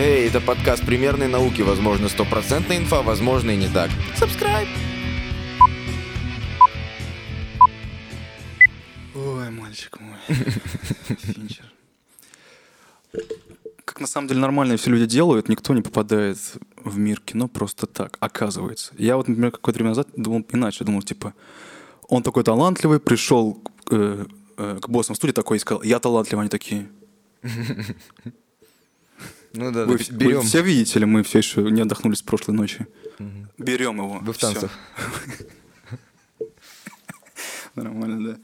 Эй, это подкаст примерной науки. Возможно, стопроцентная инфа, возможно и не так. Subscribe! Ой, мальчик мой. Финчер. Как на самом деле нормально все люди делают, никто не попадает в мир кино просто так, оказывается. Я вот, например, какое-то время назад думал иначе. Думал, типа, он такой талантливый, пришел э, э, к боссам студии такой и сказал, я талантливый, они такие. Ну да, Вы, да, вы берем. все видите ли, мы все еще не отдохнули с прошлой ночи. Берем его. Вы в танцах. Нормально, да.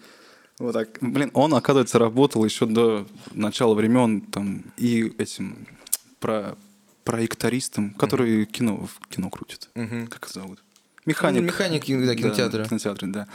Вот так. Блин, он, оказывается, работал еще до начала времен там и этим про проектористом, который кино в кино крутит. Мгм. Как зовут? Механик. Ну, механик, да, кинотеатра. Да, кинотеатре, да.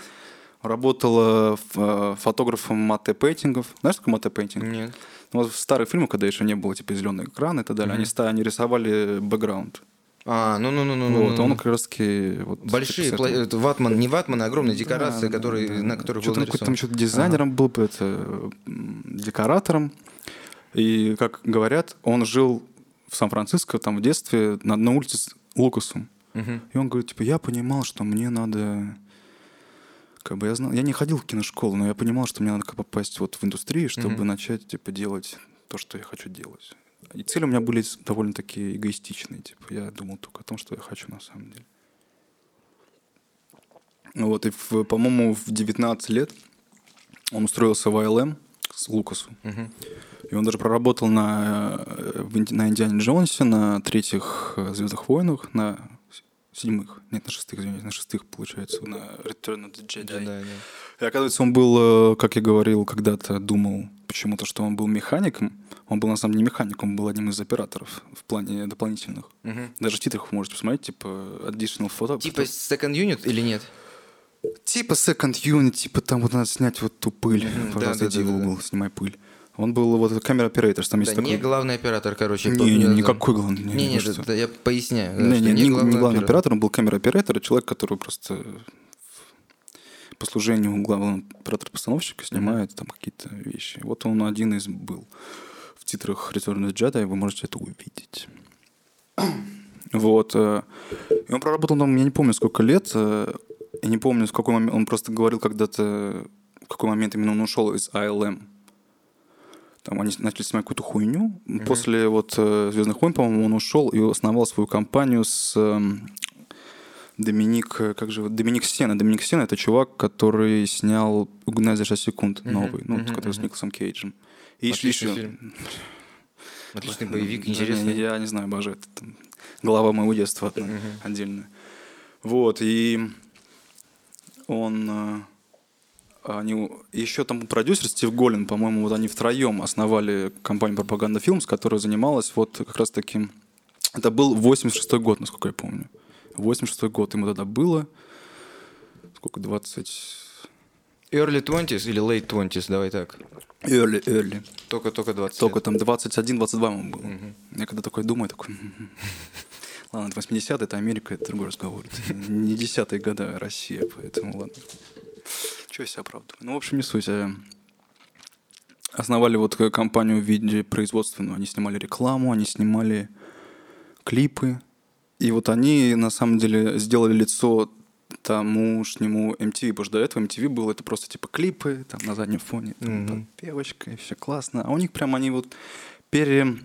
Работала фотографом мате пейнтингов. Знаешь, что такое мате пейнтинг? Нет. Ну, вот в старых фильмах, когда еще не было типа зеленый экран и так далее, они, ста- они рисовали бэкграунд. А, ну ну ну ну вот, ну. он как раз таки вот, Большие, типа, с пла- это ватман, не ватман, а огромные декорации, Да, которые, да, на которых был Что-то он какой-то там нарисован. что-то дизайнером был, это, декоратором. И, как говорят, он жил в Сан-Франциско там в детстве на одной улице с Лукасом. Мгм. И он говорит, типа, я понимал, что мне надо... Как бы я знал, я не ходил в киношколу, но я понимал, что мне надо попасть вот в индустрию, чтобы Мгм. начать, типа, делать то, что я хочу делать. И цели у меня были довольно-таки эгоистичные. Типа, я думал только о том, что я хочу на самом деле. Вот, и, в- по-моему, в 19 лет он устроился в АЛМ с Лукасу. Мгм. И он даже проработал на, э, на Индиане Джонсе, на третьих э, Звездных войнах, на седьмых, нет, на шестых, извиняюсь, на шестых, получается, на Return of the Jedi. Да, да, да. И оказывается, он был, э, как я говорил, когда-то думал почему-то, что он был механиком. Он был на самом деле не механиком, он был одним из операторов в плане дополнительных. Мгм. Даже в титрах вы можете посмотреть, типа additional photo. Типа second unit или нет? Типа second unit, типа там вот надо снять вот ту пыль. Мгм, Пожалуйста, да, да, иди да, в да, угол, снимай пыль. Он был вот камера оператор, там есть Да, такой... не главный оператор, короче. Не, не, никакой главный. Не, не, да, что? да, я поясняю. Не, не, не, не главный оператор, он был камера оператор, человек, который просто по служению главного оператора-постановщика снимает там какие-то вещи. Вот он один из был в титрах Return of Jedi, вы можете это увидеть. Вот. э, И он проработал там, я не помню, сколько лет. э, Я не помню, в какой момент. Он просто говорил когда-то, в какой момент именно он ушел из ALM. Там они начали снимать какую-то хуйню. После вот Звездных войн, по-моему, он ушел и основал свою компанию с эм, Доминик, э, как же, Доминик Сена. Доминик Сена это чувак, который снял «Угнать за 6 секунд» новый, ну, мгм, который с. Николасом Кейджем. И Отличный еще- фильм. Отличный боевик, интересный. Я не знаю, обожаю. Это там глава моего детства одна, Мгм. отдельная. Вот, и он... Они, еще там продюсер Стив Голлин, по-моему, вот они втроем основали компанию Пропаганда Films, которая занималась вот как раз таким... Это был 86 год, насколько я помню. 86 год ему тогда было. Сколько? 20... Early 20s или late 20s, давай так. Early, early. Только-только 20 Только лет. там 21-22 ему было. Я когда такой думаю, такой... Ладно, это 80-е, это Америка, это другой разговор. Это не десятые года а Россия, поэтому ладно. Чего себя оправдываю? Ну, в общем, не суть. а Основали вот к- компанию в виде производственную. Они снимали рекламу, они снимали клипы. И вот они, на самом деле, сделали лицо тамошнему MTV, потому что до этого MTV было это просто типа клипы, там на заднем фоне, там, Мгм. подпевочка, и все классно. А у них прям они вот пере...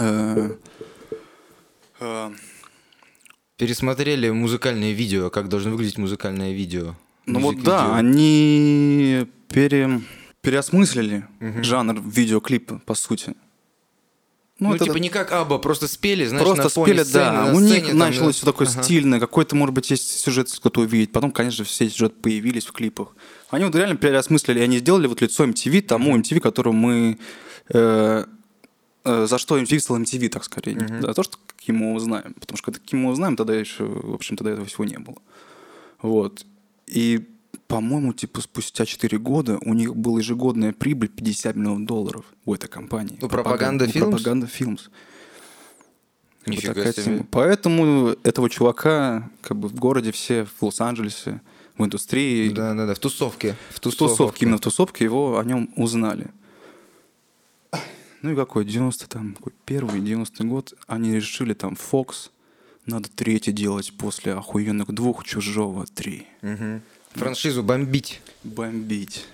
э, э, Пересмотрели музыкальное видео, как должно выглядеть музыкальное видео. Ну вот да, они пере... переосмыслили жанр видеоклипа, по сути. Ну, это типа не как Аба, просто спели, знаешь, просто на фоне спели, сцены, да. на У сцене, них там, началось да. все такое Ага. стильное. Какой-то, может быть, есть сюжет кто-то увидеть. Потом, конечно все эти сюжеты появились в клипах. Они вот реально переосмыслили. Они сделали вот лицо MTV тому MTV, которого мы... э, э, за что MTV стал MTV, так скорее. Не За то, что каким мы его знаем. Потому что каким мы его знаем, тогда еще, в общем, тогда этого всего не было. Вот. И, по-моему, типа спустя 4 года у них была ежегодная прибыль 50 миллионов долларов у этой компании. У Propaganda у Films? Propaganda Films. Как бы Нифига такая себе. тема. Поэтому этого чувака как бы в городе все, в Лос-Анджелесе, в индустрии, Да, да, да, в тусовке. В в тусовке, именно в тусовке его о нем узнали. Ну и какой, 90 там, какой первый, 90 год, они решили там, Fox, надо третий делать после охуенных двух «Чужого» три. Франшизу бомбить. Бомбить.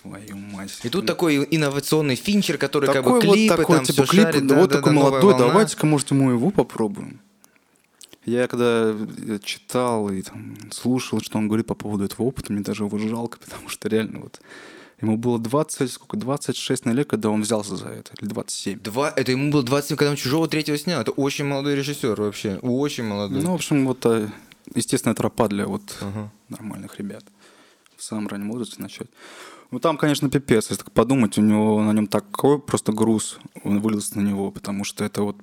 Твою мать. И тут такой инновационный финчер, который как бы Такой вот клипы такой, там типа, всё клип, шарит, да, вот да-да-да, такой новая молодой, давайте-ка, может, мы его попробуем. Я когда э, читал и там, слушал, что он говорит по поводу этого опыта, мне даже его жалко, потому что реально вот ему было 20, сколько, 26 на лет, когда он взялся за это, или 27. Два, это ему было 27, когда он «Чужого» третьего снял. Это очень молодой режиссер вообще. Очень молодой. Ну, в общем, вот э, естественная тропа для вот Ага. нормальных ребят. В самом раннем возрасте начать. Ну, там, конечно, пипец. Если так подумать, у него на нем такой просто груз, он вылез на него, потому что это вот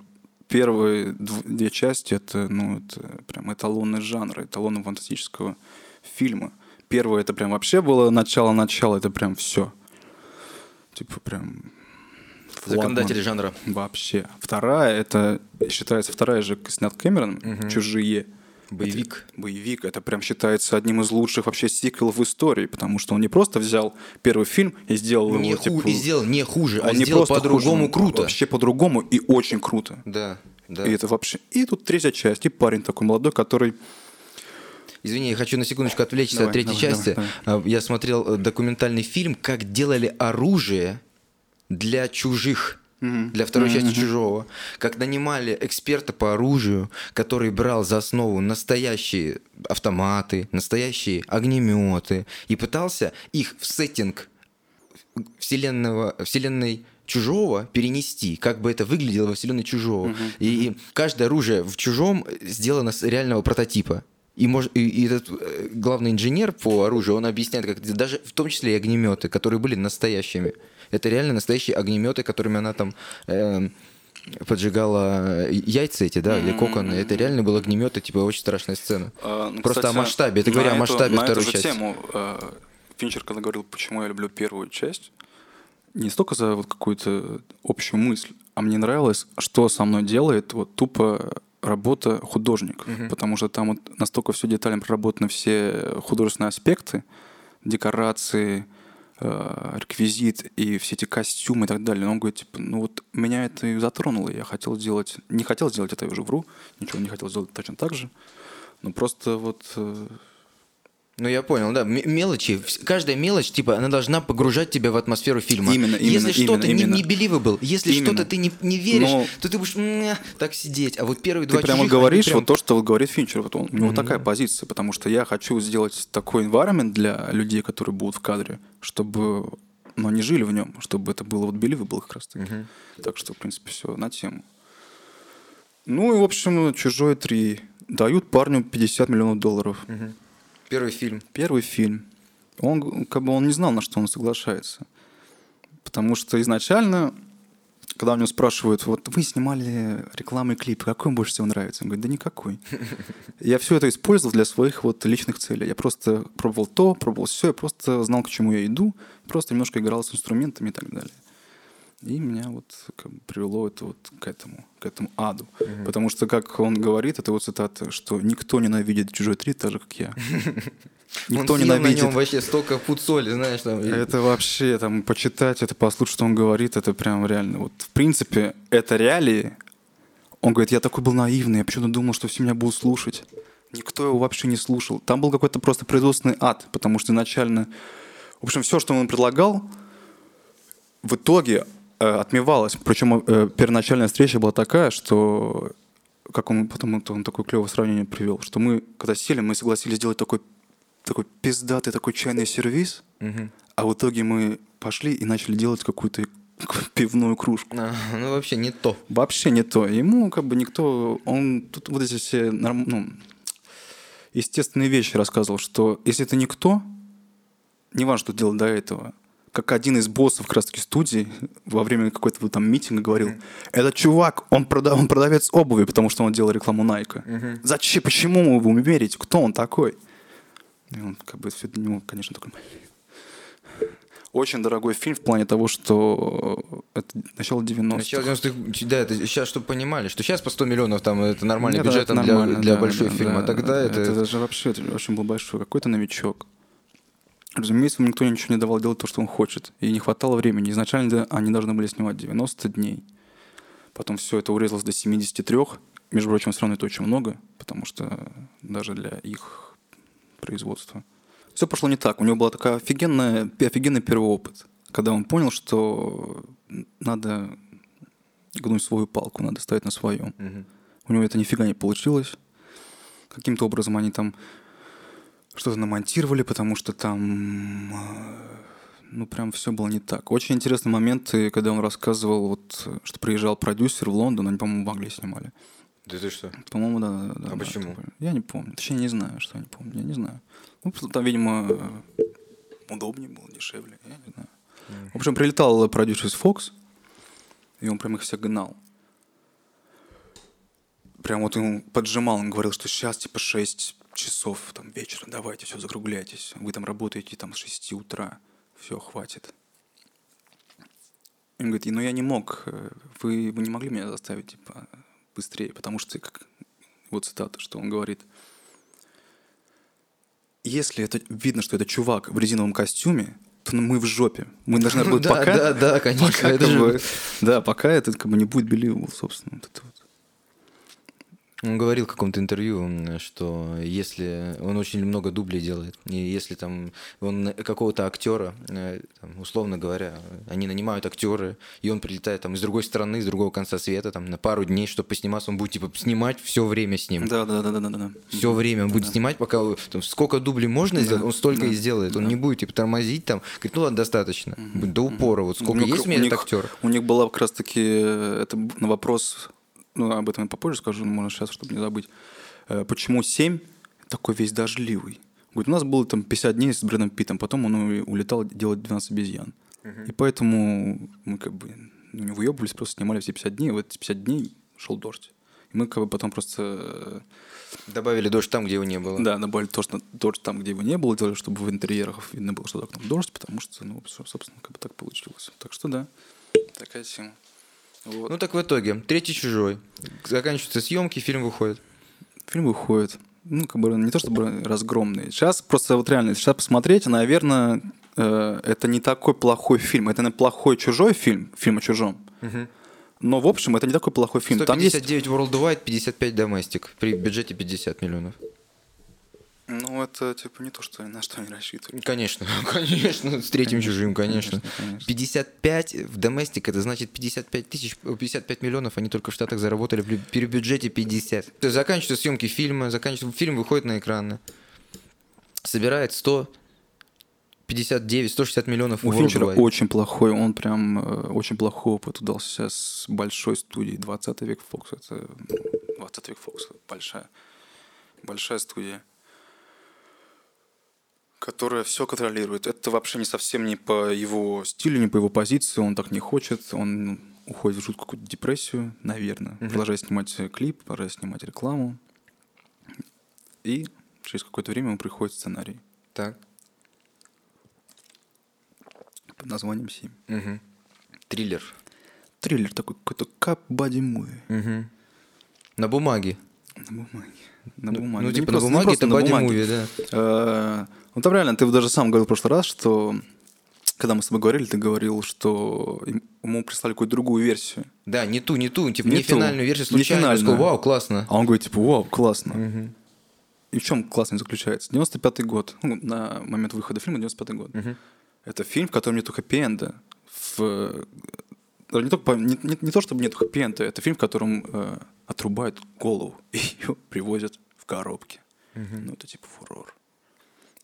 первые дв- две части, это, ну, это прям эталонный жанр, эталонный фантастического фильма. Первое, это прям вообще было начало-начало, это прям все. Типа прям... флагман. Законодатели жанра. Вообще. Вторая, это считается вторая же снят Кэмероном, «Чужие». Боевик. Это боевик. Это прям считается одним из лучших вообще сиквелов в истории, потому что он не просто взял первый фильм и сделал Не его, ху- типа, и сделал не хуже, а он не сделал по-другому круто. Вообще по-другому и очень круто. Да, да. И это вообще... И тут третья часть, и парень такой молодой, который... Извини, я хочу на секундочку отвлечься Давай, от третьей давай, части. давай, А, Я смотрел э, документальный фильм, как делали оружие для чужих. Для второй части чужого. Как нанимали эксперта по оружию, который брал за основу настоящие автоматы, настоящие огнеметы и пытался их в сеттинг вселенного, вселенной чужого перенести, как бы это выглядело во вселенной чужого. И каждое оружие в чужом сделано с реального прототипа. И, мож, и, этот э, главный инженер по оружию, он объясняет, как даже в том числе и огнеметы, которые были настоящими. Это реально настоящие огнеметы, которыми она там эм, поджигала яйца эти, да, или коконы. Это реально был огнемет, и типа очень страшная сцена. а, ну, Просто кстати, о масштабе. Это говоря о масштабе на второй эту же части. тему э, Финчер, когда говорил, почему я люблю первую часть, не столько за вот какую-то общую мысль, а мне нравилось, что со мной делает вот тупо работа художников, потому что там вот настолько все детально проработаны все художественные аспекты, декорации, э, реквизит и все эти костюмы и так далее. Но он говорит, типа, ну вот меня это и затронуло, я хотел сделать, не хотел сделать это, я уже вру, ничего не хотел сделать точно так же, но просто вот э, Ну, я понял, да. Мелочи. Каждая мелочь, типа, она должна погружать тебя в атмосферу фильма. Именно, именно, Если что-то не, не believable, если что-то ты не, не веришь, Но- то ты будешь так сидеть. А вот первые Ты два прямо чужих, говоришь прям- вот то, что говорит Финчер. Вот он, у него такая позиция, потому что я хочу сделать такой environment для людей, которые будут в кадре, чтобы но они жили в нем, чтобы это было вот believable как раз таки. Так что, в принципе, все на тему. Ну и, в общем, «Чужой 3» дают парню 50 миллионов долларов. Первый фильм. Первый фильм. Он как бы он не знал, на что он соглашается. Потому что изначально, когда у него спрашивают, вот вы снимали рекламный клип, какой вам больше всего нравится? Он говорит, да никакой. Я все это использовал для своих вот личных целей. Я просто пробовал то, пробовал все, я просто знал, к чему я иду, просто немножко играл с инструментами и так далее. И меня вот как бы привело это вот к этому, к этому аду. Потому что, как он говорит, это вот цитата, что никто ненавидит «Чужой 3» так же, как я. Никто он съел на ненавидит. нем вообще столько пуд соли, знаешь, там. Это вообще, там, почитать, это послушать, что он говорит, это прям реально. Вот, в принципе, это реалии. Он говорит, я такой был наивный, я почему-то думал, что все меня будут слушать. Никто его вообще не слушал. Там был какой-то просто производственный ад, потому что изначально... В общем, все, что он предлагал, в итоге отмевалось. Причем э, первоначальная встреча была такая, что как он потом он такое клевое сравнение привел, что мы, когда сели, мы согласились сделать такой, такой пиздатый такой чайный сервис, а в итоге мы пошли и начали делать какую-то пивную кружку. А, ну, вообще не то. Вообще не то. Ему как бы никто... Он тут вот эти все норм- ну, естественные вещи рассказывал, что если ты никто, не важно, что делал до этого, как один из боссов как раз таки студии во время какой-то там митинга говорил, этот чувак, он, прода- он продавец обуви, потому что он делал рекламу Найка. Зачем, почему вы ему верите? Кто он такой? И он как бы все для него, конечно, такой... Очень дорогой фильм в плане того, что это начало 90-х. Начало 90-х, да, это сейчас, чтобы понимали, что сейчас по 100 миллионов там это нормальный Нет, бюджет это для, нормально, для да, большой да, фильма. да. а тогда это... Это даже вообще очень был большой. Какой-то новичок. Разумеется, ему никто ничего не давал делать то, что он хочет. И не хватало времени. Изначально они должны были снимать 90 дней. Потом все это урезалось до 73. Между прочим, все равно это очень много, потому что даже для их производства. Все пошло не так. У него был такой офигенная, офигенный первый опыт, когда он понял, что надо гнуть свою палку, надо ставить на своем. Мгм. У него это нифига не получилось. Каким-то образом они там что-то намонтировали, потому что там э, ну прям все было не так. Очень интересный момент, когда он рассказывал, вот, что приезжал продюсер в Лондон, они, по-моему, в Англии снимали. Да ты что? По-моему, да, да. А да, почему? такое. Я не помню. Точнее, не знаю, что я не помню. Я не знаю. Ну, там, видимо, удобнее было, дешевле. Я не знаю. В общем, прилетал продюсер из Fox, и он прям их всех гнал. Прям вот он поджимал, он говорил, что сейчас типа 6 часов там вечера, давайте, все, закругляйтесь. Вы там работаете там с 6 утра, все, хватит. Он говорит, ну я не мог, э, вы, вы не могли меня заставить, типа, быстрее, потому что, как вот цитата, что он говорит, если это видно, что это чувак в резиновом костюме, то мы в жопе. Мы должны быть Да, пока... да, да, конечно, пока это как бы- да, пока это как бы не будет believable, собственно. вот это вот. Он говорил в каком-то интервью, что если он очень много дублей делает, и если там он какого-то актера, э, там, условно говоря, они нанимают актера, и он прилетает там из другой страны, с другого конца света, там на пару дней, чтобы посниматься, он будет типа снимать все время с ним. Да, да, да, да, да, да. Все время он будет снимать, пока там, сколько дублей можно сделать, он столько и сделает. Он не будет типа тормозить там, говорит, ну ладно, достаточно. Будет До упора. Вот сколько У есть у меня этот актер. У них была как раз-таки э, это на вопрос, ну, об этом я попозже скажу, но можно сейчас, чтобы не забыть. Э, Почему 7 такой весь дождливый? Говорит, у нас было там 50 дней с Брэдом Питтом, потом он улетал делать 12 обезьян. И поэтому мы как бы не выебывались, просто снимали все 50 дней, и в эти 50 дней шел дождь. И мы как бы потом просто э, Добавили дождь там, где его не было. да, добавили то, что дождь там, где его не было, делали, чтобы в интерьерах видно было, что окном дождь, потому что, ну, со- собственно, как бы так получилось. Так что да, такая тема. Вот. Ну так в итоге, третий чужой. Заканчиваются съемки, фильм выходит. Фильм выходит, ну, как бы не то чтобы разгромный. Сейчас просто вот реально, сейчас посмотреть, наверное, э, это не такой плохой фильм. Это не плохой чужой фильм, фильм о чужом. Но, в общем, это не такой плохой фильм. Там есть 159 Worldwide, 55 Domestic. При бюджете 50 миллионов. Ну, это типа не то, что на что они рассчитывали. Конечно, конечно, с третьим чужим, конечно. конечно, конечно. 55 в Domestic, это значит 55 тысяч, о, 55 миллионов они только в Штатах заработали при, бюджете 50. То есть заканчиваются съемки фильма, заканчивается, фильм выходит на экраны. Собирает 159, 160 миллионов У Финчера worldwide. очень плохой, он прям э, очень плохой опыт удался с большой студией. 20 век Фокс, это 20 век Фокс, большая, большая студия, которая все контролирует. Это вообще не совсем не по его стилю, не по его позиции, он так не хочет, он уходит в жуткую какую-то депрессию, наверное, продолжает снимать э, клип, продолжает снимать рекламу. И через какое-то время ему приходит сценарий Так. под названием «Семь». Мгм. Триллер. Триллер такой, какой-то кап бади муви Мгм. На бумаге. На бумаге. На Ну, бумаге. Ну, Не типа на бумаге это бади муви, да. Э, Ну там реально, ты даже сам говорил в прошлый раз, что когда мы с тобой говорили, ты говорил, что ему прислали какую-то другую версию. Да, не ту, не ту, типа Не не, ту. финальную версию, Не случайно. финальную. Сказал, Вау, классно. А он говорит, типа, вау, классно. И в чем классность заключается? 95-й год, ну, на момент выхода фильма 95-й год. Это фильм, в котором нету хэппи-энда. В... даже Не, только, не, не- не то, чтобы нету хэппи-энда, это фильм, в котором э, отрубают голову и ее привозят в коробке. Ну, это типа фурор.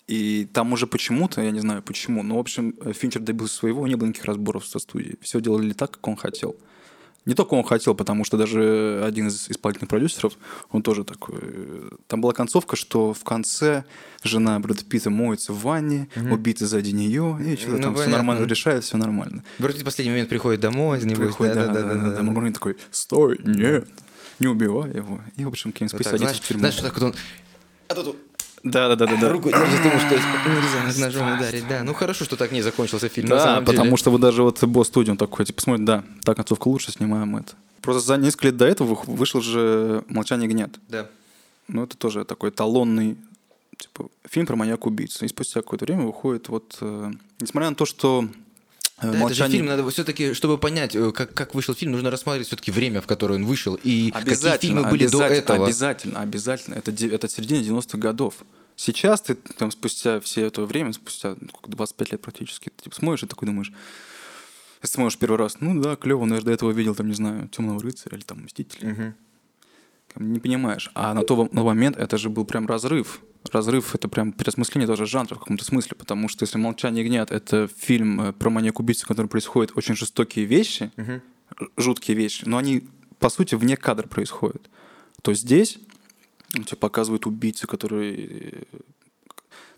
И там уже почему-то, я не знаю почему, но, в общем, э, Финчер добился своего, не было никаких разборов со студией. Все делали так, как он хотел. Не только он хотел, потому что даже один из исполнительных продюсеров, он тоже такой... э, Там была концовка, что в конце жена Брэда Питта моется в ванне, убита сзади нее, и что-то Ну, там все понятно. нормально решает, все нормально. Вроде в последний момент приходит домой, небось, Приходит, да, да, да, да, да. Мурмурин такой, стой, нет, не убивай его. И, в общем, Кевин Вот Спейси так, садится знаешь, в тюрьму. знаешь, так вот он А тут... Да, да, да, да, да. руку держит ему, что нельзя с ножом ударить, да. Ну хорошо, что так не закончился фильм, Да, потому что вот даже вот босс студии, он такой, типа, смотрит, да, так, концовка лучше, снимаем это. Просто за несколько лет до этого вы- вышел же «Молчание гнет». Да. Ну, это тоже такой эталонный типа, фильм про маньяка-убийцу. И спустя какое-то время выходит вот... э, несмотря на то, что э, Да, это же «Молчание- фильм, надо все-таки, чтобы понять, э, как, как вышел фильм, нужно рассматривать все-таки время, в которое он вышел, и какие фильмы были до этого. Обязательно, обязательно. Это, это середина 90-х годов. Сейчас ты там спустя все это время, спустя ну, сколько, 25 лет практически, ты типа, смотришь и такой думаешь, смотришь первый раз, ну да, клево, но я же до этого видел, там, не знаю, Темного рыцаря или там Мстителя. Как бы Не понимаешь. А на тот на момент это же был прям разрыв. Разрыв — это прям переосмысление даже жанра в каком-то смысле, потому что если «Молчание ягнят» — это фильм э, про маньяк-убийцу, в котором происходят очень жестокие вещи, ж- жуткие вещи, но они, по сути, вне кадра происходят, то здесь тебе показывают убийцу, который... э,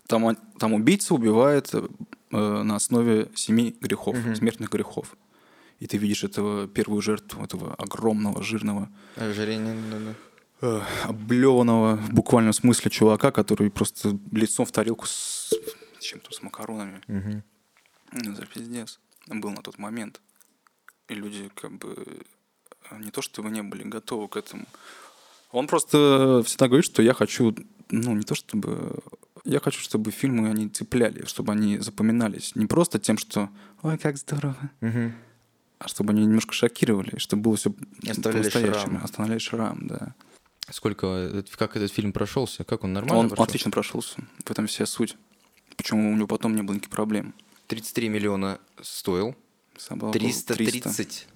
Там, там убийца убивает э, на основе семи грехов, смертных грехов. И ты видишь этого первую жертву, этого огромного, жирного, Ожирение, да, да. Э, облеванного в буквальном смысле чувака, который просто лицом в тарелку с чем-то, с макаронами. Ну, за пиздец. Был на тот момент. И люди как бы э, не то чтобы не были готовы к этому. Он просто всегда говорит, что я хочу, ну, не то чтобы... Я хочу, чтобы фильмы, они цепляли, чтобы они запоминались. Не просто тем, что «Ой, как здорово», Мгм. а чтобы они немножко шокировали, чтобы было все по-настоящему. Оставляли шрам, да. Сколько, как этот фильм прошелся? Как он нормально Он прошел? отлично прошелся. В этом вся суть. Почему у него потом не было никаких проблем. 33 миллиона стоил, Собрал 330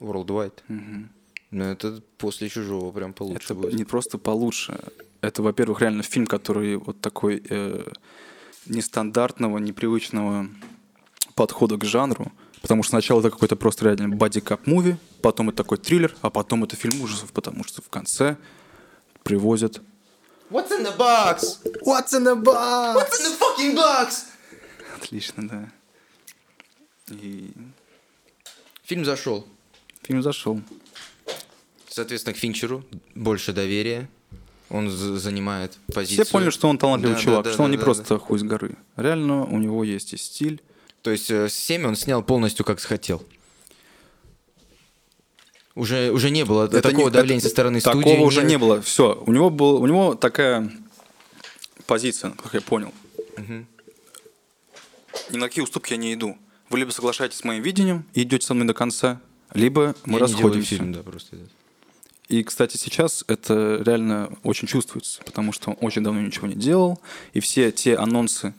worldwide. Мгм. Ну, это после «Чужого» прям получше Это будет. не просто получше. Это, во-первых, реально фильм, который вот такой э, нестандартного, непривычного подхода к жанру. Потому что сначала это какой-то просто реально бодикап муви, потом это такой триллер, а потом это фильм ужасов, потому что в конце привозят... What's in the box? What's in the box? What's in the fucking box? Отлично, да. И Фильм зашел. фильм зашел. Соответственно, к Финчеру больше доверия. Он з- занимает позицию. Все поняли, что он талантливый Да, чувак, да, что он да, не да, просто хуй с горы. Реально у него есть и стиль. То есть э, «Семь» он снял полностью как захотел. Уже, уже не было Это такого не- давления это- со стороны такого студии. уже не было. Все. У него был, у него такая позиция, как я понял. Ни на какие уступки я не иду. Вы либо соглашаетесь с моим видением и идете со мной до конца, либо мы Я расходимся. фильм, да, просто. И, кстати, сейчас это реально очень чувствуется, потому что он очень давно ничего не делал, и все те анонсы э,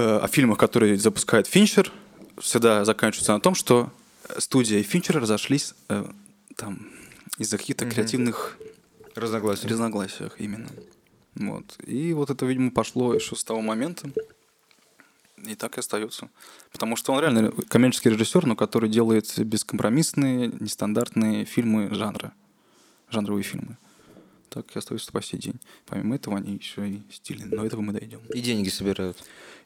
о фильмах, которые запускает Финчер, всегда заканчиваются на том, что студия и Финчер разошлись э, там из-за каких-то креативных Разногласия. разногласиях именно. Вот. И вот это, видимо, пошло еще с того момента. И так и остается. Потому что он реально коммерческий режиссер, но который делает бескомпромиссные, нестандартные фильмы жанра. Жанровые фильмы. Так и остается по сей день. Помимо этого, они еще и стильные. Но этого мы дойдем. И деньги собирают.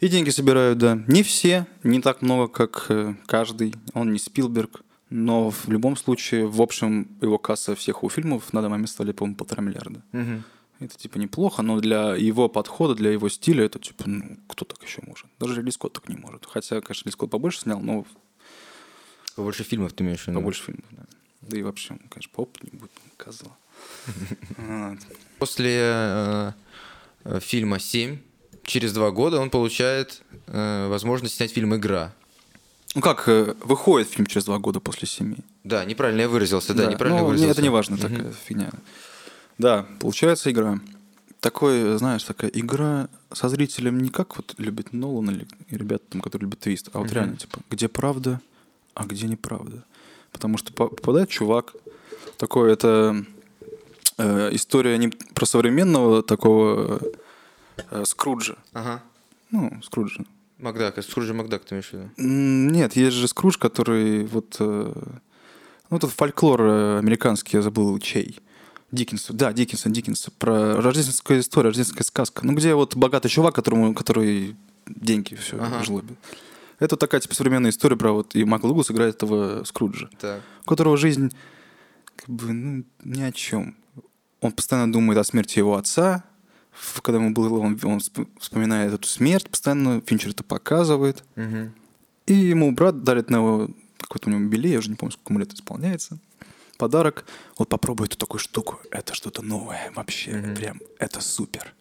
И деньги собирают, да. Не все, не так много, как э, каждый. Он не Спилберг. Но в любом случае, в общем, его касса всех его фильмов на данный момент стали, по-моему, полтора миллиарда. Это типа неплохо, но для его подхода, для его стиля, это типа, ну, кто так еще может? Даже Ридли Скотт так не может. Хотя, конечно, Ридли Скотт побольше снял, но Побольше фильмов ты имеешь в виду? побольше фильмов, да. Да и вообще, он, конечно, поопытнее будет, козла. После э, э, фильма «Семь», через два года он получает э, возможность снять фильм «Игра». Ну как, э, выходит фильм через два года после «Семи». Да, неправильно я выразился, да, неправильно ну, выразился. Это не важно, такая фигня. Да, получается игра. Такой, знаешь, такая игра со зрителем не как вот любит Нолан или ребята, там, которые любят твист, а вот реально, типа, где правда, а где неправда. Потому что по- попадает чувак, такой, это история не про современного такого э, Скруджа. Ага. Ну, Скруджа. Макдак, Скруджа Макдак ты имеешь в виду? Нет, есть же Скрудж, который вот... э, Ну, тут фольклор э, американский, я забыл, чей. Диккенс, да, Диккенсон, Диккенс. Про рождественская история, рождественская сказка. Ну, где вот богатый чувак, которому, который деньги все Ага. жлобит. Это такая, типа, современная история про вот... И Майкл Дуглас играет этого Скруджа, Так. у которого жизнь как бы, ну, ни о чем. Он постоянно думает о смерти его отца. Когда ему было, он, он всп- вспоминает эту смерть, постоянно Финчер это показывает. И ему брат дарит на его какой-то у него юбилей, я уже не помню, сколько ему лет исполняется. подарок. Вот попробуй эту такую штуку. Это что-то новое вообще. Мгм. Прям это супер.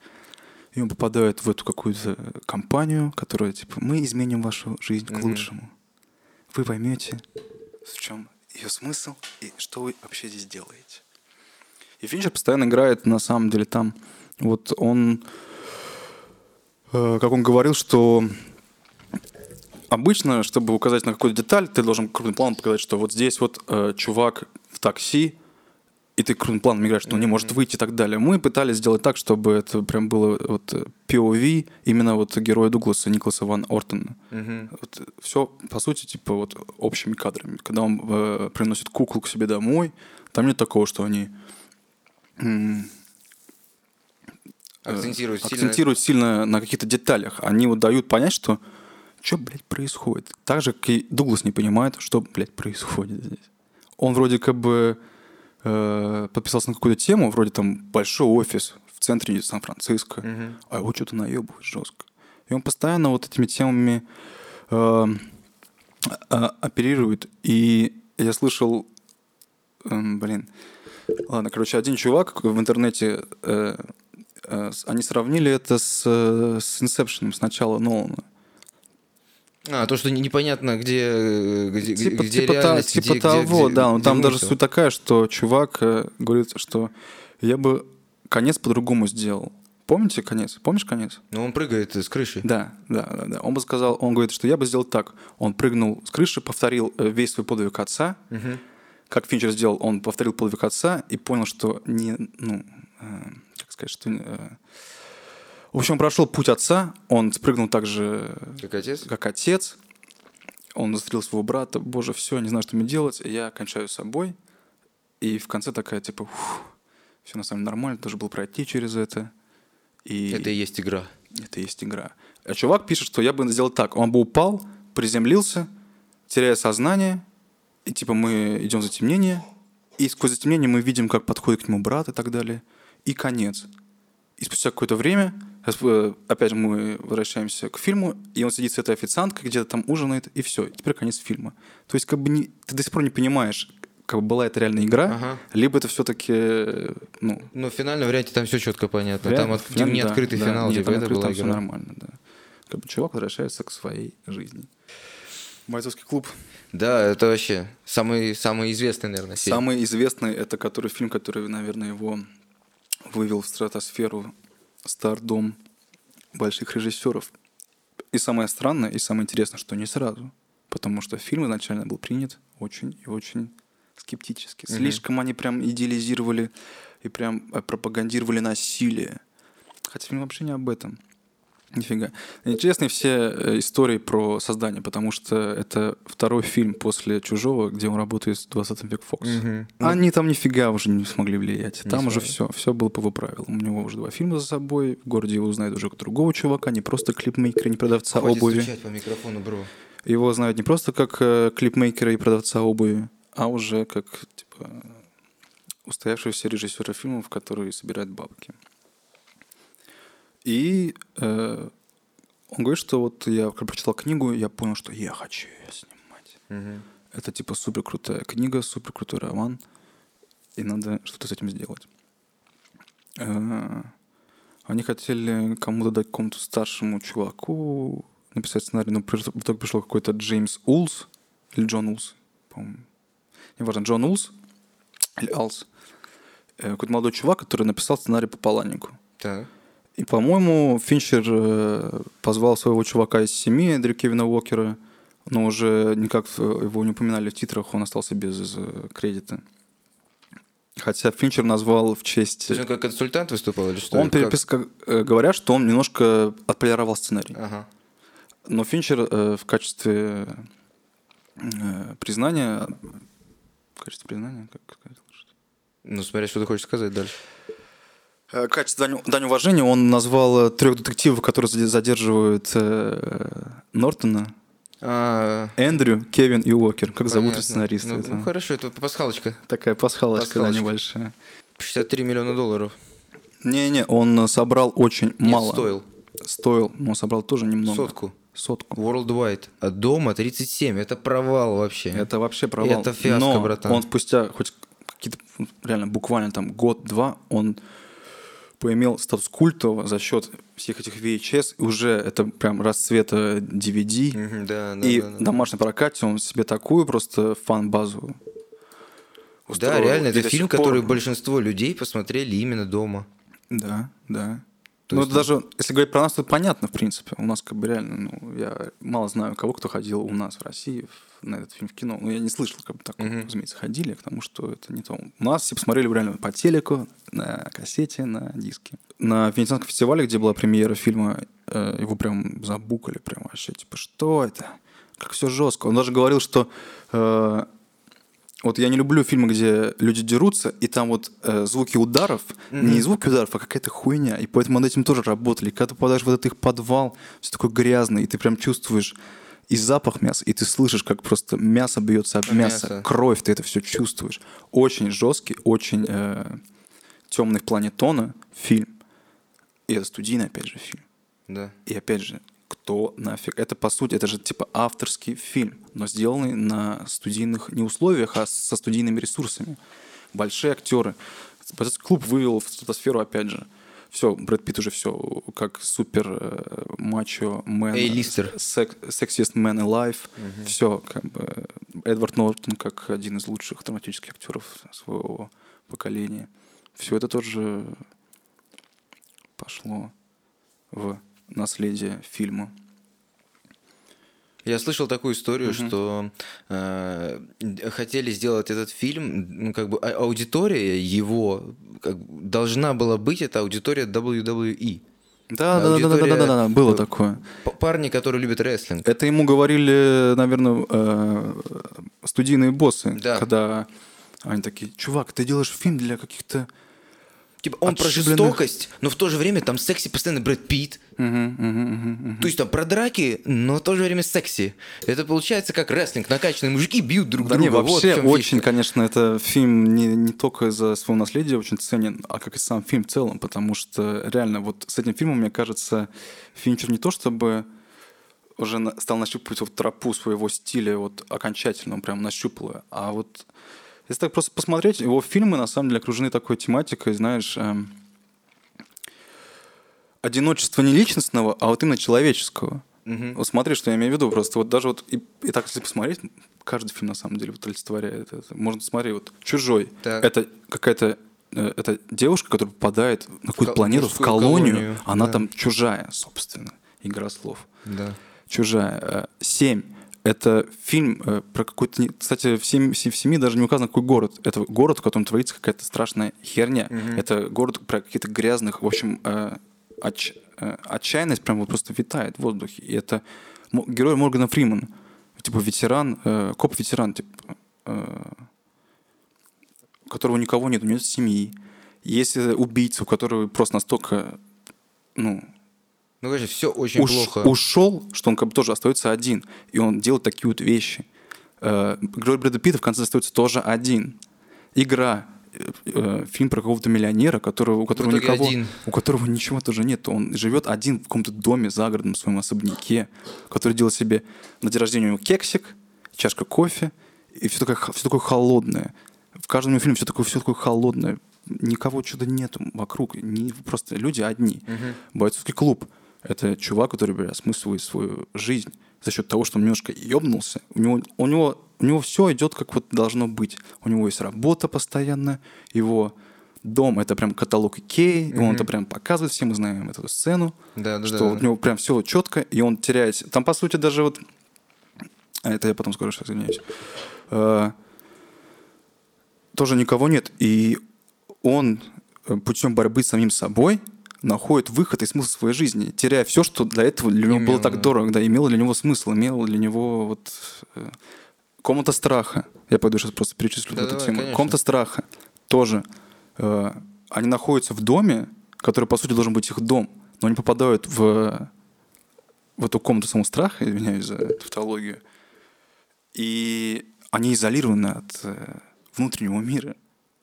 И он попадает в эту какую-то компанию, которая типа мы изменим вашу жизнь к Мгм. лучшему. Вы поймете, в чем ее смысл и что вы вообще здесь делаете. И Финчер постоянно играет, на самом деле, там. Вот он, э, как он говорил, что обычно, чтобы указать на какую-то деталь, ты должен крупным планом показать, что вот здесь вот э, чувак в такси, и ты крупным планом играешь, что он не может выйти и так далее. Мы пытались сделать так, чтобы это прям было вот POV именно вот героя Дугласа, Николаса Ван Ортона. Мгм. Вот все, по сути, типа вот общими кадрами. Когда он э, приносит куклу к себе домой, там нет такого, что они э, Акцентирует сильно. акцентируют сильно на каких-то деталях. Они вот дают понять, что что, блядь, происходит. Так же, как и Дуглас не понимает, что, блядь, происходит здесь. Он вроде как бы э, подписался на какую-то тему, вроде там большой офис в центре Сан-Франциско, Мгм. а его что-то наебывает жестко. И он постоянно вот этими темами э, а- оперирует. И я слышал, эм, блин, ладно, короче, один чувак в интернете, э, э, они сравнили это с, э, с Inception с начала Нолана. А, то, что не- непонятно, где, э, где, Типа, где типа, та- реальность, типа где- где- того, где- да. но где там даже вымысел. суть такая, что чувак э, говорит, что я бы конец по-другому сделал. Помните конец? Помнишь конец? Ну, он прыгает с крыши. Да, да, да, да. Он бы сказал, он говорит, что я бы сделал так. Он прыгнул с крыши, повторил э, весь свой подвиг отца. Мгм. Как Финчер сделал, он повторил подвиг отца и понял, что не, ну, э, как сказать, что... э, в общем, он прошел путь отца, он спрыгнул так же, Как отец? как отец. Он застрелил своего брата. Боже, все, не знаю, что мне делать. Я кончаю с собой. И в конце такая, типа, все на самом деле нормально, тоже был пройти через это. И Это и есть игра. это и есть игра. А чувак пишет, что я бы сделал так. Он бы упал, приземлился, теряя сознание, и типа мы идем в затемнение, и сквозь затемнение мы видим, как подходит к нему брат и так далее, и конец. И спустя какое-то время, э, опять же, мы возвращаемся к фильму, и он сидит с этой официанткой, где-то там ужинает, и все. И теперь конец фильма. То есть, как бы не, ты до сих пор не понимаешь, как бы была это реальная игра, Ага. либо это все-таки, ну, Ну, в финальном варианте там все четко понятно. Реально, там от- финал, не да, открытый да, финал, нет, типа там это открыто, была там игра. нормально, да. Как бы чувак возвращается к своей жизни. Бойцовский клуб. Да, это вообще самый, самый известный, наверное, фильм. Самый известный это который фильм, который, наверное, его вывел в стратосферу стардом больших режиссеров. И самое странное, и самое интересное, что не сразу. Потому что фильм изначально был принят очень и очень скептически. Мгм. Слишком они прям идеализировали и прям э, пропагандировали насилие. Хотя фильм вообще не об этом. Нифига. Интересны все э, истории про создание, потому что это второй фильм после «Чужого», где он работает с 20 век Фокс. Мгм. Они там нифига уже не смогли влиять. Не Там уже смогли. все, все было по его правилам. У него уже два фильма за собой. В городе его знают уже другого чувака, не просто клипмейкера, не продавца Хватит обуви. стучать по микрофону, бро. Его знают не просто как э, клипмейкера и продавца обуви, а уже как типа устоявшегося режиссера фильмов, который собирает бабки. И э, он говорит, что вот я прочитал книгу, я понял, что я хочу ее снимать. Мгм. Это типа супер крутая книга, супер крутой роман, и надо что-то с этим сделать. Э, Они хотели кому-то дать какому-то старшему чуваку написать сценарий, но в итоге пришел какой-то Джеймс Улс, или Джон Улс, по-моему. Неважно, Джон Улс или Алс. Э, Какой-то молодой чувак, который написал сценарий по Паланику. Так. И, по-моему, Финчер э, позвал своего чувака из семьи, Эндрю Кевина Уокера, но уже никак э, его не упоминали в титрах, он остался без э, кредита. Хотя Финчер назвал в честь... То есть он как консультант выступал или что? Он Как? перепис... как, говорят, что он немножко отполировал сценарий. Ага. Но Финчер э, в качестве э, признания... В качестве признания, как сказать? Ну, смотря, что ты хочешь сказать дальше. Э, В качестве дань, дань уважения он назвал трех детективов, которые заде- задерживают э, Нортона. А, Эндрю, Кевин и Уокер. Как зовут понятно. сценариста? Ну, ну, хорошо, это пасхалочка. Такая пасхалочка, да, Пасхалочка. небольшая. 63 миллиона долларов. Не-не, он собрал очень Нет, мало. стоил. Стоил, но собрал тоже немного. Сотку. Сотку. Worldwide. А дома 37. Это провал вообще. Это вообще провал. Это фиаско, но братан. он спустя хоть какие-то реально буквально там год-два он поимел статус культового за счет всех этих VHS, и уже это прям расцвета DVD, Мгм, Да, да, и да, да. в домашнем прокате он себе такую просто фан-базу Да, устроил. реально, И это фильм, который большинство людей посмотрели именно дома. Да, да. То ну, есть- даже, если говорить про нас, то понятно, в принципе. У нас как бы реально, ну, я мало знаю кого, кто ходил у нас в России в- на этот фильм в кино. Ну, я не слышал, как бы такого, Мгм. разумеется, ходили, потому что это не то. У нас все посмотрели реально по телеку, на кассете, на диске. На Венецианском фестивале, где была премьера фильма, э, его прям забукали, прям вообще, типа, что это? Как все жестко. Он даже говорил, что э, вот я не люблю фильмы, где люди дерутся, и там вот э, звуки ударов, не звуки ударов, а какая-то хуйня. И поэтому над этим тоже работали. Когда ты попадаешь в этот их подвал, все такое грязное, и ты прям чувствуешь и запах мяса, и ты слышишь, как просто мясо бьется об мясо, мясо. кровь, ты это все чувствуешь. Очень жесткий, очень темный в плане тона фильм. И это студийный, опять же, фильм. Да. И опять же, кто нафиг? Это, по сути, это же типа авторский фильм, но сделанный на студийных не условиях, а со студийными ресурсами. Большие актеры. Этот клуб вывел в стратосферу, опять же. Все, Брэд Питт уже все, как супер э, мачо мэн. A-листер. сек- Sexiest man alive. Все, как бы. Эдвард Нортон как один из лучших драматических актеров своего поколения. Все это тоже пошло в наследие фильма. Я слышал такую историю, что э, хотели сделать этот фильм, ну как бы а- аудитория его как должна была быть это аудитория WWE. Да, да, да, да, да, да, да, да, было такое. Парни, которые любят рестлинг. Это ему говорили, наверное, э, студийные боссы, Да. когда они такие, чувак, ты делаешь фильм для каких-то... Типа он про жестокость, но в то же время там секси постоянно Брэд Питт. Мгм, мгм, мгм. То есть там про драки, но в то же время секси. Это получается как рестлинг. Накачанные мужики бьют друг Да друга. не, Вот вообще чём очень, фишка. конечно, это фильм не, не только из-за своего наследия очень ценен, а как и сам фильм в целом, потому что реально вот с этим фильмом, мне кажется, Финчер не то чтобы уже на- стал нащупывать вот тропу своего стиля вот окончательно, он прям нащупал а вот если так просто посмотреть, его фильмы на самом деле окружены такой тематикой, знаешь, эм, одиночества не личностного, а вот именно человеческого. Мгм. Вот смотри, что я имею в виду. Просто вот даже вот и, и так, если посмотреть, каждый фильм на самом деле вот олицетворяет это. Можно смотреть, вот «Чужой». Так. Это какая-то э, это девушка, которая попадает на какую-то ко- планету, в колонию. колонию, Она да. там чужая, собственно. Игра слов. Да. Чужая. Э, Семь. Это фильм э, про какой-то... Кстати, в семи, в семи даже не указано, какой город. Это город, в котором творится какая-то страшная херня. Это город про каких-то грязных... В общем, э, отч- э, отчаянность прям вот просто витает в воздухе. И это герой Моргана Фримана. Типа ветеран, коп-ветеран, типа, которого никого нет, у него нет семьи. Есть убийца, у которого просто настолько ну, Ну, конечно, все очень уш- плохо. ушел, что он как бы тоже остается один. И он делает такие вот вещи. Э, Герой Брэда Питта в конце остается тоже один. Игра. э, э, Фильм про какого-то миллионера, которого, у которого никого, один. у которого ничего тоже нет. Он живет один в каком-то доме загородном, в своем особняке, который делает себе на день рождения у него кексик, чашка кофе, и все такое, все такое холодное. В каждом фильме все такое, все такое холодное. Никого что-то нету вокруг. Не, просто люди одни. Бойцовский клуб. Это чувак, который бля, осмысливает свою жизнь за счет того, что он немножко ебнулся. У него, у него, у него все идет как вот должно быть. У него есть работа постоянно, его дом это прям каталог Икеи, и он это прям показывает, все мы знаем эту сцену, Да, да, что да, у него прям все четко, и он теряет. Там, по сути, даже вот... А это я потом скажу, сейчас извиняюсь. Э, Тоже никого нет. И он э, путем борьбы с самим собой находит выход и смысл своей жизни, теряя все, что для этого для него было Имел, так да. дорого, да, имело для него смысл, имело для него вот э, комната страха. Я пойду сейчас просто перечислю Да, эту давай, тему. конечно. Комната страха тоже. Э, Они находятся в доме, который, по сути, должен быть их дом, но они попадают в, в эту комнату самого страха, извиняюсь за тавтологию, и они изолированы от э, внутреннего мира.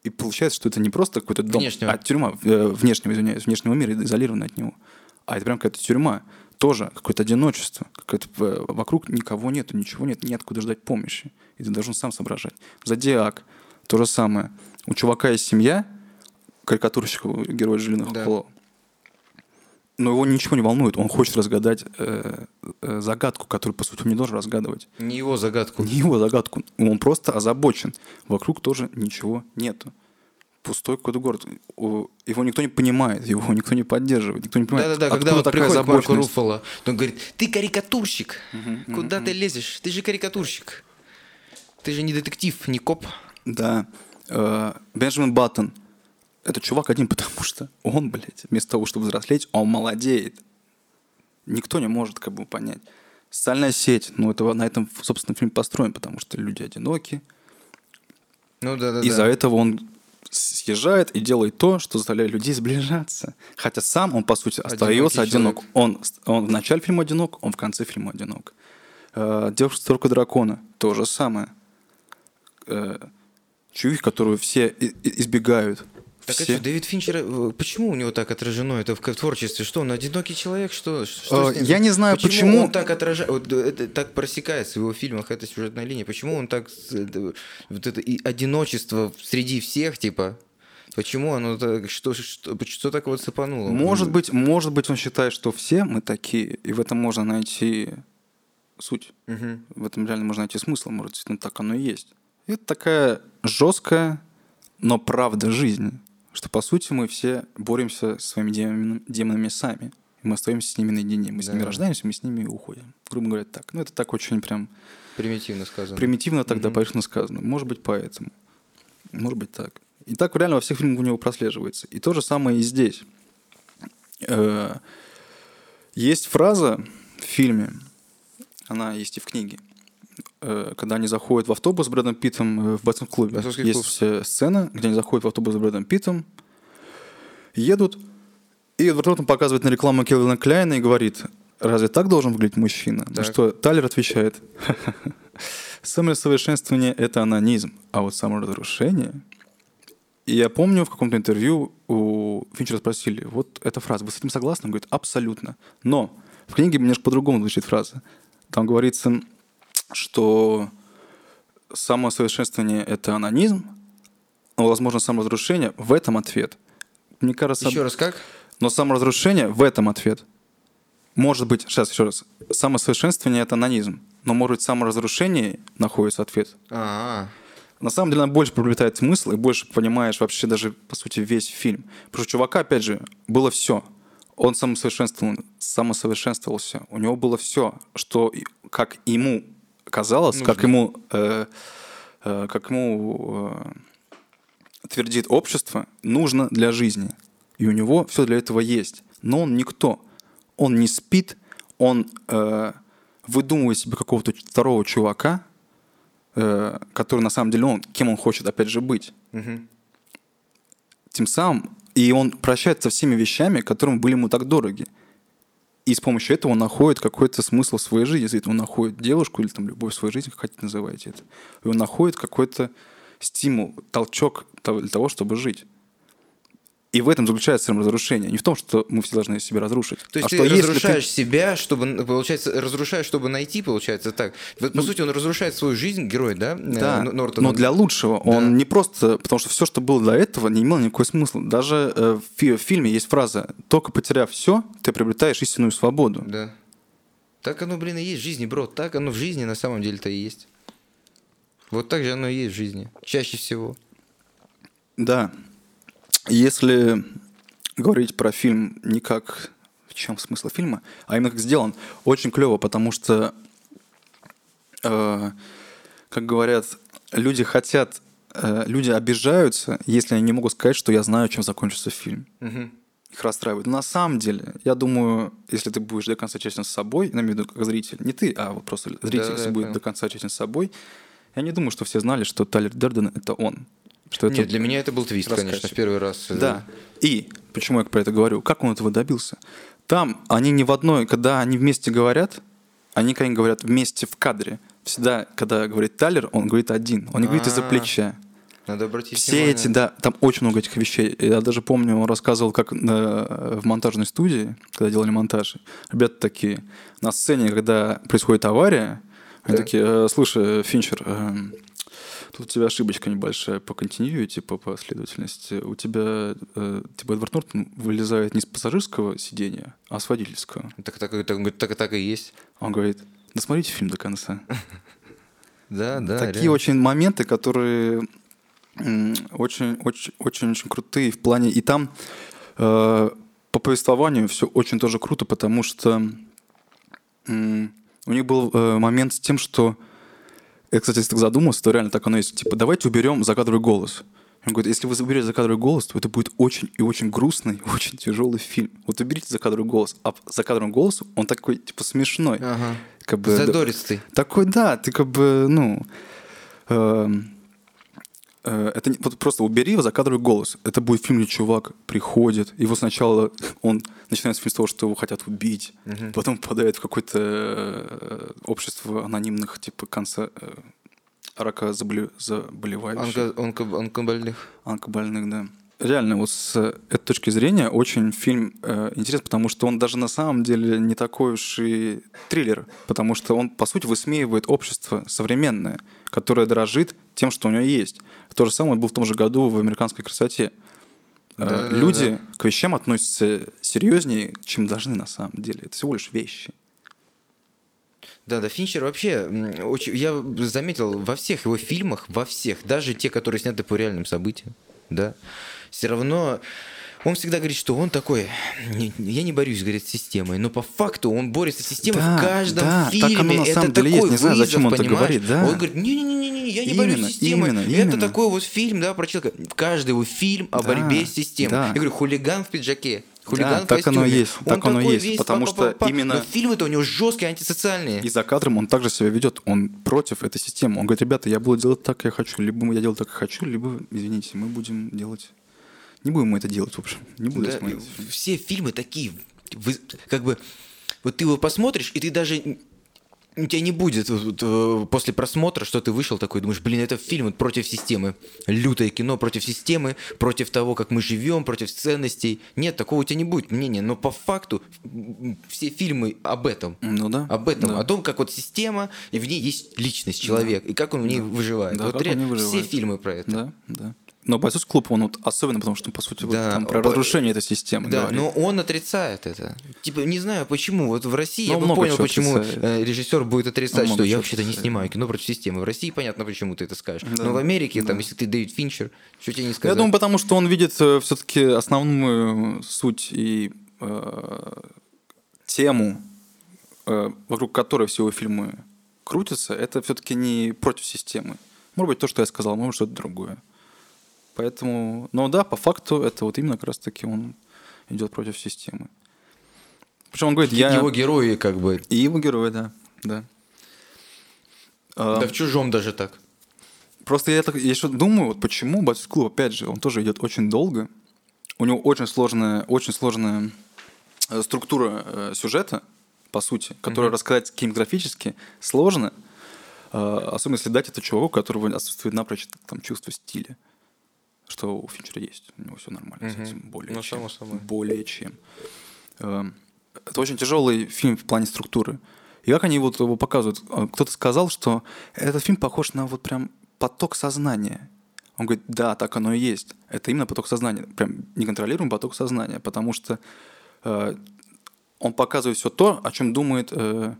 И получается, что это не просто какой-то дом, Внешнего. а тюрьма, э, внешнего, извиняюсь, внешнего мира изолирована от него. А это прям какая-то тюрьма. Тоже какое-то одиночество. Какое-то, э, вокруг никого нет, ничего нет, неоткуда ждать помощи. И ты должен сам соображать. Зодиак. То же самое. У чувака есть семья, карикатурщика, героя Джиллина Да. Холла. Но его ничего не волнует. Он хочет разгадать э, э, загадку, которую, по сути, он не должен разгадывать. Не его загадку. Не его загадку. Он просто озабочен. Вокруг тоже ничего нету. Пустой какой-то город. Его никто не понимает, его никто не поддерживает, никто не понимает. Да-да-да, когда вот такая приходит озабоченность. Руффало, он говорит, ты карикатурщик, куда ты лезешь? Ты же карикатурщик. Ты же не детектив, не коп. Да. Э, Бенджамин Баттон. Это чувак один, потому что он, блядь, вместо того, чтобы взрослеть, он молодеет. Никто не может как бы понять. Социальная сеть, ну это на этом, собственно, фильм построен, потому что люди одиноки. Ну да-да-да. Из-за этого он съезжает и делает то, что заставляет людей сближаться. Хотя сам он, по сути, остается одинок. Он, он в начале фильма одинок, он в конце фильма одинок. Э, Девушка только дракона. То же самое. Э, Чувих, которую все избегают. Так все. это Дэвид Финчер, э, почему у него так отражено это в творчестве? Что, он одинокий человек? Что, что Э, я не знаю, почему- он так отражает, вот, э, так просекается в его фильмах, эта сюжетная линия. Почему он так, вот это и одиночество среди всех, типа, почему оно так, что, что, что так вот цепануло? Может быть, может быть, он считает, что все мы такие, и в этом можно найти суть. Мгм. В этом реально можно найти смысл. Может, действительно так оно и есть. Это такая жесткая, но правда жизни. Что, по сути, мы все боремся со своими демонами, демонами сами. И мы остаемся с ними наедине. Мы с ними Да. рождаемся, мы с ними уходим. Грубо говоря, так. Ну, это так очень прям Примитивно сказано. примитивно тогда Мгм. поверхностно сказано. Может быть, поэтому. Может быть, так. И так реально во всех фильмах у него прослеживается. И то же самое и здесь. Э, Есть фраза в фильме, она есть и в книге, когда они заходят в автобус с Брэдом Питтом э, в бойцовском клубе. Есть клуб. э, сцена, где они заходят в автобус с Брэдом Питтом, едут, и Эдвард Нортон показывает на рекламу Келвина Кляйна и говорит, разве так должен выглядеть мужчина? На Так. что Тайлер отвечает, самосовершенствование – это анонизм, а вот саморазрушение и я помню, в каком-то интервью у Финчера спросили, вот эта фраза, вы с этим согласны? Он говорит, абсолютно. Но в книге немножко по-другому звучит фраза. Там говорится, что самосовершенствование – это анонизм, но, возможно, саморазрушение – в этом ответ. Мне кажется, Еще раз как? но саморазрушение – в этом ответ. Может быть, сейчас еще раз, самосовершенствование – это анонизм, но, может быть, в саморазрушении находится ответ. На самом деле, она больше приобретает смысл и больше понимаешь вообще даже, по сути, весь фильм. Потому что чувака, опять же, было все. Он самосовершенствовал, самосовершенствовался. У него было все, что, как ему казалось, Нужно. как ему, э, э, как ему э, твердит общество, нужно для жизни. И у него все для этого есть. Но он никто. Он не спит, он э, выдумывает себе какого-то второго чувака, э, который на самом деле он, кем он хочет опять же быть. мгм. Тем самым, и он прощается со всеми вещами, которые были ему так дороги. И с помощью этого он находит какой-то смысл в своей жизни. Он находит девушку или там любовь в своей жизни, как хотите называйте это. И он находит какой-то стимул, толчок для того, чтобы жить. И в этом заключается саморазрушение. Не в том, что мы все должны себя разрушить. То есть а ты что разрушаешь себя, чтобы, получается, разрушаешь, чтобы найти, получается так. Вот, по сути, он разрушает свою жизнь, герой, да? Ну, Да, Э, Н- Нортон. но для лучшего. Он не просто... Потому что все, что было до этого, не имело никакой смысла. Даже э, в, фи- в фильме есть фраза «Только потеряв все, ты приобретаешь истинную свободу». Да. Так оно, блин, и есть в жизни, бро. Так оно в жизни на самом деле-то и есть. Вот так же оно и есть в жизни. Чаще всего. Да. Если говорить про фильм не как в чем смысл фильма, а именно как сделан, очень клево, потому что, э, как говорят, люди хотят, э, люди обижаются, если они не могут сказать, что я знаю, чем закончится фильм. Мгм. Их расстраивает. Но на самом деле, я думаю, если ты будешь до конца честен с собой, в виду как зритель, не ты, а вот просто зритель, Да-да, если я будет понял. до конца честен с собой, я не думаю, что все знали, что Тайлер Дерден — это он. Что это Нет, для меня это был твист, конечно, рассказчик. в первый раз. э, да. И почему я про это говорю? Как он этого добился? Там они не в одной, когда они вместе говорят, они не говорят вместе в кадре. Всегда, когда говорит Тайлер, он говорит один. Он не говорит из-за А, плеча. Надо обратить Все внимание. эти, да, там очень много этих вещей. Я даже помню, он рассказывал, как на- в монтажной студии, когда делали монтаж, ребята такие, на сцене, когда происходит авария, они Да. такие, «Э, слушай, Финчер, эм, Тут у тебя ошибочка небольшая по континьюити, по последовательности. У тебя, э, типа, Эдвард Нортон вылезает не с пассажирского сидения, а с водительского. Так, так, так, так, так и есть. Он говорит, досмотрите фильм до конца. Да, да. Такие очень моменты, которые очень, очень, очень, очень крутые в плане. И там э, по повествованию все очень тоже круто, потому что у них был э, момент с тем, что я, кстати, если так задумался, то реально так оно есть. Типа, давайте уберем закадровый голос. Он говорит, если вы уберете закадровый голос, то это будет очень и очень грустный, очень тяжелый фильм. Вот уберите закадровый голос, а закадровый голос, он такой, типа, смешной. Ага. Как бы, Задористый. такой, да, ты как бы, ну... э, э, это не- вот просто убери его закадровый голос. Это будет фильм, где чувак приходит, его сначала он начинается фильм с того, что его хотят убить, потом попадает в какое-то э, общество анонимных типа конца э, рака заболе- заболевающих. Онко, онко, онкобольных. Онкобольных, да. Реально, вот с этой точки зрения очень фильм э, интересен, потому что он даже на самом деле не такой уж и триллер, потому что он, по сути, высмеивает общество современное, которое дорожит тем, что у него есть. То же самое было в том же году в «Американской красоте». Э, Да-да-да. Люди к вещам относятся серьезнее, чем должны на самом деле. Это всего лишь вещи. Да, да, Финчер вообще, очень, я заметил во всех его фильмах, во всех, даже те, которые сняты по реальным событиям, да, все равно он всегда говорит, что он такой, «Не- я не борюсь, говорит, с системой, но по факту он борется с системой Да, в каждом да, так фильме. оно на это самом деле такой есть. Не знаю, вызов, зачем он это понимаешь? говорит, да. Он говорит, не-не-не, я не борюсь Именно, с системой. именно, это именно. такой вот фильм, да, про человека. Каждый его фильм о Да, борьбе с системой. да. Я говорю, хулиган в пиджаке. Хулиган Да, так оно есть, Он так оно есть, весь потому что именно- Но фильмы-то у него жесткие, антисоциальные. И за кадром он также себя ведет. Он против этой системы. Он говорит, ребята, я буду делать так, как я хочу. Либо я делаю так, как хочу, либо, извините, мы будем делать... Не будем мы это делать, в общем. Не буду Да, смотреть. все фильмы такие, как бы, вот ты его посмотришь, и ты даже у тебя не будет вот, э, после просмотра, что ты вышел такой, думаешь, блин, это фильм против системы, лютое кино против системы, против того, как мы живем, против ценностей. Нет, такого у тебя не будет мнения, но по факту все фильмы об этом. Ну да. Об этом, да. о том, как вот система, и в ней есть личность человека, и как он в ней выживает. Да, вот как он реально в ней все выживает. фильмы про это. Да, да. Но бойцовский клуб, он вот особенно, потому что, по сути, вот Да, там про разрушение этой системы Да, говорит. но он отрицает это. Типа, не знаю почему. Вот в России Ну, я бы понял, почему отрицает. э, режиссер будет отрицать, Он что много я вообще-то не снимаю кино против системы. В России понятно, почему ты это скажешь. Да, Но в Америке, там, да. если ты Дэвид Финчер, что тебе не Я сказать? думаю, потому что он видит все-таки основную суть и э, тему, э, вокруг которой все его фильмы крутятся, это все-таки не против системы. Может быть, то, что я сказал, может, что-то другое. Поэтому, но да, по факту это вот именно как раз-таки он идет против системы. Причем он говорит, я... Его герои как бы... И его герой, да. да. А, Да в чужом даже так. Просто я, так, я еще думаю, вот почему бойцовский клуб, опять же, он тоже идет очень долго. У него очень сложная, очень сложная э, структура э, сюжета, по сути, которую рассказать кинематографически сложно. Э, особенно если дать это чуваку, у которого отсутствует напрочь там, чувство стиля. Что у Финчера есть. У него все нормально с Мгм. этим. Более Ну, чем. само собой. Более чем. Э, Это очень тяжелый фильм в плане структуры. И как они вот его показывают? Э, Кто-то сказал, что этот фильм похож на вот прям поток сознания. Он говорит, да, так оно и есть. Это именно поток сознания. Прям неконтролируемый поток сознания. Потому что э, он показывает все то, о чем думает э,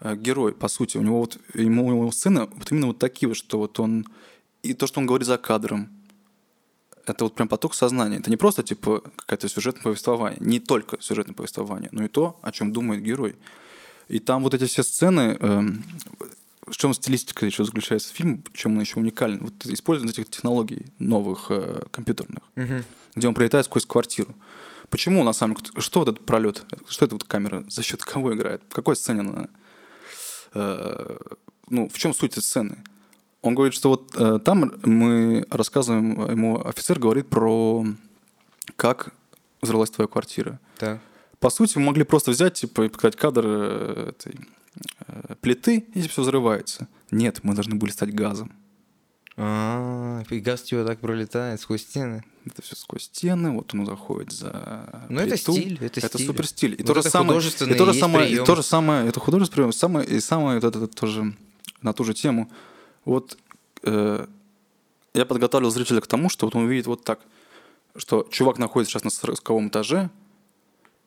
э, герой, по сути. У него вот ему, у него сцены вот именно вот такие вот, что вот он... И то, что он говорит за кадром, это вот прям поток сознания. Это не просто типа какое-то сюжетное повествование, не только сюжетное повествование, но и то, о чем думает герой. И там вот эти все сцены, эм, в чем стилистика еще заключается фильм, в чем он еще уникален, вот использование этих технологий новых э, компьютерных, где он пролетает сквозь квартиру. Почему на самом деле, что вот этот пролет, что это вот камера, за счет кого играет, в какой сцене она, э, ну, в чем суть этой сцены? Он говорит, что вот э, там мы рассказываем, ему офицер говорит про как взорвалась твоя квартира. Так. По сути, мы могли просто взять, типа, и показать кадр э, этой э, плиты, и все взрывается. Нет, мы должны были стать газом. А, и газ тебя так пролетает сквозь стены. Это все сквозь стены, вот он заходит за Ну, это стиль, это стиль. супер стиль. И Вот то же это самое, и то же самое, и то же самое, это художественный прием, самое, и самое вот это тоже на ту же тему. Вот э, я подготавливал зрителя к тому, что вот он увидит вот так, что чувак находится сейчас на 40 этаже,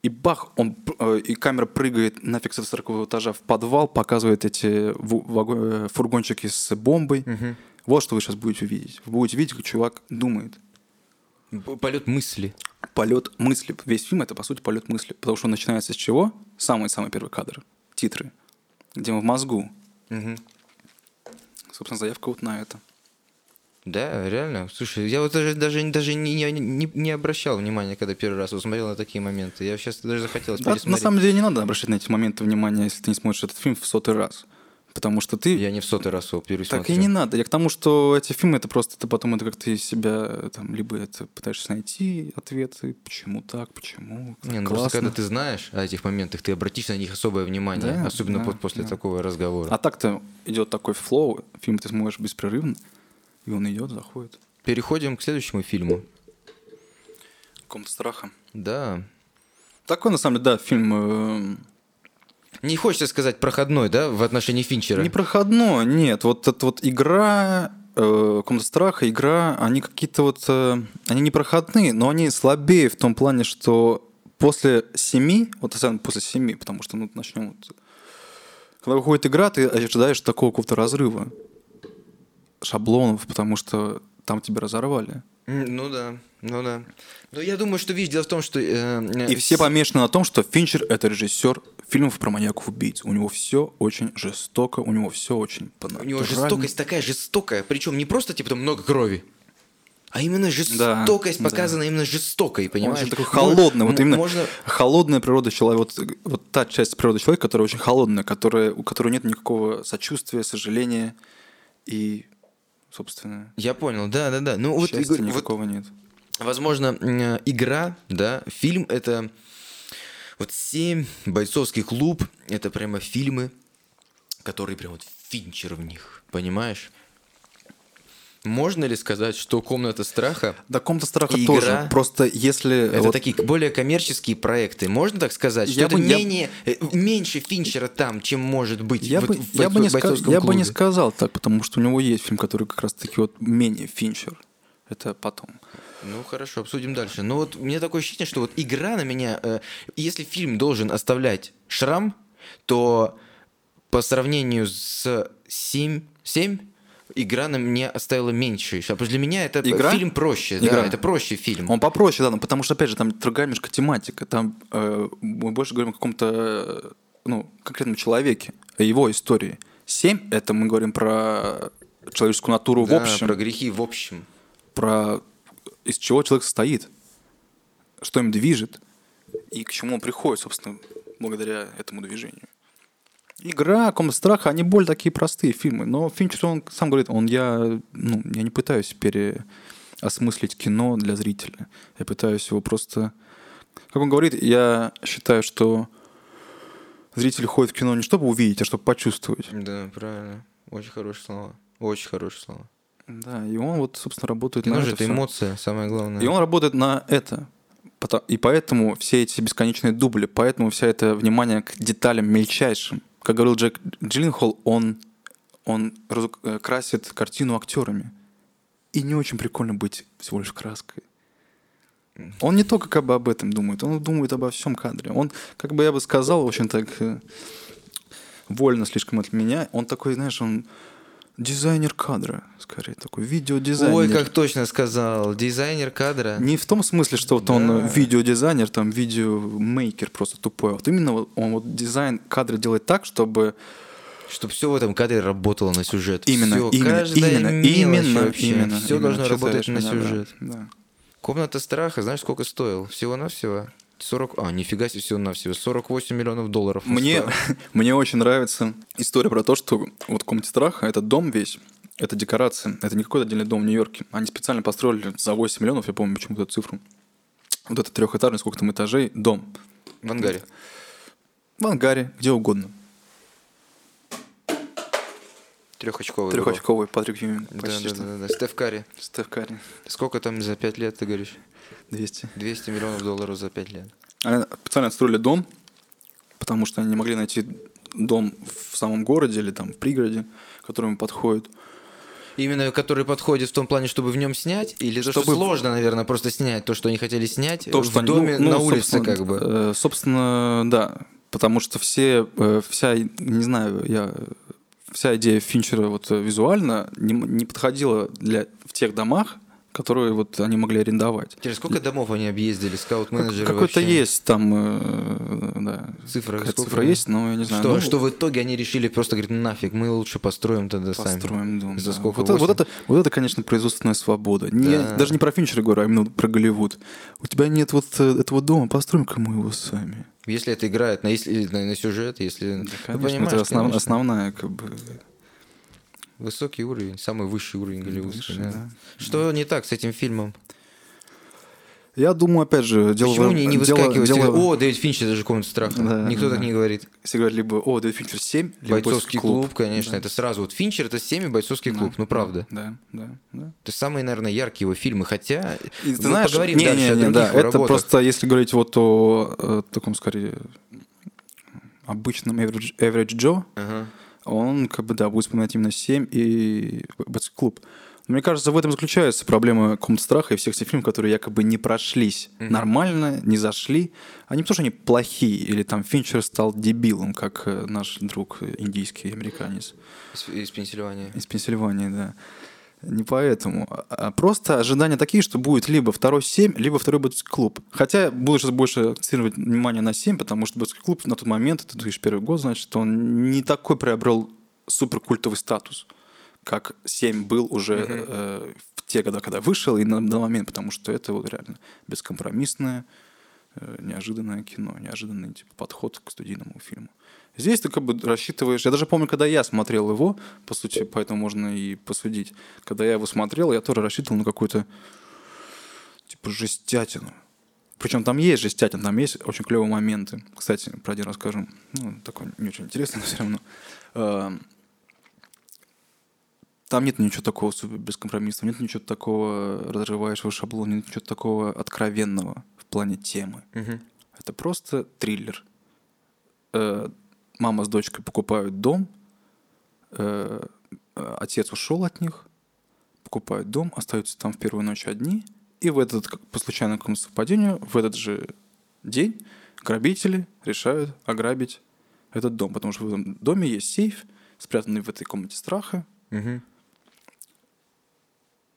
и бах, он, э, и камера прыгает нафиг с 40 этажа в подвал, показывает эти э, фургончики с бомбой. Угу. Вот что вы сейчас будете видеть. Вы будете видеть, как чувак думает. Полет мысли. Полет мысли. Весь фильм это, по сути, полет мысли. Потому что он начинается с чего? Самый-самый первый кадр. Титры. Где мы в мозгу. Угу. Собственно, заявка вот на это. Да, реально. Слушай, я вот даже, даже, даже не, не, не обращал внимания, когда первый раз смотрел на такие моменты. Я сейчас даже захотелось да, На самом деле не надо обращать на эти моменты внимания, если ты не смотришь этот фильм в сотый раз. Потому что ты... Я не в сотый раз его пересмотрю. Так и не надо. Я к тому, что эти фильмы, это просто ты потом это как ты себя там, либо это пытаешься найти ответы, почему так, почему. Не, ну просто когда ты знаешь о этих моментах, ты обратишь на них особое внимание, да, особенно да, после да. такого разговора. А так-то идет такой флоу, фильм ты смотришь беспрерывно, и он идет, заходит. Переходим к следующему фильму. Комната страха. Да. Такой, на самом деле, да, фильм... Не хочется сказать проходной, да, в отношении Финчера? Не проходной, нет. Вот эта вот игра, э, Комната страха, игра, они какие-то вот... Э, они не проходные, но они слабее в том плане, что после семи, вот особенно после семи, потому что, ну, начнем вот... Когда выходит игра, ты ожидаешь такого какого-то разрыва шаблонов, потому что там тебя разорвали. Ну да, ну да. Но я думаю, что видишь, дело в том, что... Э, э, и все помешаны на том, что Финчер — это режиссер фильмов про маньяков-убийц. У него все очень жестоко, у него все очень У него жестокость такая жестокая, причем не просто типа там много крови, а именно жестокость да, показана да. именно жестокой, понимаешь? Он такой холодный, вот именно можно... холодная природа человека, вот, вот та часть природы человека, которая очень холодная, которая, у которой нет никакого сочувствия, сожаления и собственно. Я понял, да, да, да. Ну вот никакого вот, нет. Возможно, игра, да, фильм это вот семь бойцовский клуб, это прямо фильмы, которые прям вот Финчер в них, понимаешь? Можно ли сказать, что комната страха? Да, комната страха игра, тоже. Просто если это вот... такие более коммерческие проекты, можно так сказать, что я это бы, менее я... Э, меньше Финчера там, чем может быть. Я, в, бы, в, я, бы, не сказ... я бы не сказал так, потому что у него есть фильм, который как раз таки вот менее Финчер. Это потом. Ну хорошо, обсудим дальше. Но вот мне такое ощущение, что вот игра на меня, э, если фильм должен оставлять шрам, то по сравнению с 7, 7 игра на меня оставила меньше. Потому что для меня это игра? фильм проще. Игра. Да, это проще фильм. Он попроще, да, но потому что, опять же, там другая немножко тематика. Там э, мы больше говорим о каком-то ну, конкретном человеке, о его истории. Семь — это мы говорим про человеческую натуру да, в общем. про грехи в общем. Про из чего человек состоит, что им движет и к чему он приходит, собственно, благодаря этому движению. Игра, Комната страха, они более такие простые фильмы. Но Финчер, он сам говорит, он, я, ну, я не пытаюсь переосмыслить кино для зрителя. Я пытаюсь его просто... Как он говорит, я считаю, что зритель ходит в кино не чтобы увидеть, а чтобы почувствовать. Да, правильно. Очень хорошие слова. Очень хорошие слова. Да, и он вот, собственно, работает кино на же это. это эмоция, самое главное. И он работает на это. И поэтому все эти бесконечные дубли, поэтому вся это внимание к деталям мельчайшим как говорил Джек Джилленхол, он, он э, красит картину актерами. И не очень прикольно быть всего лишь краской. Он не только как бы об этом думает, он думает обо всем кадре. Он, как бы я бы сказал, очень так э, вольно слишком от меня, он такой, знаешь, он дизайнер кадра, скорее такой видеодизайнер. Ой, как точно сказал, дизайнер кадра. Не в том смысле, что вот да. он видеодизайнер, там видеомейкер просто тупой, а вот именно он вот дизайн кадра делает так, чтобы чтобы все в этом кадре работало на сюжет. Именно, все, именно, именно, именно, вообще. именно. Все именно, должно работать на сюжет. Да, да. Комната страха, знаешь, сколько стоил? Всего-навсего 40... А, нифига себе, всего-навсего. 48 миллионов долларов. Мне, мне очень нравится история про то, что вот в комнате страха этот дом весь, это декорация, это не какой-то отдельный дом в Нью-Йорке. Они специально построили за 8 миллионов, я помню почему-то цифру. Вот это трехэтажный, сколько там этажей, дом. В ангаре. В ангаре, где угодно. Трехочковый. Трехочковый, Патрик Юмин. Да, да, да, да. Стеф Карри. Стеф Карри. Сколько там за 5 лет, ты говоришь? 200. 200 миллионов долларов за 5 лет. Они специально отстроили дом, потому что они не могли найти дом в самом городе или там в пригороде, к которому подходит. Именно который подходит в том плане, чтобы в нем снять? Или то, что Чтобы- сложно, наверное, просто снять то, что они хотели снять То, в что доме ну, ну, на улице, как бы? э, Собственно, да. Потому что все, э, вся, не знаю, я, вся идея Финчера вот э, визуально не, не подходила для, в тех домах, которые вот они могли арендовать. Через сколько домов они объездили, скаут-менеджеры Какой-то вообще? есть там, э, да, Цифра, сколько, цифра есть, но я не знаю. Что, ну, что в итоге они решили просто, говорить, нафиг, мы лучше построим тогда сами. Построим дом. За да. сколько? Вот, это- вот это, вот это, конечно, производственная свобода. Не, Да. Даже не про Финчера говорю, а именно про Голливуд. У тебя нет вот э, этого дома, построим-ка мы его сами. Если это играет на, если, на, на сюжет, если... Да, Ну, конечно, понимаешь, это основ- конечно. основная, как бы. Высокий уровень, самый высший уровень голливудский. Высший, да. да. Что не так с этим фильмом? Я думаю, опять же, дело Почему не, не выскакивает? дело- О, Дэвид Финчер, это же комната страха. Да, Никто так да. не говорит. Если говорят либо «О, Дэвид Финчер 7», либо Бойцовский клуб, конечно, это сразу. Вот Финчер это 7 и бойцовский клуб, ну правда. Да, да, да. Это самые, наверное, яркие его фильмы, хотя И ты знаешь, поговорим не, дальше не, о не, других да, это работах. просто, если говорить вот о, э, таком, скорее, обычном average, average Joe, Ага. он, как бы, да, будет вспоминать именно 7 и Бойцовский клуб. Мне кажется, в этом заключается проблема комнаты страха и всех этих фильмов, которые якобы не прошлись нормально, не зашли. Они не то, что они плохие, или там Финчер стал дебилом, как э, наш друг индийский американец Из, из Пенсильвании. из Пенсильвании, да. Не поэтому. а- А просто ожидания такие, что будет либо второй 7, либо второй Бойцовский клуб. Хотя буду сейчас больше акцентировать внимание на 7, потому что Бойцовский клуб на тот момент, это 2001 год, значит, он не такой приобрел суперкультовый статус, как 7 был уже э, в те годы, когда вышел, и на данный момент, потому что это вот реально бескомпромиссное, э, неожиданное кино, неожиданный типа, подход к студийному фильму. Здесь ты как бы рассчитываешь... Я даже помню, когда я смотрел его, по сути, поэтому можно и посудить. Когда я его смотрел, я тоже рассчитывал на какую-то типа жестятину. Причем там есть жестятина, там есть очень клевые моменты. Кстати, про один расскажу. Ну, такой не очень интересный, но все равно. Там нет ничего такого супер бескомпромиссного, нет ничего такого разрывающего шаблона, нет ничего такого откровенного в плане темы. Мгм. Это просто триллер. Э, Мама с дочкой покупают дом, э, э, отец ушел от них, покупают дом, остаются там в первую ночь одни, и в этот, как по случайному какому-то совпадению, в этот же день грабители решают ограбить этот дом, потому что в этом доме есть сейф, спрятанный в этой комнате страха, Мгм.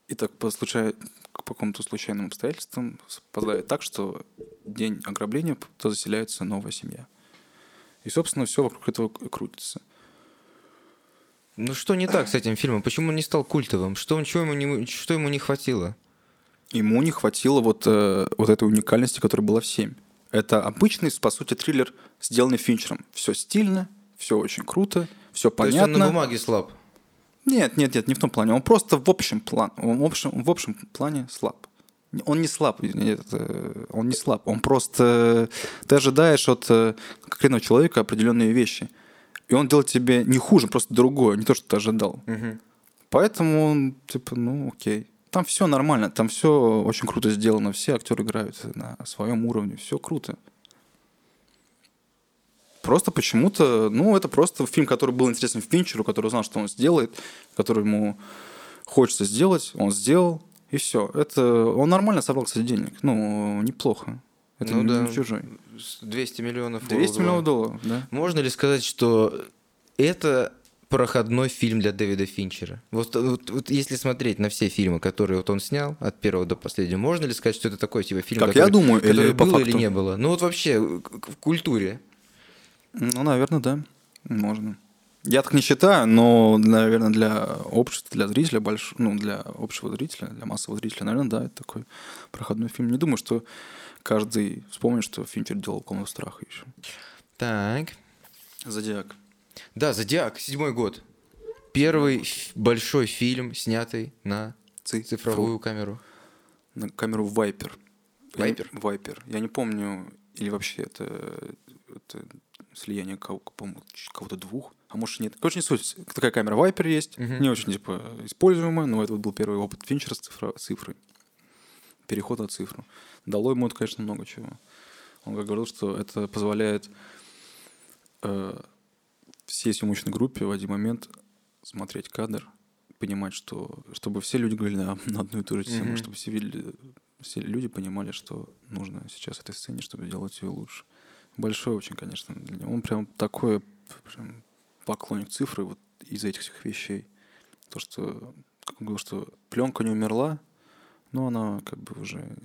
И так по, случай... по какому-то случайным обстоятельствам совпадает так, что день ограбления, то заселяется новая семья. И, собственно, все вокруг этого крутится. Ну что не так с этим фильмом? Почему он не стал культовым? Что, он- чего ему не, что ему не хватило? Ему не хватило вот, э, вот этой уникальности, которая была в 7. Это обычный, по сути, триллер, сделанный Финчером. Все стильно, все очень круто, все То есть он понятно. на бумаге слаб. Нет, нет, нет, не в том плане. Он просто в общем плане, он в общем, в общем плане слаб. Он не слаб, нет, э, он не слаб. Он просто... Ты ожидаешь от э, конкретного человека определенные вещи. И он делает тебе не хуже, просто другое, не то, что ты ожидал. Поэтому он, типа, ну, окей. Там все нормально, там все очень круто сделано, все актеры играют на своем уровне, все круто. Просто почему-то, ну, это просто фильм, который был интересен Финчеру, который знал, что он сделает, который ему хочется сделать, он сделал, и все. Это он нормально собрал, кстати, денег. Ну, неплохо. Это Ну не, да. не чужой. С 200 миллионов 200 долларов. миллионов долларов, да. Можно ли сказать, что это проходной фильм для Дэвида Финчера? Вот, вот- вот если смотреть на все фильмы, которые вот он снял от первого до последнего, можно ли сказать, что это такой типа фильм, Как который, я думаю, или который по было или факту? не было? Ну вот вообще в культуре. Ну, наверное, да. Можно. Я так не считаю, но, наверное, для общества, для зрителя, больш... ну, для общего зрителя, для массового зрителя, наверное, да, это такой проходной фильм. Не думаю, что каждый вспомнит, что Финчер делал «Комнату страха» еще. Так. «Зодиак». Да, «Зодиак», седьмой год. Первый большой фильм, снятый на Ци- цифровую камеру. на камеру Вайпер. Вайпер? Вайпер. Я не помню, или вообще это, это слияние кого-то двух, а может нет. Короче, не суть. Такая камера Вайпер есть, не очень типа используемая, но это был первый опыт Финчера с цифра- цифрой. Переход на цифру. Дало ему это, конечно, много чего. Он как говорил, что это позволяет э, всей съемочной группе в один момент смотреть кадр, понимать, что чтобы все люди говорили на, на одну и ту же тему, mm-hmm. чтобы все, видели, все люди понимали, что нужно сейчас этой сцене, чтобы сделать ее лучше. Большой очень, конечно, для него. Он прям такой прям поклонник цифры вот из этих всех вещей. То, что, как он говорил, что пленка не умерла, но она как бы уже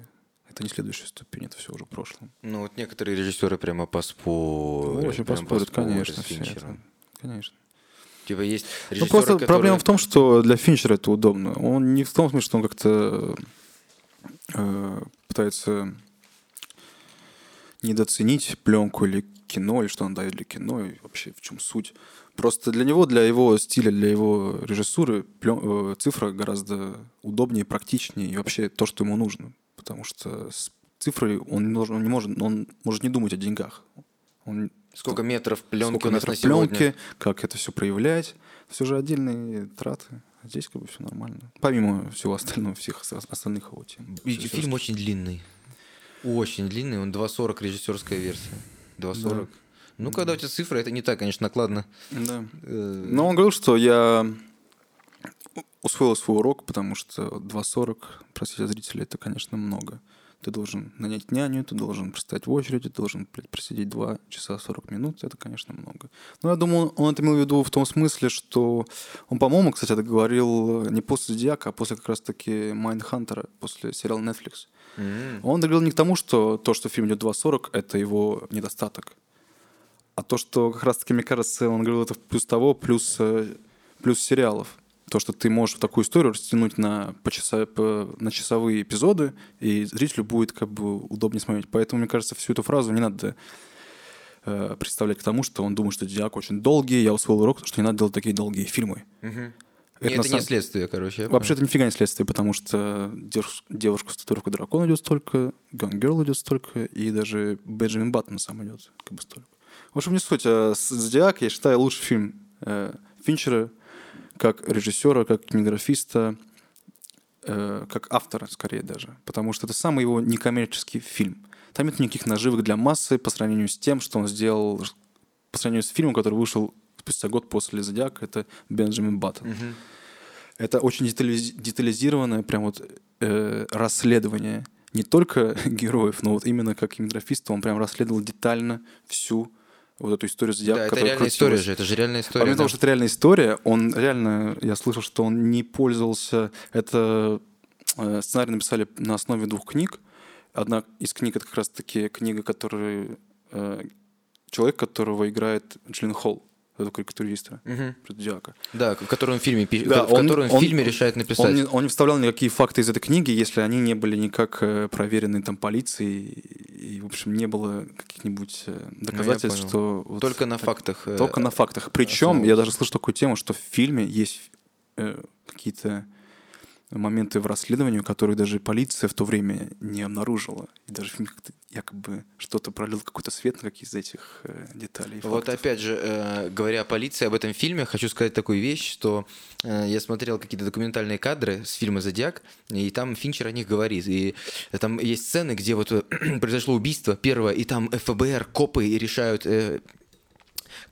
это не следующая ступень, это все уже в прошлом. Ну вот некоторые режиссеры прямо поспорят. Ну, очень поспорят, конечно, все это. Конечно. Типа есть Ну просто которые... проблема в том, что для Финчера это удобно. Он не в том смысле, что он как-то э, пытается недооценить пленку или кино, или что он дает для кино, и вообще в чем суть. Просто для него, для его стиля, для его режиссуры плен, э, цифра гораздо удобнее, практичнее и вообще то, что ему нужно. Потому что с цифрой он не, должен, он не может, он может не думать о деньгах. Он Сколько метров пленки Сколько у нас метров на сегодня? пленки, как это все проявлять. Все же отдельные траты. А здесь как бы все нормально. Помимо всего остального, всех остальных его тем. Фильм очень длинный. Очень длинный. Он 2.40 режиссерская версия. 2.40. Да. Ну, когда у тебя цифры, это не так, конечно, накладно. Да. Э, Но он говорил, что я усвоил свой урок, потому что 2.40, простите зрителей, это, конечно, много. Ты должен нанять няню, ты должен простоять в очереди, ты должен блядь, просидеть 2 часа 40 минут. Это, конечно, много. Но я думаю, он это имел в виду в том смысле, что он, по-моему, кстати, это говорил не после «Зодиака», а после как раз-таки «Майндхантера», после сериала Netflix. Mm-hmm. Он говорил не к тому, что то, что фильм идет 2.40, это его недостаток. А то, что как раз-таки, мне кажется, он говорил это плюс того, плюс, э, плюс сериалов. То, что ты можешь такую историю растянуть на, по часа, по, на часовые эпизоды, и зрителю будет как бы удобнее смотреть. Поэтому, мне кажется, всю эту фразу не надо э, представлять к тому, что он думает, что Диак очень долгий, я усвоил урок, что не надо делать такие долгие фильмы. Угу. Это, это не следствие, короче. Вообще это нифига не следствие, потому что девушка с татуировкой дракона идет столько, Girl идет столько, и даже Бенджамин Баттон сам идет как бы столько. В общем, не суть. А Зодиак, я считаю, лучший фильм э, Финчера как режиссера, как кинематографиста, э, как автора, скорее даже. Потому что это самый его некоммерческий фильм. Там нет никаких наживок для массы по сравнению с тем, что он сделал по сравнению с фильмом, который вышел спустя год после «Зодиака», это Бенджамин Баттон. Угу. Это очень детализ... детализированное прям вот э, расследование не только героев, но вот именно как кинематографист он прям расследовал детально всю вот эту историю Зодиака, да, это реальная крутилась. история же, это же реальная история. Помимо да. того, что это реальная история, он реально, я слышал, что он не пользовался, это э, сценарий написали на основе двух книг. Одна из книг это как раз-таки книга, которую э, человек, которого играет Джиллин Холл этого карикатуриста, угу. Зодиака. Да, в котором фильме, да, в он, котором он, фильме решает написать. Он не, он не вставлял никакие факты из этой книги, если они не были никак э, проверены там полицией, и, в общем, не было каких-нибудь э, ну, доказательств, ну, что... Вот, только на фактах. Э, только на фактах. Причем, я даже слышал такую тему, что в фильме есть э, какие-то моменты в расследовании, которые даже полиция в то время не обнаружила. И даже якобы что-то пролил какой-то свет на какие-то из этих э, деталей. Вот фактов. опять же, э, говоря о полиции, об этом фильме, хочу сказать такую вещь, что э, я смотрел какие-то документальные кадры с фильма «Зодиак», и там Финчер о них говорит. И там есть сцены, где вот произошло убийство первое, и там ФБР, копы решают э,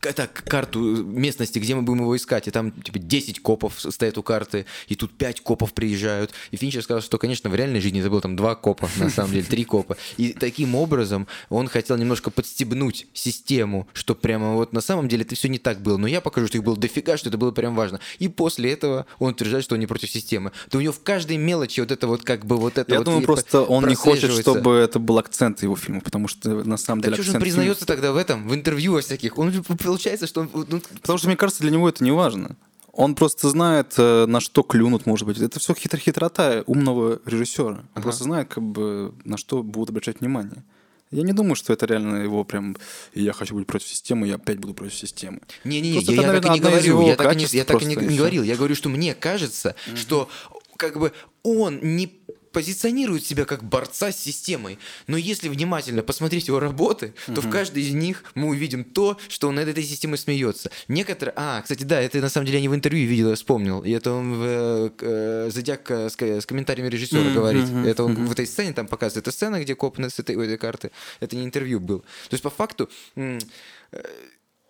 это карту местности, где мы будем его искать, и там типа 10 копов стоят у карты, и тут 5 копов приезжают. И Финчер сказал, что, конечно, в реальной жизни это было там 2 копа, на самом деле, 3 копа. И таким образом он хотел немножко подстебнуть систему, что прямо вот на самом деле это все не так было, но я покажу, что их было дофига, что это было прям важно. И после этого он утверждает, что он не против системы. То у него в каждой мелочи вот это вот как бы вот это Я вот думаю, просто он не хочет, чтобы это был акцент его фильма, потому что на самом деле так акцент... что же он признается фильма... тогда в этом, в интервью во всяких? Он получается, что. Ну... Потому что, мне кажется, для него это не важно. Он просто знает, э, на что клюнут, может быть. Это все хитро хитрота умного режиссера. Он ага. просто знает, как бы, на что будут обращать внимание. Я не думаю, что это реально его прям «я хочу быть против системы, я опять буду против системы». Не-не-не, я, я так и не говорю. Я так и не, я так и не говорил. Я говорю, что мне кажется, mm-hmm. что как бы он не позиционирует себя как борца с системой. Но если внимательно посмотреть его работы, то угу. в каждой из них мы увидим то, что он над этой системой смеется. Некоторые... А, кстати, да, это на самом деле я не в интервью видел, я вспомнил. И это он в э, э Зодиак с, с комментариями режиссера mm-hmm. говорит. Это он mm-hmm. в этой сцене там показывает. Это сцена, где копны с этой, этой карты. Это не интервью был. То есть, по факту... Э,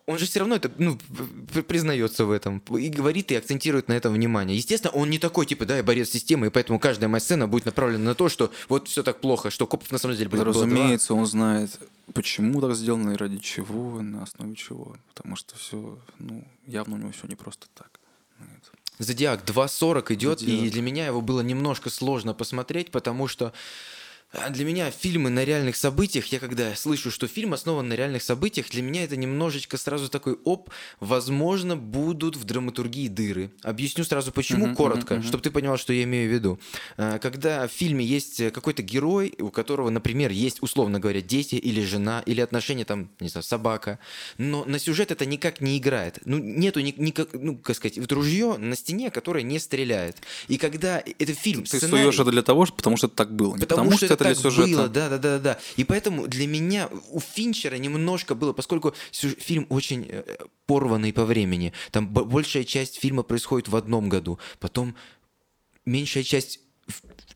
он же все равно это, ну, признается в этом и говорит и акцентирует на этом внимание. Естественно, он не такой, типа, да, я борец с системой, и поэтому каждая моя сцена будет направлена на то, что вот все так плохо, что копов на самом деле два. разумеется, он знает, почему так сделано и ради чего, на основе чего. Потому что все, ну, явно у него все не просто так. Это- Зодиак 2.40 идет, и Зодиак. для меня его было немножко сложно посмотреть, потому что для меня фильмы на реальных событиях, я когда слышу, что фильм основан на реальных событиях, для меня это немножечко сразу такой оп, возможно, будут в драматургии дыры. Объясню сразу почему, коротко, чтобы ты понимал, что я имею в виду. А, Когда в фильме есть э, какой-то герой, у которого, например, есть, условно говоря, дети или жена, или отношения там, не знаю, собака, но на сюжет это никак не играет. Ну, нету ни- никак, ну, как сказать, вот ружье на стене, которое не стреляет. И когда это фильм, Ты сценарий- суешь это для того, потому что это так было. Не Потому, потому, что, что, это для так сюжета. было, да, да, да, да. И поэтому для меня у Финчера немножко было, поскольку фильм очень э, порванный по времени. Там большая часть фильма происходит в одном году, потом меньшая часть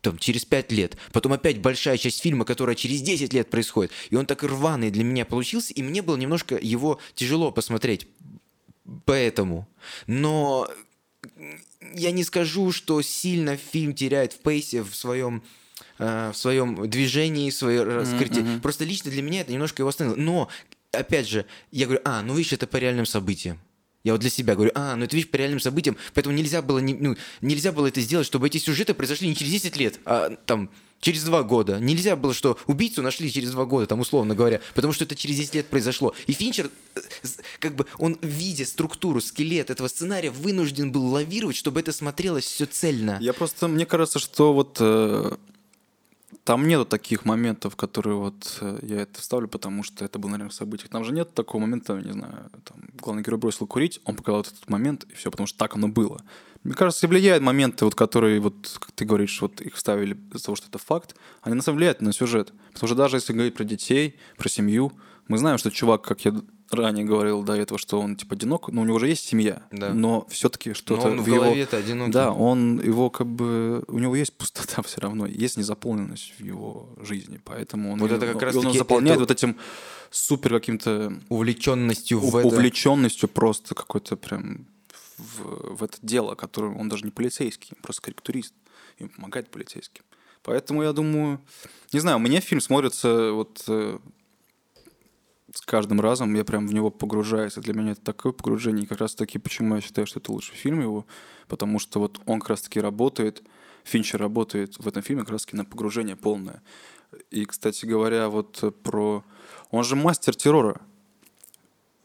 там, через пять лет, потом опять большая часть фильма, которая через 10 лет происходит. И он так рваный для меня получился, и мне было немножко его тяжело посмотреть. Поэтому. Но я не скажу, что сильно фильм теряет в пейсе в своем э, в своем движении, в своей раскрытии. Просто лично для меня это немножко его остановило. Но, опять же, я говорю, а, ну видишь, это по реальным событиям. Я вот для себя говорю, а, ну это видишь по реальным событиям, поэтому нельзя было, ну, нельзя было это сделать, чтобы эти сюжеты произошли не через 10 лет, а там через два года. Нельзя было, что убийцу нашли через два года, там условно говоря, потому что это через 10 лет произошло. И Финчер, э, как бы, он, видя структуру, скелет этого сценария, вынужден был лавировать, чтобы это смотрелось все цельно. Я просто, мне кажется, что вот э, там нету таких моментов, которые вот э, я это ставлю, потому что это было на реальных событиях. Там же нет такого момента, не знаю, там, главный герой бросил курить, он показал этот момент, и все, потому что так оно было. Мне кажется, влияют моменты, вот, которые, вот, как ты говоришь, вот их вставили из-за того, что это факт, они на самом деле влияют на сюжет. Потому что даже если говорить про детей, про семью, мы знаем, что чувак, как я ранее говорил до этого, что он типа одинок, но у него уже есть семья, Да. но все-таки что-то он в его- голове-то одинокий. Да, он его как бы у него есть пустота все равно, есть незаполненность в его жизни, поэтому он, Вот это как он раз-таки заполняет это- вот этим супер каким-то Увлеченностью в это. увлеченностью просто какой-то прям в, в это дело, которое он даже не полицейский, он просто корректурист, ему помогает полицейским. Поэтому я думаю, не знаю, мне фильм смотрится вот э, с каждым разом, я прям в него погружаюсь, и для меня это такое погружение, и как раз таки, почему я считаю, что это лучший фильм его, потому что вот он как раз таки работает, Финчер работает в этом фильме как раз таки на погружение полное. И, кстати говоря, вот про... Он же мастер террора.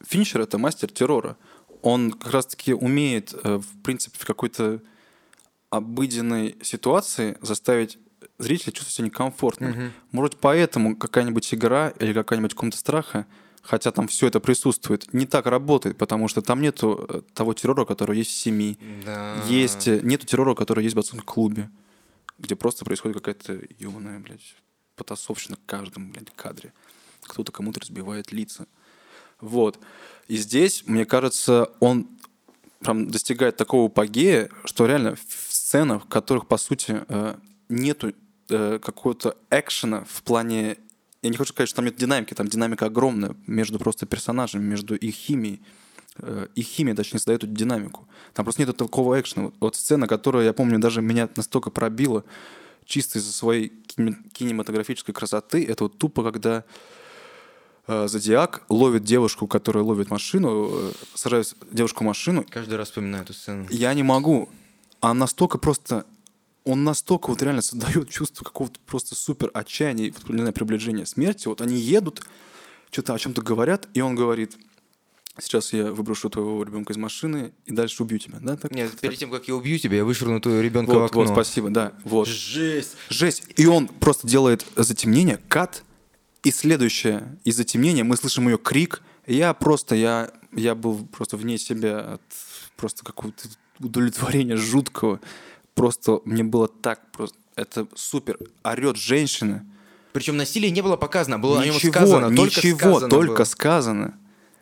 Финчер — это мастер террора. Он как раз-таки умеет, э, в принципе, в какой-то обыденной ситуации заставить зрителя чувствовать себя некомфортно. Может, поэтому какая-нибудь игра или какая-нибудь комната страха, хотя там все это присутствует, не так работает, потому что там нету э, того террора, который есть в семье. Да. Есть, э, нету террора, который есть в бойцовском клубе, где просто происходит какая-то ебаная, блядь, потасовщина в каждом, блядь, кадре. Кто-то кому-то разбивает лица. Вот. И здесь, мне кажется, он прям достигает такого апогея, что реально в сценах, в которых, по сути, э, нету э, какого-то экшена в плане... Я не хочу сказать, что там нет динамики, там динамика огромная между просто персонажами, между их химией. Э, Их химия, точнее, создает эту динамику. Там просто нет такого экшена. Вот, вот сцена, которая, я помню, даже меня настолько пробила чисто из-за своей кине- кинематографической красоты, это вот тупо, когда э, Зодиак ловит девушку, которая ловит машину, э, сажает девушку в машину, Каждый раз вспоминаю эту сцену. я не могу. А настолько просто... Он настолько вот реально создает чувство какого-то просто супер отчаяния, и, вот, приближения смерти. Вот они едут, что-то о чем-то говорят, и он говорит, сейчас я выброшу твоего ребенка из машины и дальше убью тебя. Да, так? Нет, Так. перед тем, как я убью тебя, я вышвырну твоего ребенка в Вот, окно. вот, спасибо, да, вот. Жесть. Жесть. И он просто делает затемнение, кат, и следующее из затемнения мы слышим ее крик. Я просто, я, я был просто вне себя от просто какого-то удовлетворения жуткого. Просто мне было так просто... Это супер. Орет женщина. Причем насилие не было показано, было ничего, сказано. только ничего, сказано только было. сказано.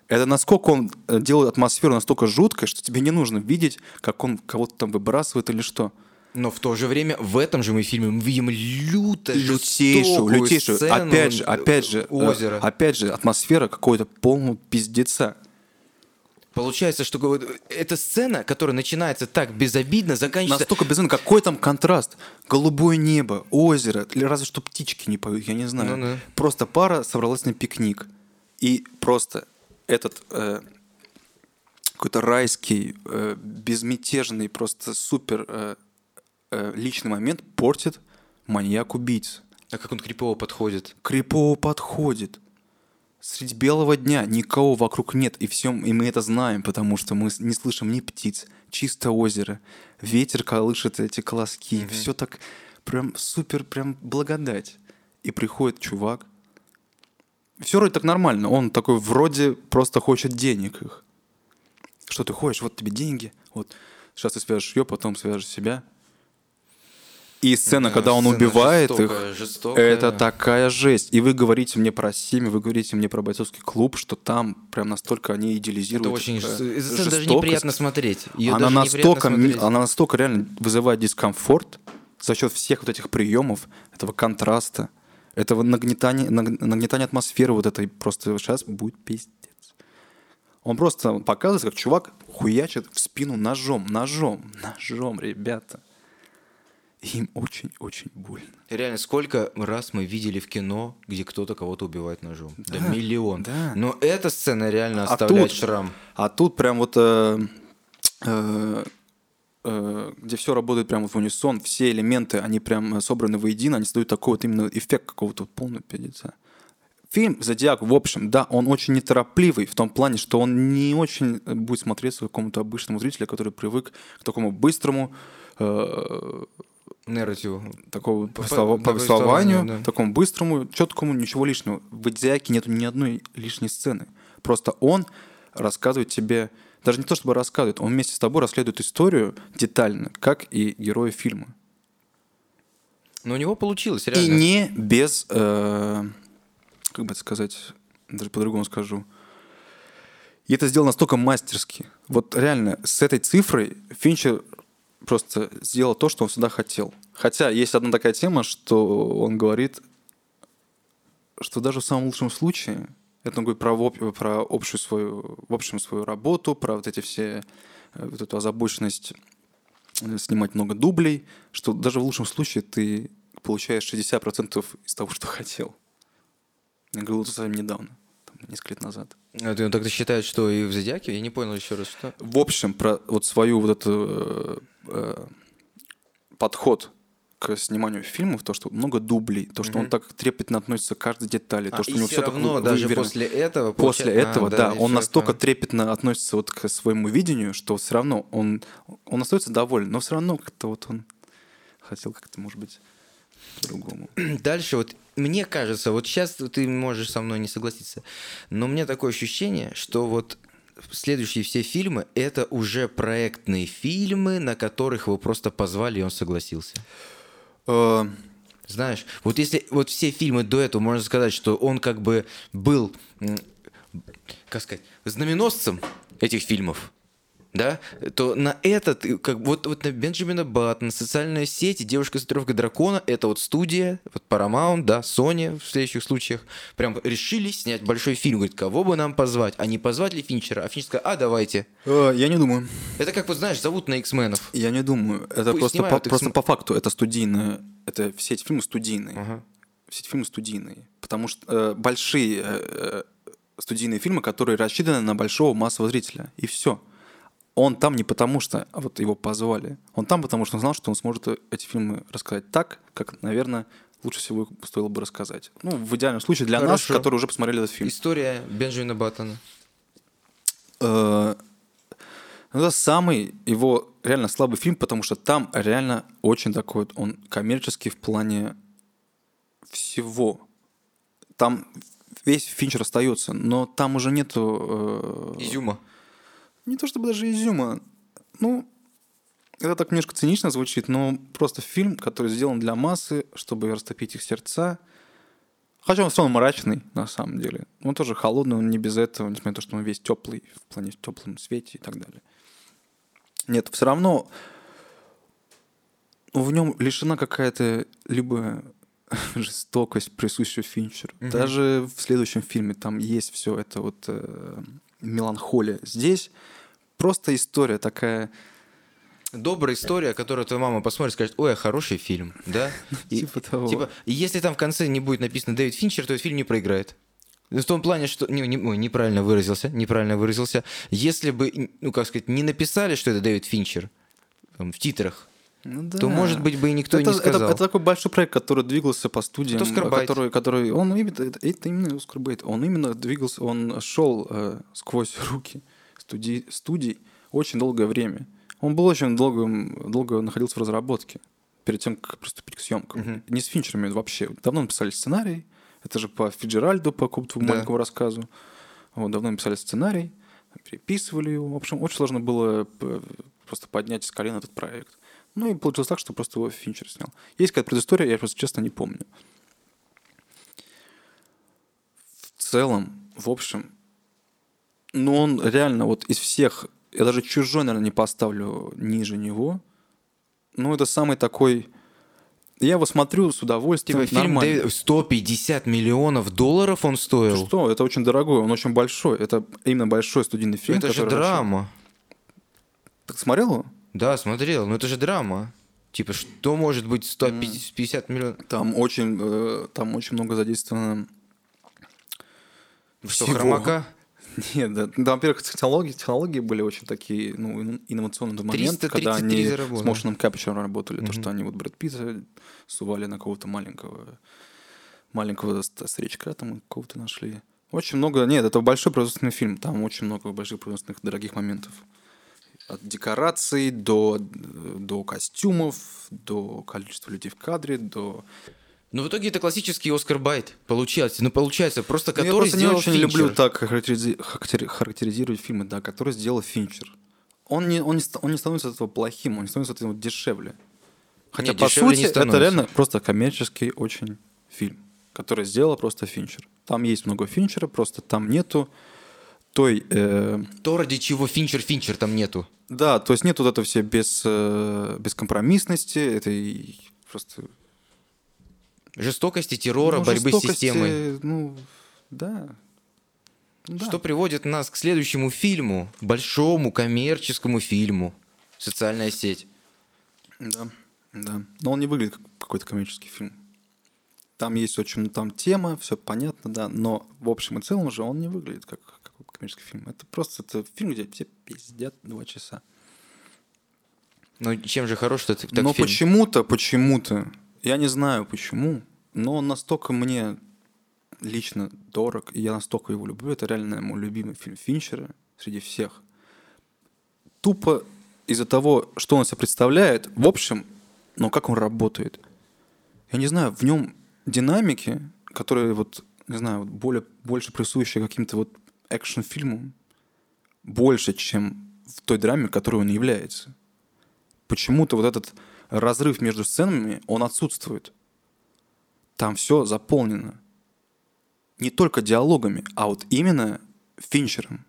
Это насколько он э, делает атмосферу настолько жуткой, что тебе не нужно видеть, как он кого-то там выбрасывает или что. Но в то же время в этом же мы фильме мы видим люто лютейшую, лютейшую. сцену Опять же, опять же, э, озера. опять же, атмосфера какого-то полного пиздеца. Получается, что эта сцена, которая начинается так безобидно, заканчивается... Настолько безумно. Какой там контраст? Голубое небо, озеро, или разве что птички не поют, я не знаю. Ну да. Просто пара собралась на пикник. И просто этот э, какой-то райский, э, безмятежный, просто супер э, э, личный момент портит маньяк-убийца. А как он крипово подходит. Крипово подходит. Средь белого дня никого вокруг нет, и всем, и мы это знаем, потому что мы не слышим ни птиц, чисто озеро, ветер колышет эти колоски, mm все так прям супер, прям благодать. И приходит чувак, все вроде так нормально, он такой вроде просто хочет денег их. Что ты хочешь, вот тебе деньги, вот сейчас ты свяжешь ее, потом свяжешь себя, и сцена, Да, когда он сцена убивает жестокая, их, жестокая. это такая жесть. И вы говорите мне про семьи, вы говорите мне про бойцовский клуб, что там прям настолько они идеализируют. Это очень... э, жест- Эту сцену даже жестокость. неприятно смотреть. Она настолько, смотреть. она настолько реально вызывает дискомфорт за счет всех вот этих приемов, этого контраста, этого нагнетания, наг- нагнетания атмосферы вот этой просто сейчас будет пиздец. Он просто показывает, как чувак хуячит в спину ножом, ножом, ножом, ребята. Им очень-очень больно. Реально, сколько раз мы видели в кино, где кто-то кого-то убивает ножом? Да, миллион. да. Но эта сцена реально А оставляет тут- шрам. А тут прям вот, э, э, э, где все работает прям вот в унисон, все элементы, они прям э, собраны воедино, они создают такой вот именно эффект какого-то вот полного пиздеца. Фильм «Зодиак», в общем, да, он очень неторопливый в том плане, что он не очень будет смотреться какому-то обычному зрителю, который привык к такому быстрому, э, Нарративу. такому По- повествов- повествованию, да. такому быстрому, четкому, ничего лишнего. В «Зодиаке» нету ни одной лишней сцены. Просто он рассказывает тебе, даже не то чтобы рассказывает, он вместе с тобой расследует историю детально, как и герои фильма. Но у него получилось, И реально. не без, э, как бы это сказать, даже по-другому скажу. И это сделано настолько мастерски. Вот реально, с этой цифрой Финчер просто сделал то, что он всегда хотел. Хотя есть одна такая тема, что он говорит, что даже в самом лучшем случае, это он говорит про, про общую свою, в общем свою работу, про вот эти все, э, вот эту озабоченность э, снимать много дублей, что даже в лучшем случае ты получаешь 60% из того, что хотел. Я говорил это совсем недавно, там, несколько лет назад. А ты- ну, тогда считает, что и в «Зодиаке»? Я не понял еще раз, что... В общем, про вот свою вот эту э, подход к сниманию фильмов, то, что много дублей, то, что он так трепетно относится к каждой детали, А, то, что у него все так равно, вы- даже выверено. после этого... После получается- этого, А, да, и он настолько понял. трепетно относится вот к своему видению, что все равно он, он остается доволен, но все равно как-то вот он хотел как-то, может быть, по-другому. Дальше вот мне кажется, вот сейчас ты можешь со мной не согласиться, но у меня такое ощущение, что вот следующие все фильмы это уже проектные фильмы, на которых его просто позвали и он согласился. Э, Знаешь, вот если вот все фильмы до этого можно сказать, что он как бы был, как сказать, знаменосцем этих фильмов, да, то на этот, э, как вот, вот на Бенджамина Баттона, социальные сети, девушка с дракона, это вот студия, вот Paramount, да, Sony в следующих случаях, прям решили снять большой фильм, говорит, кого бы нам позвать, а не позвать ли Финчера, а Финчер сказал, а давайте. э, я не думаю. Это как вот, знаешь, зовут на X-менов. Я не думаю. Это Пусть просто по, просто по факту это студийное. Это все эти фильмы студийные. Ага. Все эти фильмы студийные. Потому что э, большие э, э, студийные фильмы, которые рассчитаны на большого массового зрителя. И все. Он там не потому, что вот его позвали. Он там потому, что он знал, что он сможет эти фильмы рассказать так, как, наверное, лучше всего стоило бы рассказать. Ну, в идеальном случае для нас, Хорошо. которые уже посмотрели этот фильм. История Бенджамина Баттона. Э, Это самый его реально слабый фильм, потому что там реально очень такой он коммерческий в плане всего. Там весь Финчер остается, но там уже нету... э, Изюма. Не то чтобы даже изюма. Ну, это так немножко цинично звучит, но просто фильм, который сделан для массы, чтобы растопить их сердца. Хотя он все равно мрачный, на самом деле. Он тоже холодный, он не без этого, несмотря на то, что он весь теплый, в плане в теплом свете и так далее. Нет, все равно в нем лишена какая-то либо жестокость, присущая Финчеру. Даже в следующем фильме там есть все это вот э, меланхолия. Здесь просто история такая... Добрая история, которую твоя мама посмотрит и скажет, ой, а хороший фильм, да? И, Типа того. Типа, если там в конце не будет написано Дэвид Финчер, то этот фильм не проиграет. В том плане, что... Не, не- ой, неправильно выразился, неправильно выразился. Если бы, ну, как сказать, не написали, что это Дэвид Финчер там, в титрах, Ну то, да. может быть, бы и никто это, не сказал. Это, это такой большой проект, который двигался по студиям. Это Оскар Байт. который, который, он именно, это, это именно Оскар Бейт. Он именно двигался, он шел э, сквозь руки студий, студий очень долгое время. Он был очень долго, долго находился в разработке перед тем, как приступить к съемкам. Мгм. Не с Финчерами вообще. Давно написали сценарий. Это же по Фиджеральду, по какому-то Да. маленькому рассказу. Вот, давно написали сценарий, переписывали его. В общем, очень сложно было п- просто поднять с колена этот проект. Ну и получилось так, что просто его Финчер снял. Есть какая-то предыстория, я просто честно не помню. В целом, в общем, ну он реально вот из всех, я даже чужой, наверное, не поставлю ниже него. Ну это самый такой... Я его смотрю с удовольствием. Типа фильм. Дэвид- 150 миллионов долларов он стоил. Что? Это очень дорогой, он очень большой. Это именно большой студийный фильм. это же драма. Ты смотрел его? Да, смотрел, но это же драма. Типа, что может быть 150 миллионов? Там очень, э, там очень много задействовано. Что, всего. хромака? Нет, да, да, во-первых, технологии, технологии были очень такие, ну, ин- инновационные моменты, когда 333 они заработали. с motion capture работали, то, Мгм. что они вот Брэд Питта сували на какого-то маленького, маленького ст- старичка там какого-то нашли. Очень много, нет, это большой производственный фильм, там очень много больших производственных дорогих моментов. От декораций до, до костюмов, до количества людей в кадре, до Ну, в итоге это классический Оскар Байт. Получается. Ну, получается, просто Ну, который я просто не сделал очень Финчер. люблю так характеризи- характери- характеризировать фильмы, да, которые сделал Финчер. Он не, он, не, он не становится от этого плохим, он не становится от этого дешевле. Хотя, Не, по дешевле не сути, это реально просто коммерческий очень фильм, который сделал просто Финчер. Там есть много Финчера, просто там нету той... э, То, ради чего Финчер Финчер там нету. да, то есть нет вот этого все без, э, бескомпромиссности, этой просто... Жестокости, террора, ну, борьбы с жестокости, системой. Ну, да. Ну да. Что приводит нас к следующему фильму, большому коммерческому фильму «Социальная сеть». Да, да. Но он не выглядит как какой-то коммерческий фильм. Там есть очень, там тема, все понятно, да, но в общем и целом же он не выглядит как коммерческий фильм. Это просто это фильм, где все пиздят два часа. Ну, чем же хорош этот так но фильм? почему-то, почему-то, я не знаю почему, но он настолько мне лично дорог, и я настолько его люблю. Это реально мой любимый фильм Финчера среди всех. Тупо из-за того, что он себя представляет, в общем, но как он работает. Я не знаю, в нем динамики, которые вот, не знаю, более, больше присущие каким-то вот экшн-фильмам, больше, чем в той драме, которой он является. Почему-то вот этот разрыв между сценами, он отсутствует. Там все заполнено. Не только диалогами, а вот именно Финчером.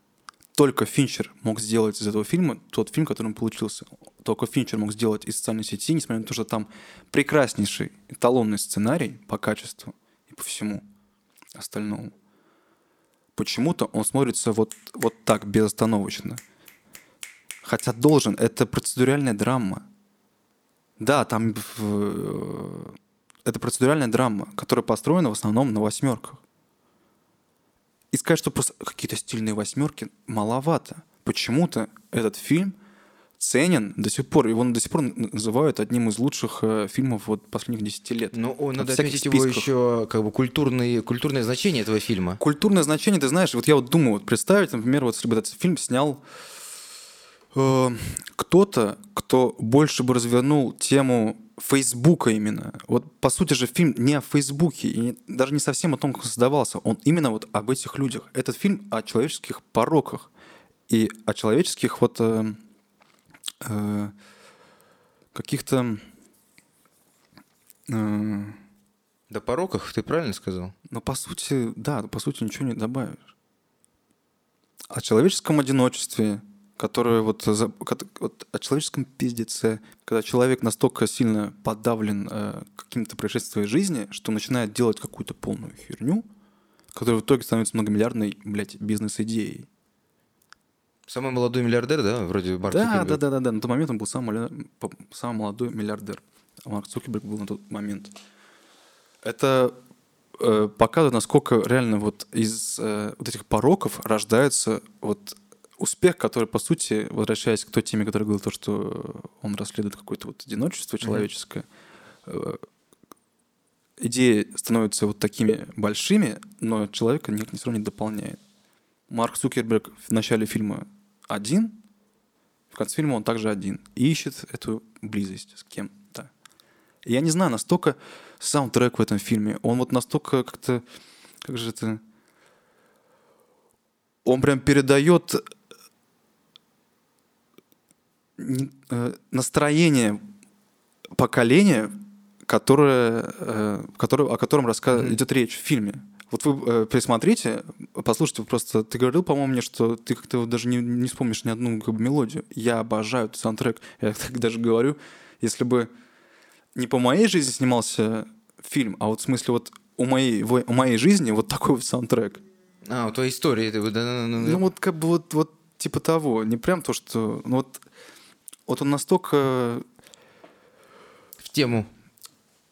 Только Финчер мог сделать из этого фильма тот фильм, который он получился. Только Финчер мог сделать из социальной сети, несмотря на то, что там прекраснейший эталонный сценарий по качеству и по всему остальному. Почему-то он смотрится вот, вот так, безостановочно. Хотя должен, это процедуральная драма. Да, там в- это процедуральная драма, которая построена в основном на восьмерках. И сказать, что просто какие-то стильные восьмерки, маловато. Почему-то этот фильм ценен до сих пор. Его до сих пор называют одним из лучших э, фильмов вот последних 10 лет. Ну, о, От надо отметить его списков. еще как бы культурные, культурное значение этого фильма. Культурное значение, ты знаешь, вот я вот думаю, вот представить, например, вот если бы этот фильм снял э, кто-то, кто больше бы развернул тему Фейсбука именно. Вот по сути же фильм не о Фейсбуке, и не- даже не совсем о том, как он создавался. Он именно вот об этих людях. Этот фильм о человеческих пороках и о человеческих вот э, э, каких-то э, Да пороках, ты правильно сказал? но по сути, да, по сути ничего не добавишь. О человеческом одиночестве, которое вот, вот о человеческом пиздеце, когда человек настолько сильно подавлен э, каким-то происшествием жизни, что начинает делать какую-то полную херню, которая в итоге становится многомиллиардной, блядь, бизнес-идеей. Самый молодой миллиардер, да, вроде Марк Да, Цукерберг? да, да, да, да. На тот момент он был самый, самый молодой миллиардер. А Марк Цукерберг был на тот момент. Это э, показывает, насколько реально вот из э, вот этих пороков рождается вот успех, который, по сути, возвращаясь к той теме, которая говорила, то, что он расследует какое-то вот одиночество человеческое, э, идеи становятся вот такими большими, но человека никак не не дополняет. Марк Цукерберг в начале фильма один, в конце фильма он также один и ищет эту близость с кем-то. Я не знаю, настолько саундтрек в этом фильме, он вот настолько как-то, как же это, он прям передает э, настроение поколения, которое, э, которое, о котором раска... идет речь в фильме. Вот вы э, пересмотрите, послушайте, просто ты говорил, по-моему, мне, что ты как-то даже не, не вспомнишь ни одну как бы, мелодию. Я обожаю этот саундтрек. Я так даже говорю, если бы не по моей жизни снимался фильм, а вот в смысле вот у моей, у моей жизни вот такой вот саундтрек. А, у твоей истории. да. Ну вот как бы вот, вот типа того, не прям то, что... Ну вот, вот он настолько... в тему.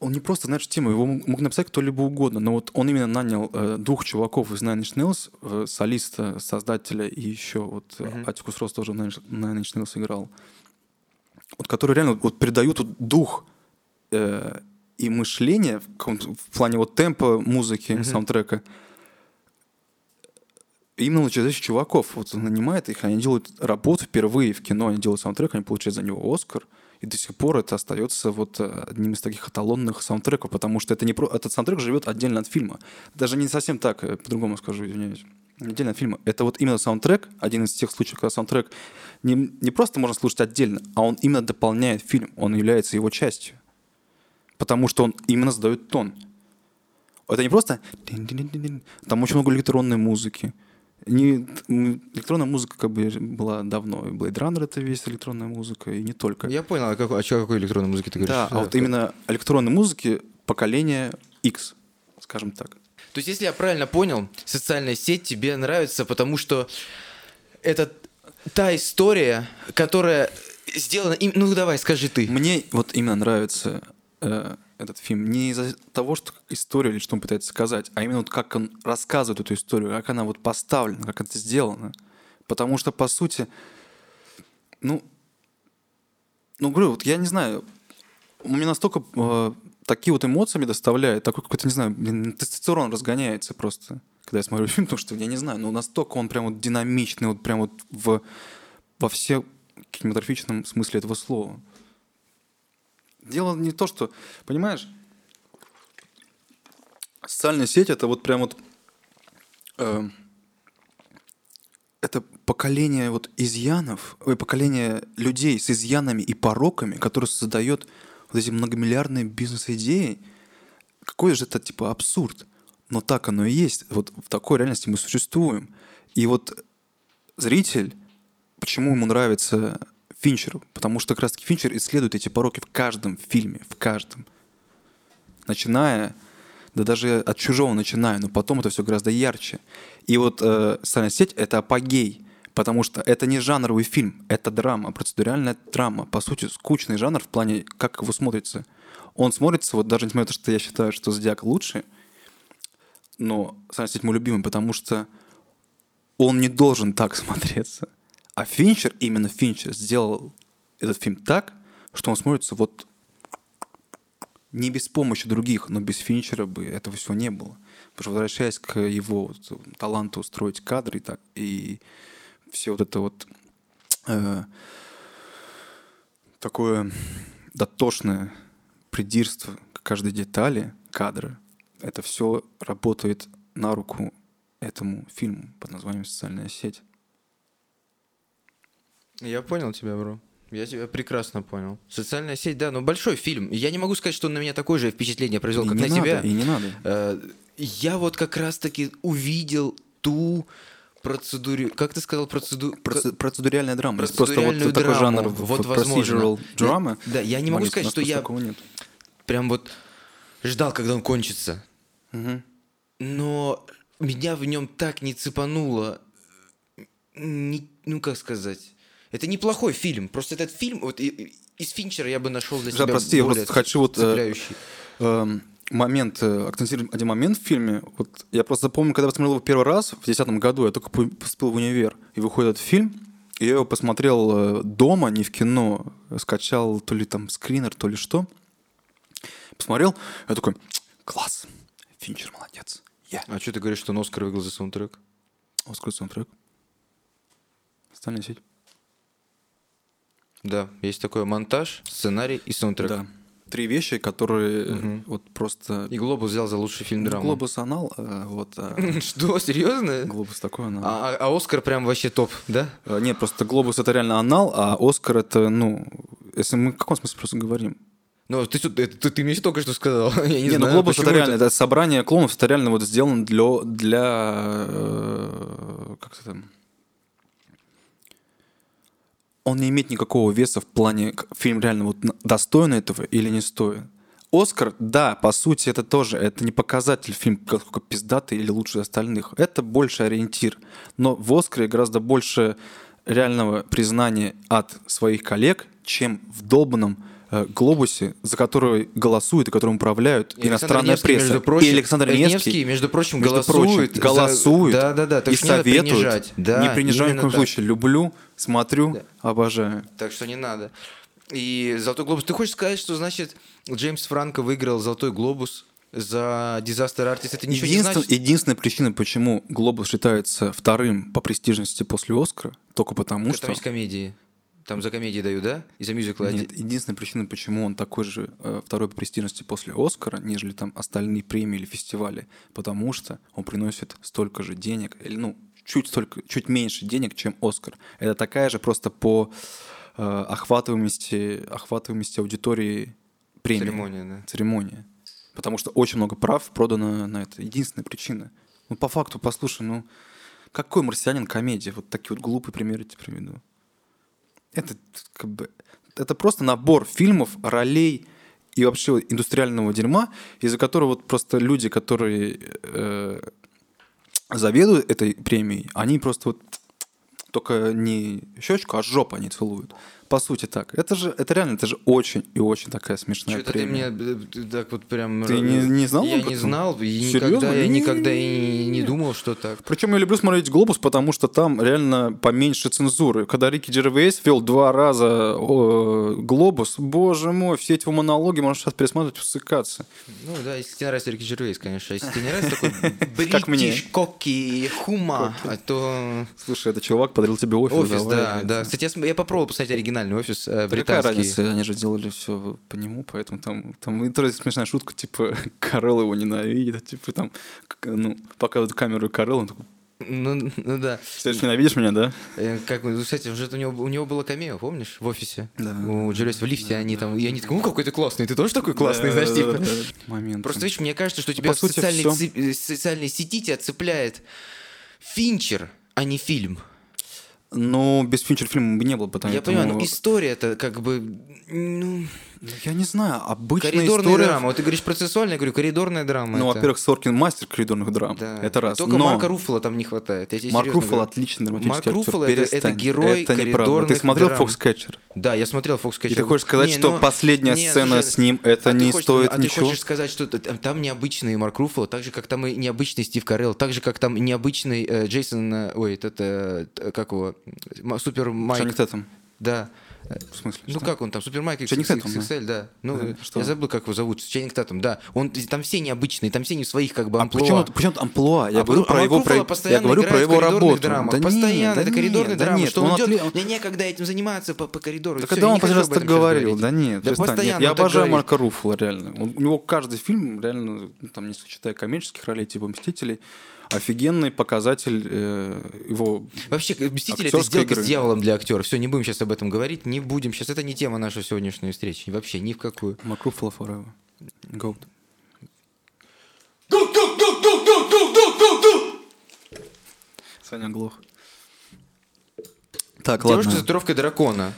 Он не просто, знаешь, тему, его мог написать кто-либо угодно, но вот он именно нанял э, двух чуваков из Nine Inch Nails, э, солиста, создателя и еще вот mm Атикус Рос тоже в Nine Inch- Nails играл, вот которые реально вот передают вот дух э, и мышление в, в плане вот темпа музыки, саундтрека, именно через этих чуваков. Вот он нанимает их, они делают работу впервые в кино, они делают саундтрек, они получают за него Оскар. И до сих пор это остается вот э, одним из таких эталонных саундтреков, потому что это не про... этот саундтрек живет отдельно от фильма. Даже не совсем так, э, по-другому скажу, извиняюсь. Отдельно от фильма. Это вот именно саундтрек, один из тех случаев, когда саундтрек не, не просто можно слушать отдельно, а он именно дополняет фильм, он является его частью. Потому что он именно задает тон. Это не просто... Там очень много электронной музыки. Не, электронная музыка как бы была давно. И Blade Runner это весь электронная музыка, и не только. Я понял, а, какой, а чё, о какой электронной музыке ты говоришь? Да, а вот именно электронной музыки поколения X, скажем так. То есть, если я правильно понял, социальная сеть тебе нравится, потому что это та история, которая сделана... им- Ну, давай, скажи ты. Мне вот именно нравится э, этот фильм не из-за того, что история или что он пытается сказать, а именно вот как он рассказывает эту историю, как она вот поставлена, как это сделано. Потому что, по сути, ну, ну, говорю, вот я не знаю, меня настолько э, такие вот эмоции мне доставляет, такой какой-то, не знаю, тестостерон разгоняется просто, когда я смотрю фильм, потому что, я не знаю, ну, настолько он прям вот динамичный, вот прям вот в, во все кинематографичном смысле этого слова. Дело не то, что, понимаешь, социальная сеть это вот прям вот э, это поколение вот изъянов, ой, поколение людей с изъянами и пороками, которые создает вот эти многомиллиардные бизнес-идеи. Какой же это типа абсурд? Но так оно и есть. Вот в такой реальности мы существуем. И вот зритель, почему ему нравится Финчер? Потому что как раз таки Финчер исследует эти пороки в каждом фильме, в каждом. Начиная, да даже от чужого начиная, но потом это все гораздо ярче. И вот э, «Социальная сеть» — это апогей, потому что это не жанровый фильм, это драма, процедуральная драма. По сути, скучный жанр в плане, как его смотрится. Он смотрится, вот даже несмотря на то, что я считаю, что «Зодиак» лучше, но «Социальная сеть» мой любимый, потому что он не должен так смотреться. А Финчер, именно Финчер, сделал этот фильм так, что он смотрится вот не без помощи других, но без Финчера бы этого всего не было. Потому что возвращаясь к его таланту устроить кадры и, так, и все вот это вот э, такое дотошное придирство к каждой детали кадра, это все работает на руку этому фильму под названием «Социальная сеть». Я понял тебя, бро. Я тебя прекрасно понял. Социальная сеть, да, но большой фильм. Я не могу сказать, что он на меня такое же впечатление произвел, И как не на надо, тебя. И не надо. Э, Я вот как раз-таки увидел ту процедуру... Как ты сказал, процеду... Проце- Процедуральная драма. Есть просто вот процедуральную такой драму. жанр Вот, возможно. procedural drama. Да, я не могу сказать, что я нет. прям вот ждал, когда он кончится. Мгм. Но меня в нем так не цепануло не- ну как сказать, это неплохой фильм. Просто этот фильм, вот из Финчера я бы нашел для себя прости, я более просто хочу вот, э. Эм, момент, э, акцентировать один момент в фильме. Вот я просто помню, когда я посмотрел его первый раз, в 2010 году, я только по- поступил в универ, и выходит этот фильм, и я его посмотрел э, дома, не в кино, скачал то ли там скринер, то ли что. Посмотрел, я такой, класс, Финчер молодец. Я. А что ты говоришь, что он Оскар выиграл за саундтрек? Оскар саундтрек. Остальная сеть. Да, есть такой монтаж, сценарий и саундтрек. Да. Три вещи, которые э, вот просто... И Глобус взял за лучший фильм драма. Глобус анал, э, вот, а Что, серьезно? Глобус такой анал. А, а- а Оскар прям вообще топ, да? Нет, просто Глобус это реально анал, а Оскар это, ну, если мы в каком смысле просто говорим? Ну, ты, это- ты, ты мне только что сказал. Я не, Не, знаю, ну Глобус это реально, это собрание клонов, это реально вот сделано для, для э, как это там, он не имеет никакого веса в плане, фильм реально вот достоин этого или не стоин. Оскар, да, по сути, это тоже, это не показатель фильм, какой пиздатый или лучше остальных. Это больше ориентир. Но в Оскаре гораздо больше реального признания от своих коллег, чем в долбанном глобусе, за который голосуют и которым управляют И иностранная Невский, пресса. Между прочим, и Александр Невский, между прочим, между голосует. прочим, за- голосует Да, да, да. Так и не советует. принижать. Да, не принижаю ни в коем так. случае. Люблю, смотрю, обожаю. Так что не надо. И «Золотой глобус». Ты хочешь сказать, что, значит, Джеймс Франко выиграл «Золотой глобус» за «Disaster Artist»? Это ничего не Единствен- значит? единственная причина, почему Глобус считается вторым по престижности после Оскара, только потому Там что... есть комедии. Там за комедии дают, да? И за мюзиклы Нет, один. единственная причина, почему он такой же э, второй по престижности после Оскара, нежели там остальные премии или фестивали, потому что он приносит столько же денег, или ну чуть столько, чуть меньше денег, чем Оскар. Это такая же просто по э, охватываемости, охватываемости аудитории премия. Церемония, да. Церемония. Потому что очень много прав продано на это. Единственная причина. Ну, по факту, послушай, ну, какой марсианин комедия? Вот такие вот глупые примеры тебе приведу. Это как бы... Это просто набор фильмов, ролей и вообще индустриального дерьма, из-за которого вот просто люди, которые э, заведуют этой премией, они просто вот только не щечку, а жопу они целуют. По сути так. Это же, это реально, это же очень и очень такая смешная Что-то ты премия. мне ты так вот прям... Ты не- не знал Я не знал, и Серьезно? никогда, я никогда и не думал, что так. Причем я люблю смотреть «Глобус», потому что там реально поменьше цензуры. Когда Рики Джервейс вел два раза «Глобус», боже мой, все эти его монологи можно сейчас пересматривать, усыкаться. Ну да, если тебе нравится Рики Джервейс, конечно. А если тебе не нравится такой Как мне. коки, хума, а то... Слушай, этот чувак подарил тебе офис. Офис, да, да. Кстати, я, попробовал посмотреть оригинальный офис э, Да какая британский. разница, они же делали все по нему, поэтому там, там тоже смешная шутка, типа, Карел его ненавидит, типа там, ну, показывают камеру Карел, он такой, Ну, ну да. ты же ненавидишь меня, да? Э, Как, вы- кстати, уже у него, у него было камео, помнишь, в офисе? Да. У Джервейса в лифте, они там, и они такие, ну какой ты классный, ты тоже такой классный, знаешь, типа. Момент. Просто, видишь, мне кажется, что тебя по в сути, социальной, ци- э, социальной сети тебя цепляет Финчер, а не фильм. Ну, без Финчер фильма бы не было, потому Я понимаю, но история это как бы... Ну, Я не знаю, обычная коридорная история... драма. Вот ты говоришь процессуальная, я говорю, коридорная драма. Ну, это. во-первых, Соркин мастер коридорных драм. Да. Это раз. Только Но Марка Руффало там не хватает. Марк Руффало отличный драматический Марк. Руффало это- это герой Это неправда. Ты коридорных смотрел драм. «Foxcatcher»? Да, я смотрел Фокс И ты хочешь сказать, что последняя сцена с ним, это не стоит а ничего? ты хочешь сказать, что там, необычный Марк Руффало, так же, как там и необычный Стив Карелл, так же, как там необычный э, Джейсон, э, ой, этот, э, как его, Супер Майк. Тэттем. Да. В смысле? Ну что? как он там, Супер Майк Ченнинг Тэттем, да. XXL, да. Ну, Да, э, что? я забыл, как его зовут, Ченнинг Тэттем, да. Он, там все необычные, там все не своих как бы А амплуа. почему, почему амплуа? Я А говорю про его, про, я говорю про его работу. драмах. Да нет, постоянно, да это нет, коридорные да драмы. нет, что он, он идет, отли- мне некогда этим заниматься по, по коридору. Да когда он последний раз так говорил? Да нет, Да. Нет, постоянно Я обожаю. Марка Руффала, реально. У него каждый фильм, реально, ну, там, не считая коммерческих ролей, типа «Мстителей», офигенный показатель э, его... Вообще, «Мстители» — это сделка игры. с дьяволом для актера. Все, не будем сейчас об этом говорить, не будем. Сейчас это не тема нашей сегодняшней встречи. Вообще, ни в какую. Марк Руффало forever. Goat. Саня глох. Так, Девушка с ладно. татуировкой дракона.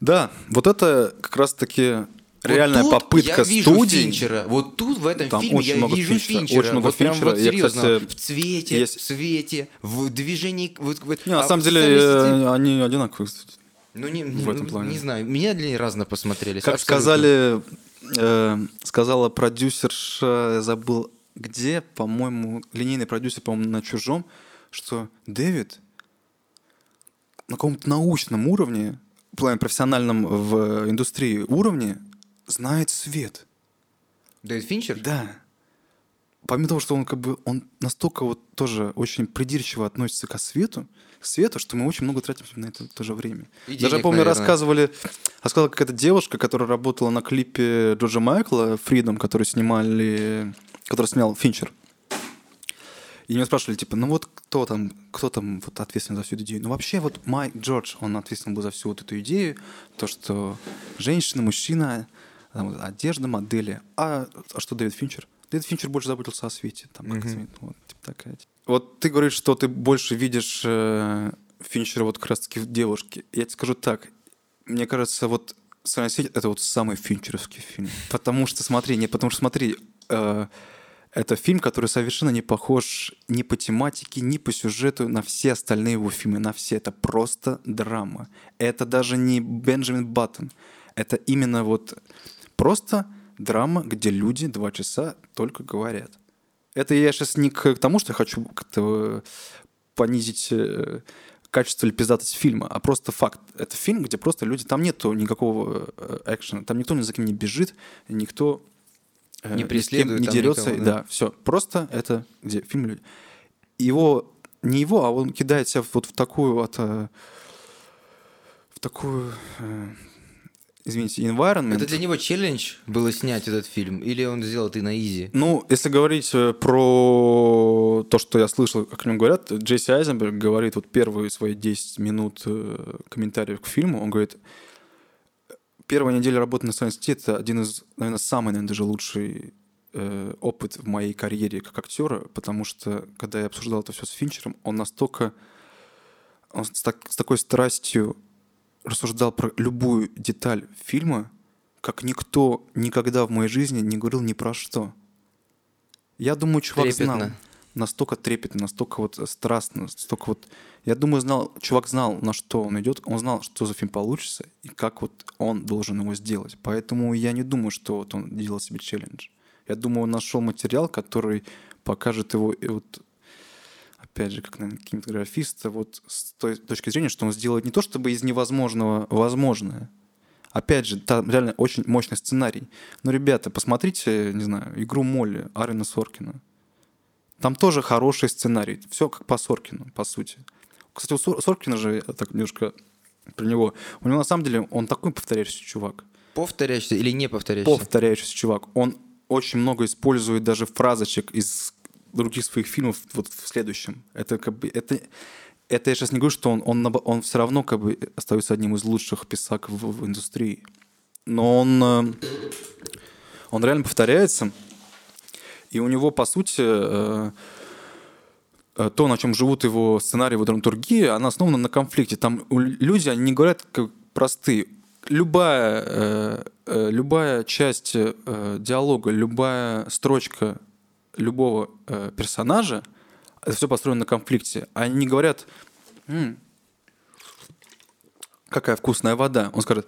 Да, вот это как раз-таки реальная тут попытка я вижу студий. Финчера. Вот тут в этом Там фильме очень я много вижу Финчера, Финчера. очень много вот прям Финчера. вот Я, серьезно. кстати, в цвете, есть- в свете, в движении. Вот, вот- Не, на а самом деле, сценаристы- э, они одинаковые, кстати. ну, не, в этом ну, плане. не знаю, меня для них разно посмотрелись. Как абсолютно. сказали, э, сказала продюсерша, я забыл, где, по-моему, линейный продюсер, по-моему, на «Чужом», что Дэвид на каком-то научном уровне, в плане профессиональном в индустрии уровне, знает свет. Дэвид Финчер? Да. Помимо того, что он как бы он настолько вот тоже очень придирчиво относится к свету, к свету, что мы очень много тратим на это в то же время. И Даже, денег, помню, наверное. рассказывали, рассказывала какая-то девушка, которая работала на клипе Джорджа Майкла «Freedom», который снимали, который снял Финчер. И меня спрашивали, типа, ну вот кто там, кто там вот ответственен за всю эту идею? Ну вообще вот Майк Джордж, он ответственен был за всю вот эту идею, то, что женщина, мужчина, там, одежда, модели. А, а что Дэвид Финчер? Дэвид Финчер больше заботился о свете. Там, как свет, вот, типа такая. Вот ты говоришь, что ты больше видишь э, Финчера вот как раз-таки в девушке. Я тебе скажу так. Мне кажется, вот «Социальная сеть» — это вот самый финчеровский фильм. Потому что, смотри, не потому что, смотри, э, это фильм, который совершенно не похож ни по тематике, ни по сюжету на все остальные его фильмы, на все. Это просто драма. Это даже не Бенджамин Баттон. Это именно вот просто драма, где люди два часа только говорят. Это я сейчас не к тому, что я хочу как-то понизить э, качество или пиздатость фильма, а просто факт. Это фильм, где просто люди... Там нету никакого э, экшена, там никто ни за кем не бежит, никто э, Не преследует не дерется. никого, да, да. все. Просто это где фильм люди. Его не его, а он кидает себя вот в такую вот в такую извините, environment. Это для него челлендж было снять этот фильм? Или он сделал это на изи? Ну, если говорить э, про то, что я слышал, как о нем говорят, Джесси Айзенберг говорит вот первые свои 10 минут э, комментариев к фильму, он говорит, первая неделя работы на City — это один из, наверное, самый, наверное, даже лучший э, опыт в моей карьере как актера, потому что, когда я обсуждал это все с Финчером, он настолько, он с, так- с такой страстью рассуждал про любую деталь фильма, как никто никогда в моей жизни не говорил ни про что. Я думаю, чувак знал. Трепетно. Настолько трепетно, настолько вот страстно, настолько вот... Я думаю, знал, чувак знал, на что он идет, он знал, что за фильм получится и как вот он должен его сделать. Поэтому я не думаю, что вот он делал себе челлендж. Я думаю, он нашел материал, который покажет его и вот опять же, как, наверное, кинематографиста, вот с той точки зрения, что он сделает не то, чтобы из невозможного возможное. Опять же, там реально очень мощный сценарий. Но, ребята, посмотрите, не знаю, «Игру Молли» Арина Соркина. Там тоже хороший сценарий. Все как по Соркину, по сути. Кстати, у Сор- Соркина же, так немножко про него, у него на самом деле он такой повторяющийся чувак. Повторяющийся или не повторяющийся? Повторяющийся чувак. Он очень много использует даже фразочек из других своих фильмов вот в следующем. Это как бы это это я сейчас не говорю, что он он, он все равно как бы остается одним из лучших писак в, в индустрии, но он э, он реально повторяется, и у него по сути э, э, то, на чем живут его сценарии, его драматургия, она основана на конфликте. Там люди, они не говорят как простые. Любая, любая часть диалога, любая строчка любого э, персонажа, это все построено на конфликте. Они не говорят, «М, какая вкусная вода. Он скажет,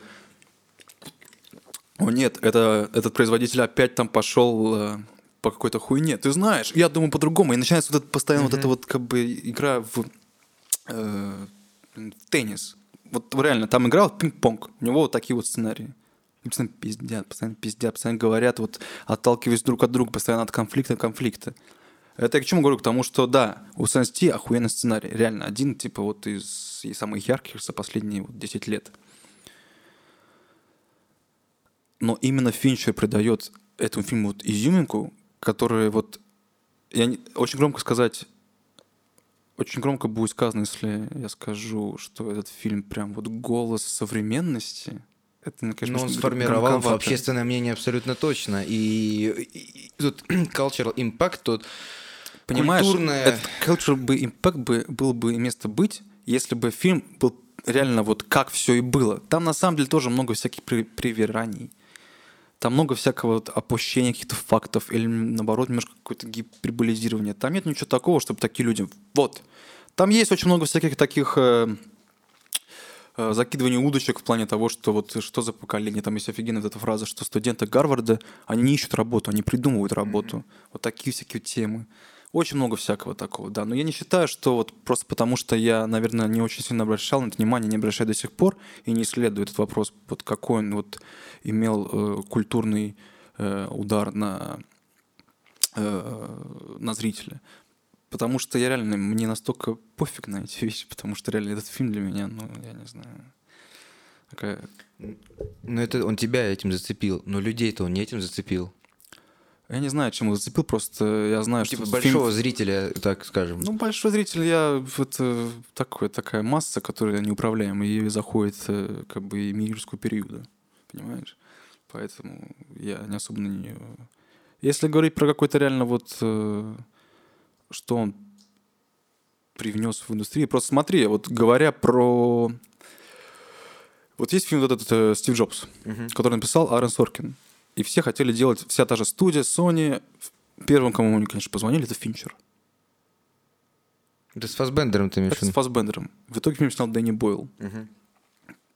о нет, это, этот производитель опять там пошел э, по какой-то хуйне. Ты знаешь, я думаю по-другому. И начинается вот это постоянно вот эта вот как бы игра в, э, в теннис. Вот реально, там играл пинг-понг. У него вот такие вот сценарии. Постоянно пиздят, постоянно пиздят, постоянно говорят, вот отталкиваясь друг от друга, постоянно от конфликта к конфликта. Это я к чему говорю? К тому, что да, у Сенсти охуенный сценарий. Реально, один типа вот из, из самых ярких за последние вот 10 лет. Но именно Финчер придает этому фильму вот изюминку, которая вот... Я не- очень громко сказать... Очень громко будет сказано, если я скажу, что этот фильм прям вот голос современности. Это, ну, конечно, Но он сформировал громковато. общественное мнение абсолютно точно. И, и- и тут cultural impact, тут Понимаешь, культурное... этот cultural бы impact бы был бы место быть, если бы фильм был реально вот как все и было. Там на самом деле тоже много всяких при- привираний. Там много всякого вот опущения каких-то фактов или, наоборот, немножко какое-то гиперболизирование. Там нет ничего такого, чтобы такие люди... Вот. Там есть очень много всяких таких э, э, закидываний удочек в плане того, что вот что за поколение. Там есть офигенная вот эта фраза, что студенты Гарварда, они не ищут работу, они придумывают работу. Mm-hmm. Вот такие всякие темы. Очень много всякого такого, да. Но я не считаю, что вот просто потому, что я, наверное, не очень сильно обращал на это внимание, не обращаю до сих пор и не исследую этот вопрос, вот какой он вот имел э, культурный э, удар на, э, на зрителя. Потому что я реально, мне настолько пофиг на эти вещи, потому что реально этот фильм для меня, ну, я не знаю, такая... Ну, это он тебя этим зацепил, но людей-то он не этим зацепил. Я не знаю, чем его зацепил, просто я знаю, типа что... большого фильм... зрителя, так скажем. Ну, большой зритель, я... Это такое, такая масса, которая неуправляема, и заходит э, как бы и мирскую периода, понимаешь? Поэтому я не особо на нее... Если говорить про какой-то реально вот... Что он привнес в индустрию, просто смотри, вот говоря про... Вот есть фильм вот этот э, «Стив Джобс», uh-huh. который написал Аарон Соркин. И все хотели делать, вся та же студия, Sony. Первым, кому они, конечно, позвонили, это Финчер. Это с Фасбендером ты имеешь Это с Фасбендером. В итоге фильм снял Дэнни Бойл. Угу.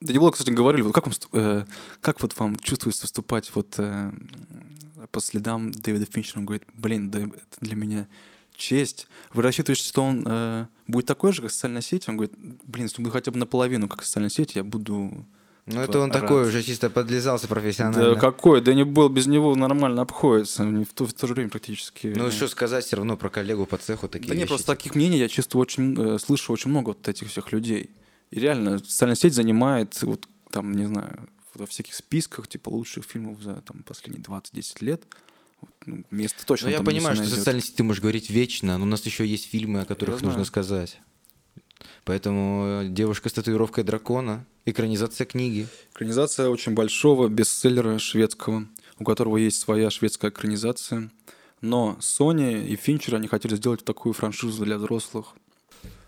Дэнни Бойл, кстати, говорили, вот как, вам, э, как вот вам чувствуется выступать вот э, по следам Дэвида Финчера? Он говорит, блин, да, это для меня честь. Вы рассчитываете, что он э, будет такой же, как социальная сеть? Он говорит, блин, если будет хотя бы наполовину, как социальная сеть, я буду ну, это он рад. такой уже чисто подлезался профессионально. Да какой? Да не был, без него нормально обходится. В то, в то же время практически. Ну, что сказать все равно про коллегу по цеху такие Да нет, просто таких мнений я чувствую очень, э, слышу очень много вот этих всех людей. И реально, социальная сеть занимает, вот там, не знаю, во всяких списках, типа, лучших фильмов за там, последние 20-10 лет. Ну, место точно Но ну, я понимаю, что социальные сети ты можешь говорить вечно, но у нас еще есть фильмы, о которых я нужно знаю. сказать. Поэтому «Девушка с татуировкой дракона» — экранизация книги. Экранизация очень большого бестселлера шведского, у которого есть своя шведская экранизация. Но Sony и Финчер, они хотели сделать такую франшизу для взрослых.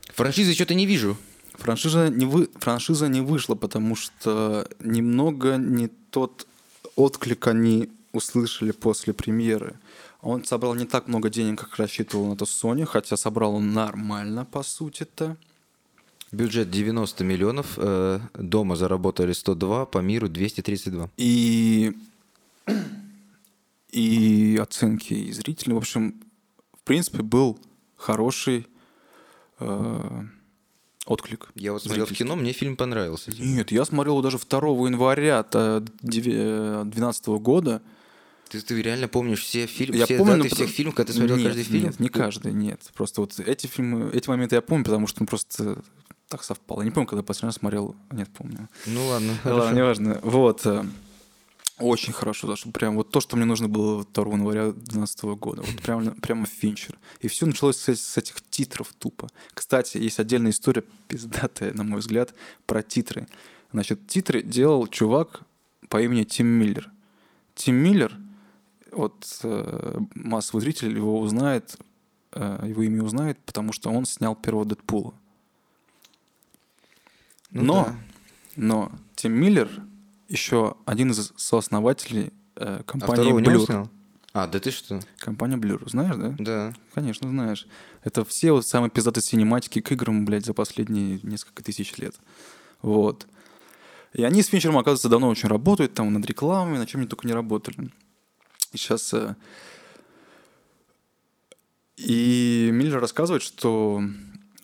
Франшизы что-то не вижу. Франшиза не, вы... Франшиза не вышла, потому что немного не тот отклик они услышали после премьеры. Он собрал не так много денег, как рассчитывал на это Sony, хотя собрал он нормально, по сути-то. Бюджет 90 миллионов, э, дома заработали 102, по миру 232. И, и оценки и зрителей, в общем, в принципе, был хороший э, отклик. Я вот смотрел в кино, мне фильм понравился. Нет, я смотрел его даже 2 января 2012 года. Ты, ты реально помнишь все фильмы, я все помню, даты всех фильмов, когда ты смотрел нет, каждый фильм? Нет, не каждый, нет. Просто вот эти фильмы, эти моменты я помню, потому что ну, просто так совпало. Я не помню, когда последний раз смотрел. Нет, помню. Ну ладно. Ладно, неважно. Вот. Э, очень хорошо, даже прям вот то, что мне нужно было 2 января 2012 года. Вот прямо, прямо Финчер. И все началось с, с этих титров тупо. Кстати, есть отдельная история, пиздатая, на мой взгляд, про титры. Значит, титры делал чувак по имени Тим Миллер. Тим Миллер, вот э, массовый зритель его узнает, э, его имя узнает, потому что он снял первого Дэдпула. Ну, но, да. но Тим Миллер еще один из сооснователей э, компании а Blur. А, да ты что? Компания Blur, знаешь, да? Да. Конечно, знаешь. Это все вот самые пиздатые синематики к играм, блядь, за последние несколько тысяч лет. Вот. И они с Финчером, оказывается, давно очень работают, там, над рекламой, на чем они только не работали. И сейчас... Э... И Миллер рассказывает, что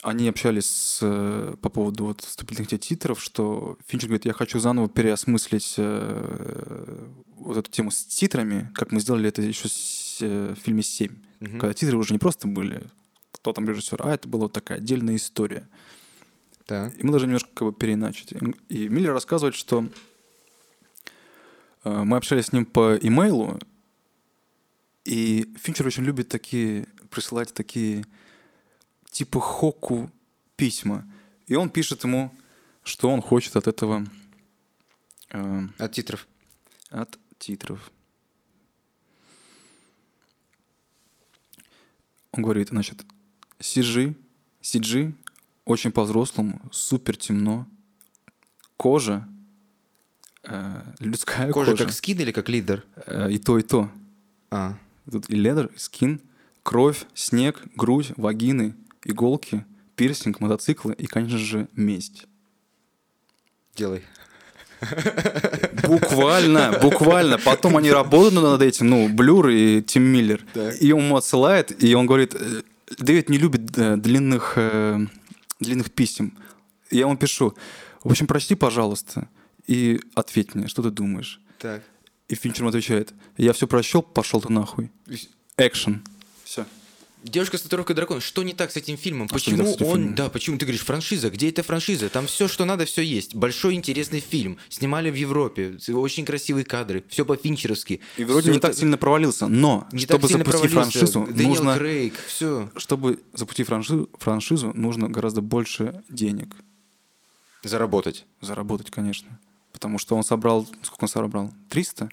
они общались с, э, по поводу вот вступительных титров, что Финчер говорит, я хочу заново переосмыслить э, вот эту тему с титрами, как мы сделали это еще с, в фильме «7», угу. когда титры уже не просто были, кто там режиссер, а это была вот такая отдельная история. Да. И мы должны немножко как бы переиначить. И Миллер рассказывает, что мы общались с ним по имейлу, и Финчер очень любит такие присылать такие типа Хоку письма. И он пишет ему, что он хочет от этого... Э, от титров. От титров. Он говорит, значит, CG, CG очень по-взрослому, супер темно, кожа э, людская Кожа кожа. как скин или как лидер? Э, и то, и то. А, Тут и ледер, и скин, кровь, снег, грудь, вагины, иголки, пирсинг, мотоциклы и, конечно же, месть. делай. Буквально, буквально. Потом они работают над этим, ну, Блюр и Тим Миллер. И он ему отсылает, и он говорит, э, Дэвид не любит э, длинных, э, длинных писем. Я ему пишу, в общем, прости, пожалуйста, и ответь мне, что ты думаешь. Так. И Финчер ему отвечает, я все прощел, пошел ты нахуй. Экшен. Все. Девушка с татуировкой дракона. Что не так с этим фильмом? А почему так он... фильмом? Да, почему ты говоришь франшиза? Где эта франшиза? Там все, что надо, все есть. Большой интересный фильм. Снимали в Европе. Очень красивые кадры. Все по-финчеровски. И вроде Всё не так это- сильно провалился, но не чтобы так запустить франшизу, Дэниел нужно, Крейг. Все. чтобы запустить франшизу, франшизу, нужно гораздо больше денег Заработать. заработать, конечно. Потому что он собрал, сколько он собрал? 300?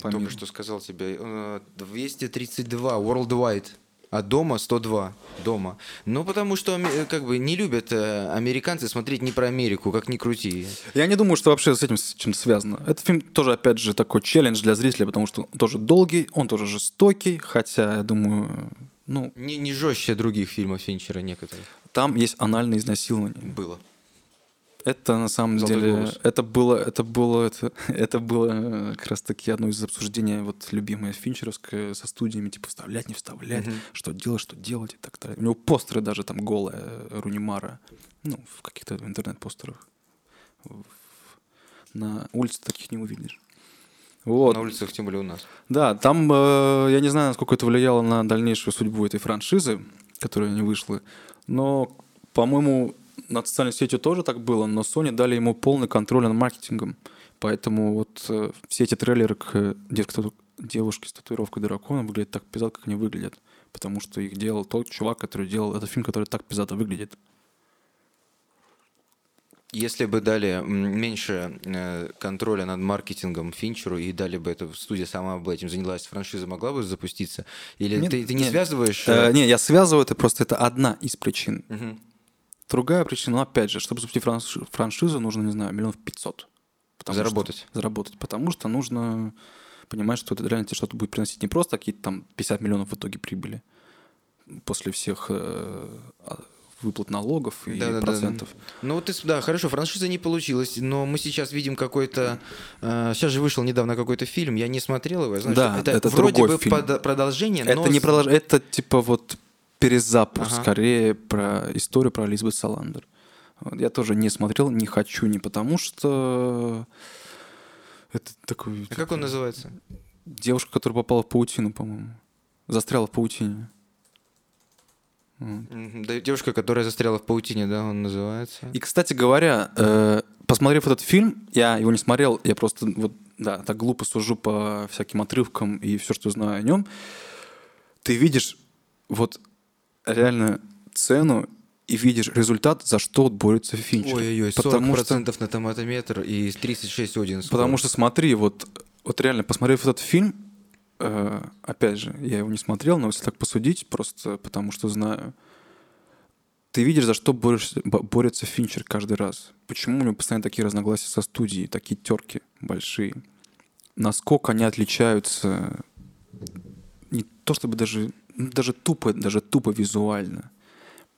По Только что сказал тебе. э, 232 worldwide. А дома 102 дома. Ну, потому что э, как бы не любят э, американцы смотреть не про Америку, как ни крути. Я не думаю, что вообще с этим с чем-то связано. Этот фильм тоже, опять же, такой челлендж для зрителя, потому что он тоже долгий, он тоже жестокий, хотя, я думаю, ну, Не, не жестче других фильмов Финчера некоторых. там есть анальное изнасилование. Было. Это на самом Золотой деле, глобус. это было, это было, это, это было э, как раз таки одно из обсуждений, вот любимое Финчеровское со студиями, типа вставлять, не вставлять, Мгм. что делать, что делать и так далее. У него постеры даже там голые э, Рунимара, ну, в каких-то интернет-постерах. На улице таких не увидишь. Вот. На улицах, тем более у нас. Да, там, э, я не знаю, насколько это влияло на дальнейшую судьбу этой франшизы, которая не вышла, но, по-моему, над социальной сетью тоже так было, но Sony дали ему полный контроль над маркетингом. Поэтому вот э, все эти трейлеры к э, девушке, с тату- девушке с татуировкой дракона выглядят так пиздато, как они выглядят. Потому что их делал тот чувак, который делал этот фильм, который так пиздато выглядит. Если бы дали меньше э, контроля над маркетингом Финчеру и дали бы эту студия сама бы этим занялась, франшиза могла бы запуститься? Или Нет, ты, ты не нет. связываешь? Э, э, не, я связываю это, просто это одна из причин. мгм. Другая причина, опять же, чтобы запустить франш- франшизу, нужно, не знаю, миллионов пятьсот. Потому что- Заработать. заработать. Потому что нужно понимать, что это реально тебе что-то будет приносить не просто какие-то там 50 миллионов в итоге прибыли после всех э, а, выплат налогов и Да-да-да. процентов. Ну вот, с- да, хорошо, франшиза не получилась, но мы сейчас видим какой-то... э, сейчас же вышел недавно какой-то фильм, я не смотрел его, я знаю, Да, что это вроде другой бы фильм. продолжение, но... Это не с- продолж... это типа вот перезапуск, Ага. скорее про историю про Элизабет Саландер. Я тоже не смотрел, не хочу, не потому что это такой А как он называется? девушка, которая попала в паутину, по-моему, застряла в паутине. Вот. Девушка, которая застряла в паутине, да, он называется. И, кстати говоря, э, посмотрев этот фильм, я его не смотрел, я просто вот, да, так глупо сужу по всяким отрывкам и все, что знаю о нем. Ты видишь вот реально цену и видишь результат, за что борется Финчер. Ой-ой-ой, 40% потому что, на томатометр и 36 один. потому что смотри, вот, вот реально, посмотрев этот фильм, э, опять же, я его не смотрел, но если так посудить, просто потому что знаю, ты видишь, за что борешься- бо- борется Финчер каждый раз. Почему у него постоянно такие разногласия со студией, такие терки большие. Насколько они отличаются не то чтобы даже, ну, даже тупо, даже тупо визуально.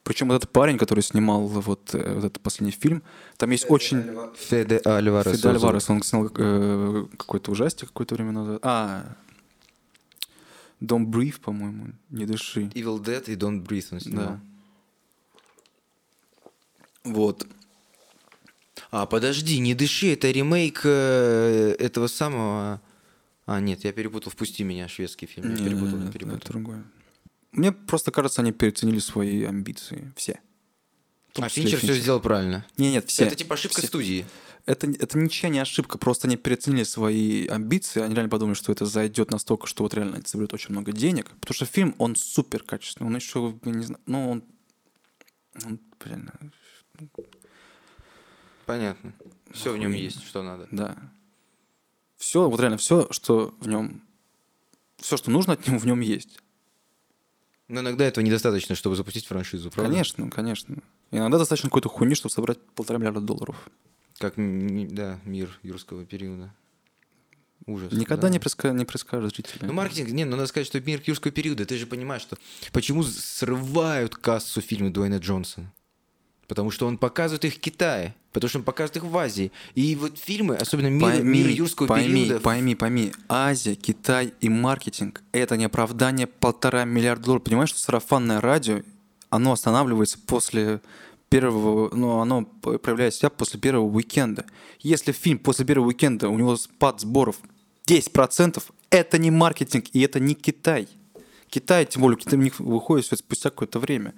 Причем вот этот парень, который снимал вот, э, вот этот последний фильм, там есть очень... Феде Альварес. Феде Альварес, он снял э, какой-то ужастик какое-то время назад. А, Don't Breathe, по-моему, не дыши. Evil Dead и Don't Breathe он снимал. Да. Вот. А, подожди, не дыши, это ремейк э, этого самого... А, нет, я перепутал «Впусти меня», шведский фильм. Я Не, перепутал, не, не, перепутал. это другое. Мне просто кажется, они переоценили свои амбиции. Все. Том А Финчер все сделал правильно. Не, нет, все. Это типа ошибка Все. студии. Это, это ничья не ошибка, просто они переоценили свои амбиции, они реально подумали, что это зайдет настолько, что вот реально это соберет очень много денег, потому что фильм, он супер качественный, он еще, не знаю, ну, он, он реально, Понятно. Все в нем есть, что надо. да. Все, вот реально все, что в нем, все, что нужно от него, в нем есть. Но иногда этого недостаточно, чтобы запустить франшизу, правда? Конечно, конечно. Иногда достаточно какой-то хуйни, чтобы собрать полтора миллиарда долларов. Как, да, мир юрского периода. Ужас. Никогда да. не, преска... не предскажут зрители. Ну, маркетинг, не, ну надо сказать, что мир юрского периода, ты же понимаешь, что почему срывают кассу фильмы Дуэйна Джонсона? Потому что он показывает их в Китае, потому что он показывает их в Азии. И вот фильмы, особенно мир, мир юрского пойми, периода... Пойми, пойми, Азия, Китай и маркетинг – это не оправдание полтора миллиарда долларов. Понимаешь, что сарафанное радио, оно останавливается после первого, ну, оно проявляет себя после первого уикенда. Если фильм после первого уикенда, у него спад сборов 10%, это не маркетинг и это не Китай. Китай, тем более, у них выходит спустя какое-то время.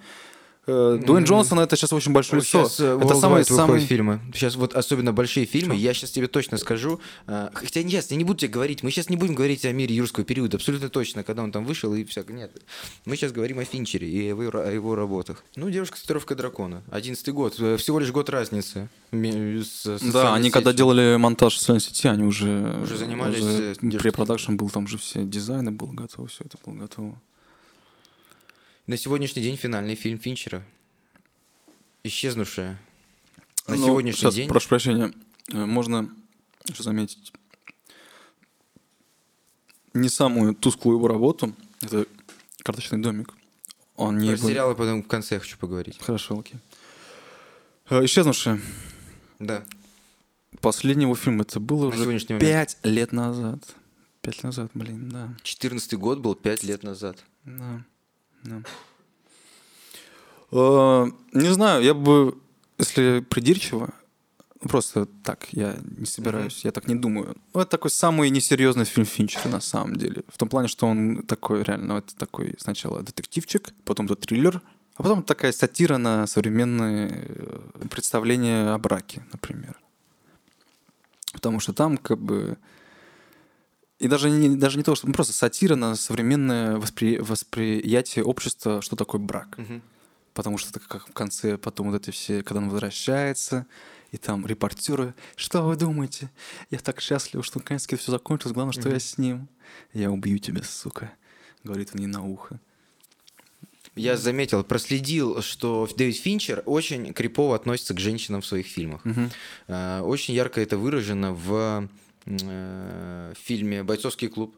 Э, Дуэйн Джонсон это сейчас очень большое лицо. Сейчас э, это самый, самый... фильмы. Сейчас вот особенно большие фильмы. Я сейчас тебе точно скажу. э, Хотя нет, я не буду тебе говорить. Мы сейчас не будем говорить о мире юрского периода. Абсолютно точно, когда он там вышел и всякое. Нет. Мы сейчас говорим о Финчере и о его, о его работах. Ну, девушка с татуировкой дракона. Одиннадцатый год. Всего лишь год разницы. Ми- с- с Да, они когда делали монтаж в социальной сети, они уже... Уже занимались, уже держ- Препродакшн был, там же все дизайны было готово, все это было готово. На сегодняшний день финальный фильм Финчера. Исчезнувшая. На Ну, сегодняшний сейчас, день. прошу прощения, э, можно еще заметить не самую тусклую его работу. Это «Карточный домик». Он не Про был- сериалы потом в конце хочу поговорить. Хорошо, окей. Э, «Исчезнувшая». Да. Последний его фильм, это было На уже пять лет назад. Пять лет назад, блин, да. 14 год был пять лет назад. Да, да. Э, Не знаю, я бы, если придирчиво, просто так, я не собираюсь, я так не думаю. Это такой самый несерьезный фильм Финчера на самом деле. В том плане, что он такой реально, это такой сначала детективчик, потом это триллер, а потом такая сатира на современные э, представления о браке, например. Потому что там как бы... И даже не, даже не то, что ну, просто сатира на современное воспри- восприятие общества, что такое брак. Потому что так как в конце потом вот эти все, когда он возвращается, и там репортеры, что вы думаете? Я так счастлив, что наконец-то все закончилось, главное, что я с ним. Я убью тебя, сука, говорит он ей на ухо. Я заметил, проследил, что Дэвид Финчер очень крипово относится к женщинам в своих фильмах. Э, Очень ярко это выражено в э, фильме «Бойцовский клуб».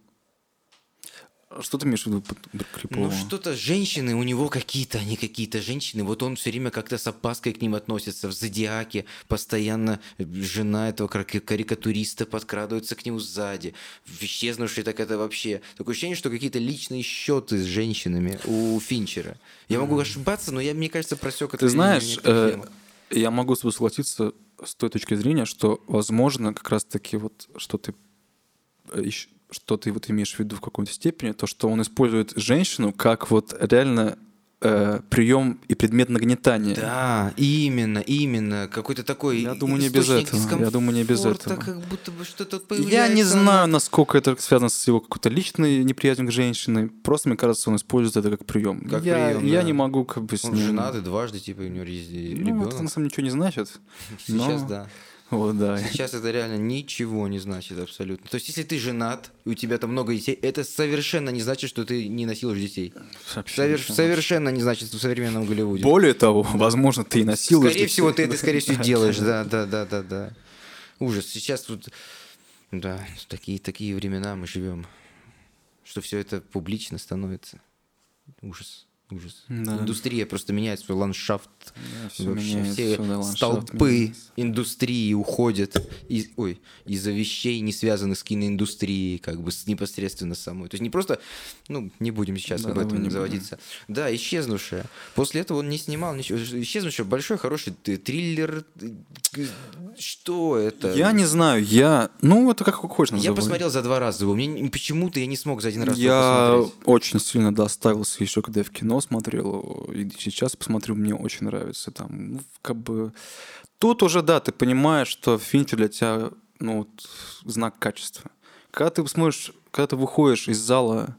Что ты имеешь в виду под крипово? Ну, что-то женщины, у него какие-то, они какие-то женщины. Вот он все время как-то с опаской к ним относится. В «Зодиаке» постоянно жена этого кар- карикатуриста подкрадывается к нему сзади. В «Исчезнувшей» так это вообще... Такое ощущение, что какие-то личные счеты с женщинами у Финчера. Я могу ошибаться, но я, мне кажется, просек это Ты знаешь, э, я могу с тобой согласиться с той точки зрения, что, возможно, как раз-таки вот что ты э, что ты вот имеешь в виду в какой-то степени, то, что он использует женщину как вот реально э, прием и предмет нагнетания. Да, именно, именно. Какой-то такой Я думаю, не без этого. Я думаю, не без этого. как будто бы что-то Я появляется. не знаю, насколько это связано с его какой-то личной неприязнью к женщине. Просто, мне кажется, он использует это как прием. Как я, прием, я да. не могу как бы с Он ним... женат и дважды, типа, у него есть Ну, ребенок. это на самом деле ничего не значит. Сейчас но- да. Вот, да. Сейчас это реально ничего не значит абсолютно. То есть, если ты женат, и у тебя там много детей, это совершенно не значит, что ты не насилуешь детей. Вообще Совер- ничего. Совершенно не значит в современном Голливуде. Более того, возможно, ты и насилуешь. Скорее детей. всего, ты это, скорее всего, делаешь, да, да, да, да, да. Ужас. Сейчас тут, да, такие, такие времена мы живем, что все это публично становится. Ужас. Ужас. Да. Индустрия просто меняет свой ландшафт. Да, всё Вообще меняется, все да, столпы меняется. индустрии уходят из, ой, из-за вещей, не связанных с киноиндустрией, как бы с непосредственно самой. То есть не просто, ну, не будем сейчас Да, об этом не будем. заводиться. Да, исчезнувшая. После этого он не снимал ничего. Исчезнувшая большой, хороший т- триллер. Что это? Я не знаю, я... Ну, это как хочешь Я называй. посмотрел за два раза. Мне не- почему-то я не смог за один раз Я посмотреть. очень сильно доставился еще, когда я в кино смотрел. И сейчас посмотрю, мне очень нравится. Там, ну, как бы... Тут уже, да, ты понимаешь, что Финчер для тебя, ну, вот, знак качества. Когда ты смотришь, когда ты выходишь из зала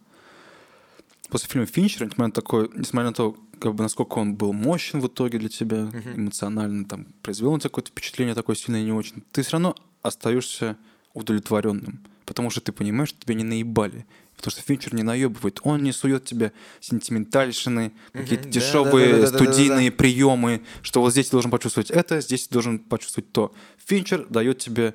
после фильма Финчера, несмотря на, такой, несмотря на то, как бы, насколько он был мощен в итоге для тебя, эмоционально, там, произвел на тебя какое-то впечатление такое сильное и не очень, ты все равно остаешься удовлетворенным. Потому что ты понимаешь, что тебя не наебали. Потому что Финчер не наебывает. Он не сует тебе сентиментальщины, какие-то дешевые да, да, да, да, да, студийные приемы, что вот здесь ты должен почувствовать это, здесь ты должен почувствовать то. Финчер дает тебе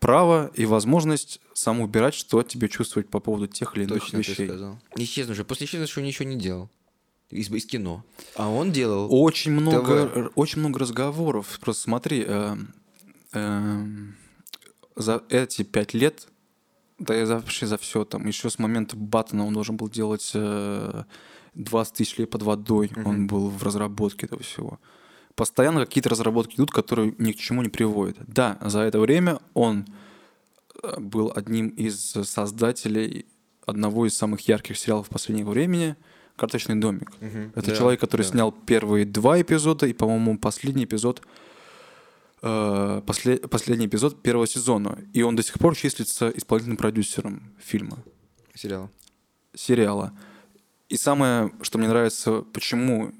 право и возможность сам убирать, что тебе чувствовать по поводу тех или иных Точно ты вещей. сказал. Исчезнувший. После исчезнувшего ничего не делал. Из, из кино. А он делал. Очень много, ТВ. очень много разговоров. Просто смотри, эм, эм, за эти пять лет, да за- вообще за все, там еще с момента Баттона он должен был делать э, 20 тысяч лет под водой, он был в разработке этого всего. Постоянно какие-то разработки идут, которые ни к чему не приводят. Да, за это время он э, был одним из создателей одного из самых ярких сериалов последнего времени «Карточный домик». Это Да, человек, который да. снял первые два эпизода и, по-моему, последний эпизод э, после- последний эпизод первого сезона. И он до сих пор числится исполнительным продюсером фильма, Сериал. сериала. И самое, что мне нравится, почему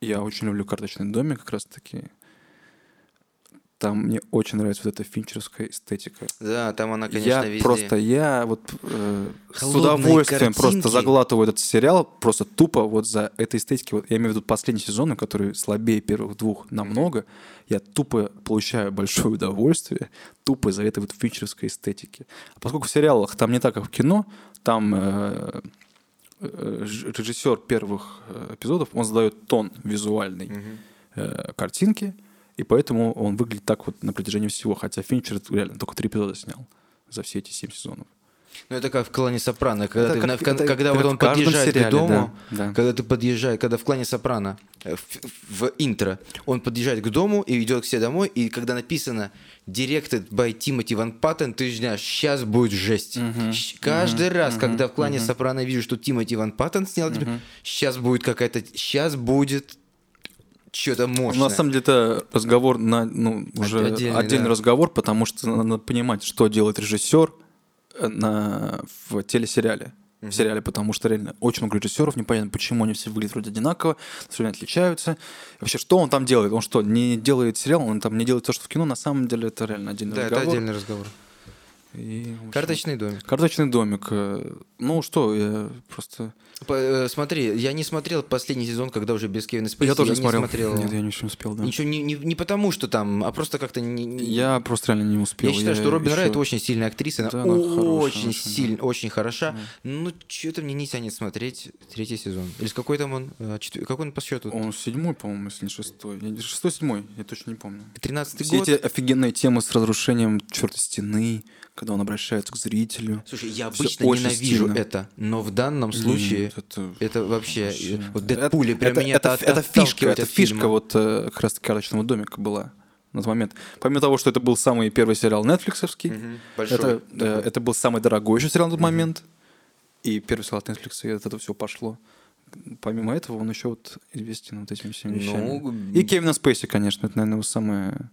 я очень люблю «Карточный домик», как раз-таки, там мне очень нравится вот эта финчерская эстетика. Да, там она, конечно, я везде. просто, я вот э, с удовольствием просто картинки. заглатываю этот сериал, просто тупо вот за этой эстетики. Вот я имею в виду последний сезон, который слабее первых двух намного. Я тупо получаю большое удовольствие, тупо за этой вот фичерской эстетики. А поскольку в сериалах там не так, как в кино, там э, э, режиссер первых э, эпизодов, он задает тон визуальный э, картинки, и поэтому он выглядит так вот на протяжении всего. Хотя Финчер реально только три эпизода снял за все эти семь сезонов. Ну, это как в клане Сопрано, когда, Это ты как- на- в это- когда это вот он подъезжает сериале, к дому, да, да. когда ты подъезжаешь, когда в клане Сопрано, в, в интро, он подъезжает к дому и идет к себе домой, и когда написано «Directed by Timothy Van Patten», ты знаешь, сейчас будет жесть. Щ- Каждый раз, когда в клане Сопрано вижу, что Тимоти Ван Паттен снял, сейчас будет какая-то... Сейчас будет что-то мощное. Ну, На самом деле это разговор на, ну, уже Отдельный, отдельный, да. разговор, потому что надо понимать, что делает режиссер э, на, в телесериале. В сериале, потому что реально очень много режиссеров, непонятно, почему они все выглядят вроде одинаково, все время отличаются. И вообще, что он там делает? Он что, не делает сериал, он там не делает то, что в кино? На самом деле это реально отдельный Да, это разговор. отдельный разговор. И, общем, Карточный домик. Карточный домик. э, Ну что, я просто... По- э, смотри, я не смотрел последний сезон, когда уже без Кевина Спейси. я тоже не смотрел. смотрел. Нет, я не успел, да. Ничего не, не, не потому, что там, а просто как-то не, не- Я просто реально не успел. Я считаю, что Робин ещё- Райт очень сильная актриса, она, Да, она хорошая, очень очень, сильно, очень хороша. Ну, что-то мне не тянет смотреть третий сезон. Или с какой там он? э, четвер- Какой он по счету? Он седьмой, по-моему, если не шестой. Я- Шестой, седьмой, я точно не помню. Тринадцатый Все год. эти офигенные темы с разрушением чертой стены, когда он обращается к зрителю. Слушай, я обычно очень ненавижу стильно. это, но в данном случае Нет, это... это вообще... вообще- э, Вот Дэдпуле это, прям это, меня это, от- это фишка, это фишка фильма. вот э, как раз карточного домика была на тот момент. Помимо того, что это был самый первый сериал нетфликсовский, Мгм, большой это, э, это был самый дорогой еще сериал на тот момент, и первый сериал от Netflix, и от этого все пошло. Помимо этого, он еще вот известен вот этими всеми вещами. Ну, И Кевина Спейси, конечно, это, наверное, его самая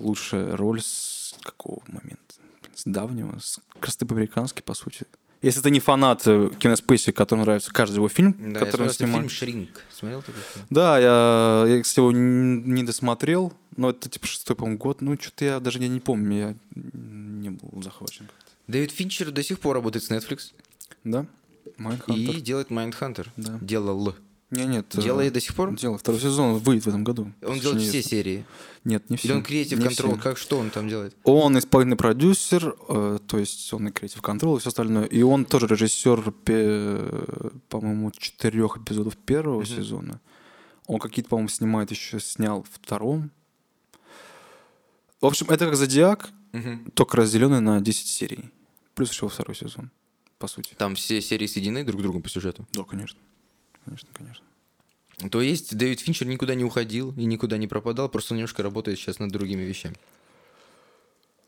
лучшая роль с какого момента? С давнего, с раз по-американски, по сути. Если ты не фанат э, Кевина Спейси, которому нравится каждый его фильм, Да, я который он смотрел снимает. фильм «Шринк». Смотрел такой фильм? Да, я, я, кстати, его не досмотрел, но это типа шестой, по-моему, год. Ну, что-то я даже я не помню, я не был захвачен. Дэвид Финчер до сих пор работает с Netflix Да? Mindhunter. и делает Mindhunter. Да. Делал. Не, нет. э, Делает до сих пор? Дело. Второй сезон выйдет в этом году. Он делает все серии. Нет, не все. Или он creative control? Как что он там делает? Он исполнительный продюсер, э, то есть он и creative control и все остальное. И он тоже режиссер, по-моему, четырех эпизодов первого сезона. Он какие-то, по-моему, снимает еще, снял втором. В общем, это как Зодиак, только разделенный на 10 серий. Плюс еще второй сезон, по сути. Там все серии соединены друг с другом по сюжету. Да, конечно. Конечно, конечно. То есть Дэвид Финчер никуда не уходил и никуда не пропадал, просто немножко работает сейчас над другими вещами.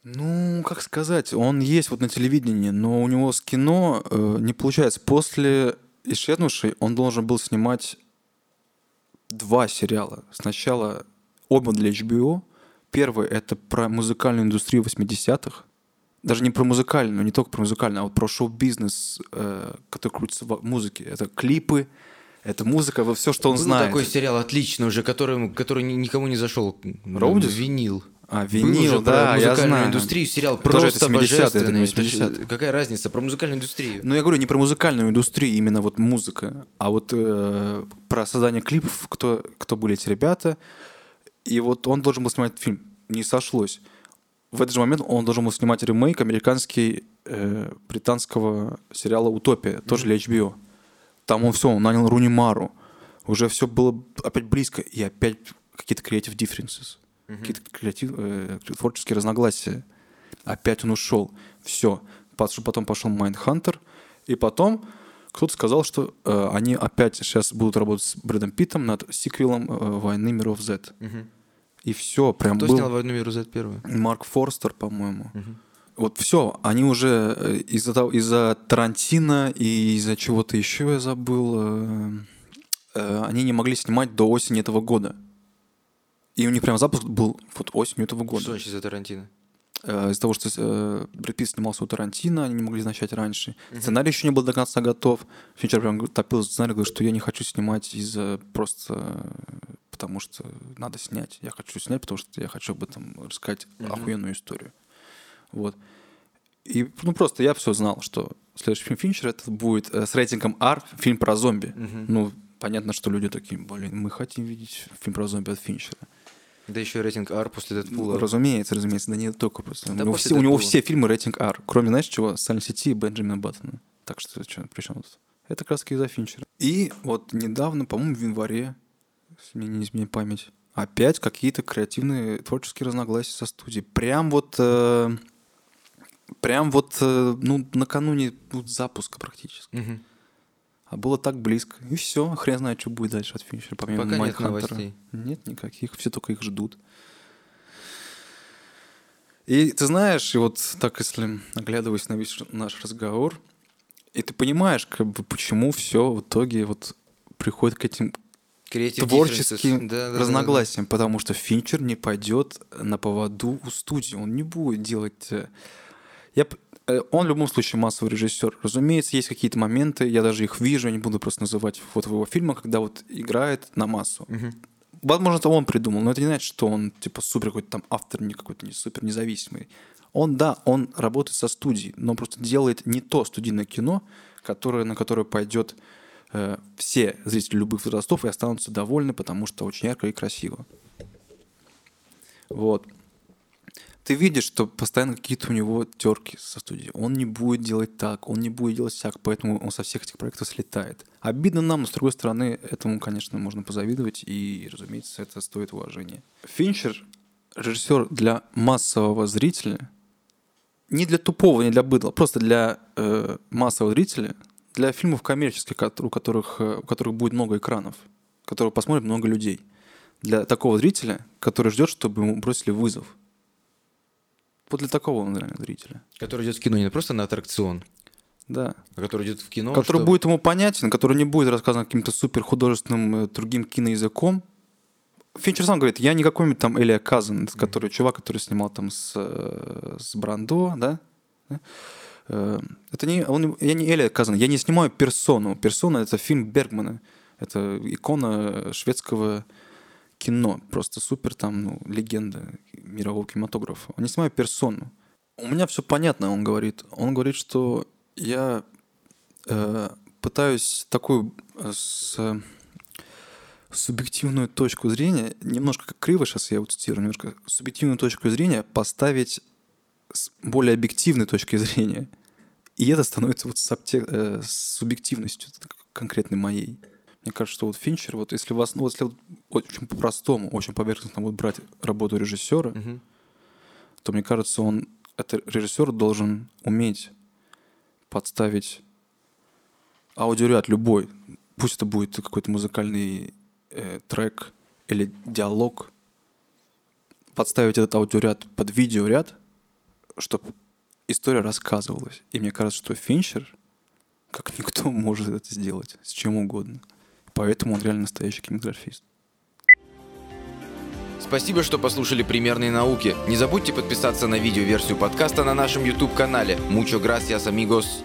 Ну, как сказать, он есть вот на телевидении, но у него с кино э, не получается. После «Исчезнувшей» он должен был снимать два сериала. Сначала оба для HBO. Первый — это про музыкальную индустрию 80-х. Даже не про музыкальную, не только про музыкальную, а вот про шоу-бизнес, э, который крутится в музыке. Это клипы, это музыка, вот все, что он Был знает. такой сериал отличный уже, который, который ни- никому не зашел. Роудис? Винил. А, винил, да, про я знаю. индустрию, сериал Тоже просто 70-е, это не божественный. Это 80-е. же- Какая разница? Про музыкальную индустрию. Ну, я говорю не про музыкальную индустрию, именно вот музыка, а вот э, про создание клипов, кто, кто были эти ребята. И вот он должен был снимать фильм. Не сошлось. В этот же момент он должен был снимать ремейк американский э, британского сериала «Утопия», тоже для HBO. Там он все, он нанял Руни Мару. Уже все было опять близко. И опять какие-то creative differences. Какие-то креатив, э, творческие разногласия. Опять он ушел. Все. Потом пошел Майндхантер. И потом кто-то сказал, что э, они опять сейчас будут работать с Брэдом Питтом над сиквелом э, «Войны миров Z». И все, прям Кто был... снял «Войну миру Z» первую? Марк Форстер, по-моему. Вот все, они уже э, из-за того- из-за Тарантино и из-за чего-то еще я забыл, э, э, они не могли снимать до осени этого года. И у них прям запуск был вот осенью этого года. Что значит за Тарантино? Из-за того, что Брэд Питт снимался у Тарантино, они не могли начать раньше. Сценарий еще не был до конца готов. Финчер прям топил сценарий, говорит, что я не хочу снимать из-за просто потому что надо снять. Я хочу снять, потому что я хочу об этом рассказать охуенную историю. Вот. И, ну, просто я все знал, что следующий фильм Финчера это будет э, с рейтингом R, фильм про зомби. Ну, понятно, что люди такие, блин, мы хотим видеть фильм про зомби от Финчера. Да еще рейтинг R после Ну, Дэдпула. разумеется, разумеется, да не только просто. Да у, него все, у него все фильмы рейтинг R, кроме, знаешь, чего? Сальной сети и Бенджамина Баттона. Так что, что при чем тут? Это как раз таки из-за Финчера. И вот недавно, по-моему, в январе, не изменяет память, опять какие-то креативные творческие разногласия со студией. Прям вот... э, прям вот, э, ну, накануне ну, запуска практически. Мгм. А было так близко. И все, хрен знает, что будет дальше от Финчера, помимо Пока нет новостей. Нет никаких, все только их ждут. И ты знаешь, и вот так, если оглядываясь на весь наш разговор, и ты понимаешь, как бы, почему все в итоге вот приходит к этим Creative творческим. Да, да, да, разногласиям, потому что Финчер не пойдет на поводу у студии, он не будет делать... Я, э, он в любом случае массовый режиссер. Разумеется, есть какие-то моменты, я даже их вижу, я не буду просто называть вот в его фильмах, когда вот играет на массу. Возможно, это он придумал, но это не значит, что он типа супер какой-то там автор, не какой-то не супер независимый. Он, да, он работает со студией, но просто делает не то студийное кино, которое, на которое пойдет э, все зрители любых возрастов и останутся довольны, потому что очень ярко и красиво. Вот. Ты видишь, что постоянно какие-то у него терки со студией. Он не будет делать так, он не будет делать всяк, поэтому он со всех этих проектов слетает. Обидно нам, но с другой стороны, этому, конечно, можно позавидовать, и, разумеется, это стоит уважения. Финчер — режиссер для массового зрителя, не для тупого, не для быдла, просто для э, массового зрителя, для фильмов коммерческих, у которых, э, у которых будет много экранов, которые посмотрит много людей. Для такого зрителя, который ждет, чтобы ему бросили вызов. Вот для такого он реально зрителя. Который идет в кино не просто на аттракцион, Да. а который идет в кино. который чтобы- будет ему понятен, который не будет рассказан каким-то супер художественным э, другим киноязыком. Финчер сам говорит, я не какой-нибудь там Элия Казан, который чувак, который снимал там с, э, с Брандо, да? Да? Э, Это не, он, я не Элия Казан, я не снимаю персону. Персона это фильм Бергмана. Это икона шведского кино. Просто супер там, ну, легенда мирового кинематографа. Он не снимаю персону. У меня все понятно, он говорит. Он говорит, что я э, пытаюсь такую э, с, э, субъективную точку зрения, немножко как криво сейчас я его цитирую, немножко субъективную точку зрения поставить с более объективной точки зрения. И это становится вот с, обте- э, с субъективностью конкретной моей. Мне кажется, что вот Финчер, вот если вас, ну, вот если вот очень по-простому, очень поверхностно вот брать работу режиссера, Мгм. то мне кажется, он, этот режиссер должен уметь подставить аудиоряд любой. Пусть это будет какой-то музыкальный э, трек или диалог. Подставить этот аудиоряд под видеоряд, чтобы история рассказывалась. И мне кажется, что Финчер, как никто, может это сделать с чем угодно. Поэтому он реально настоящий кинематографист. Спасибо, что послушали «Примерные науки». Не забудьте подписаться на видеоверсию подкаста на нашем YouTube-канале. Mucho gracias, amigos.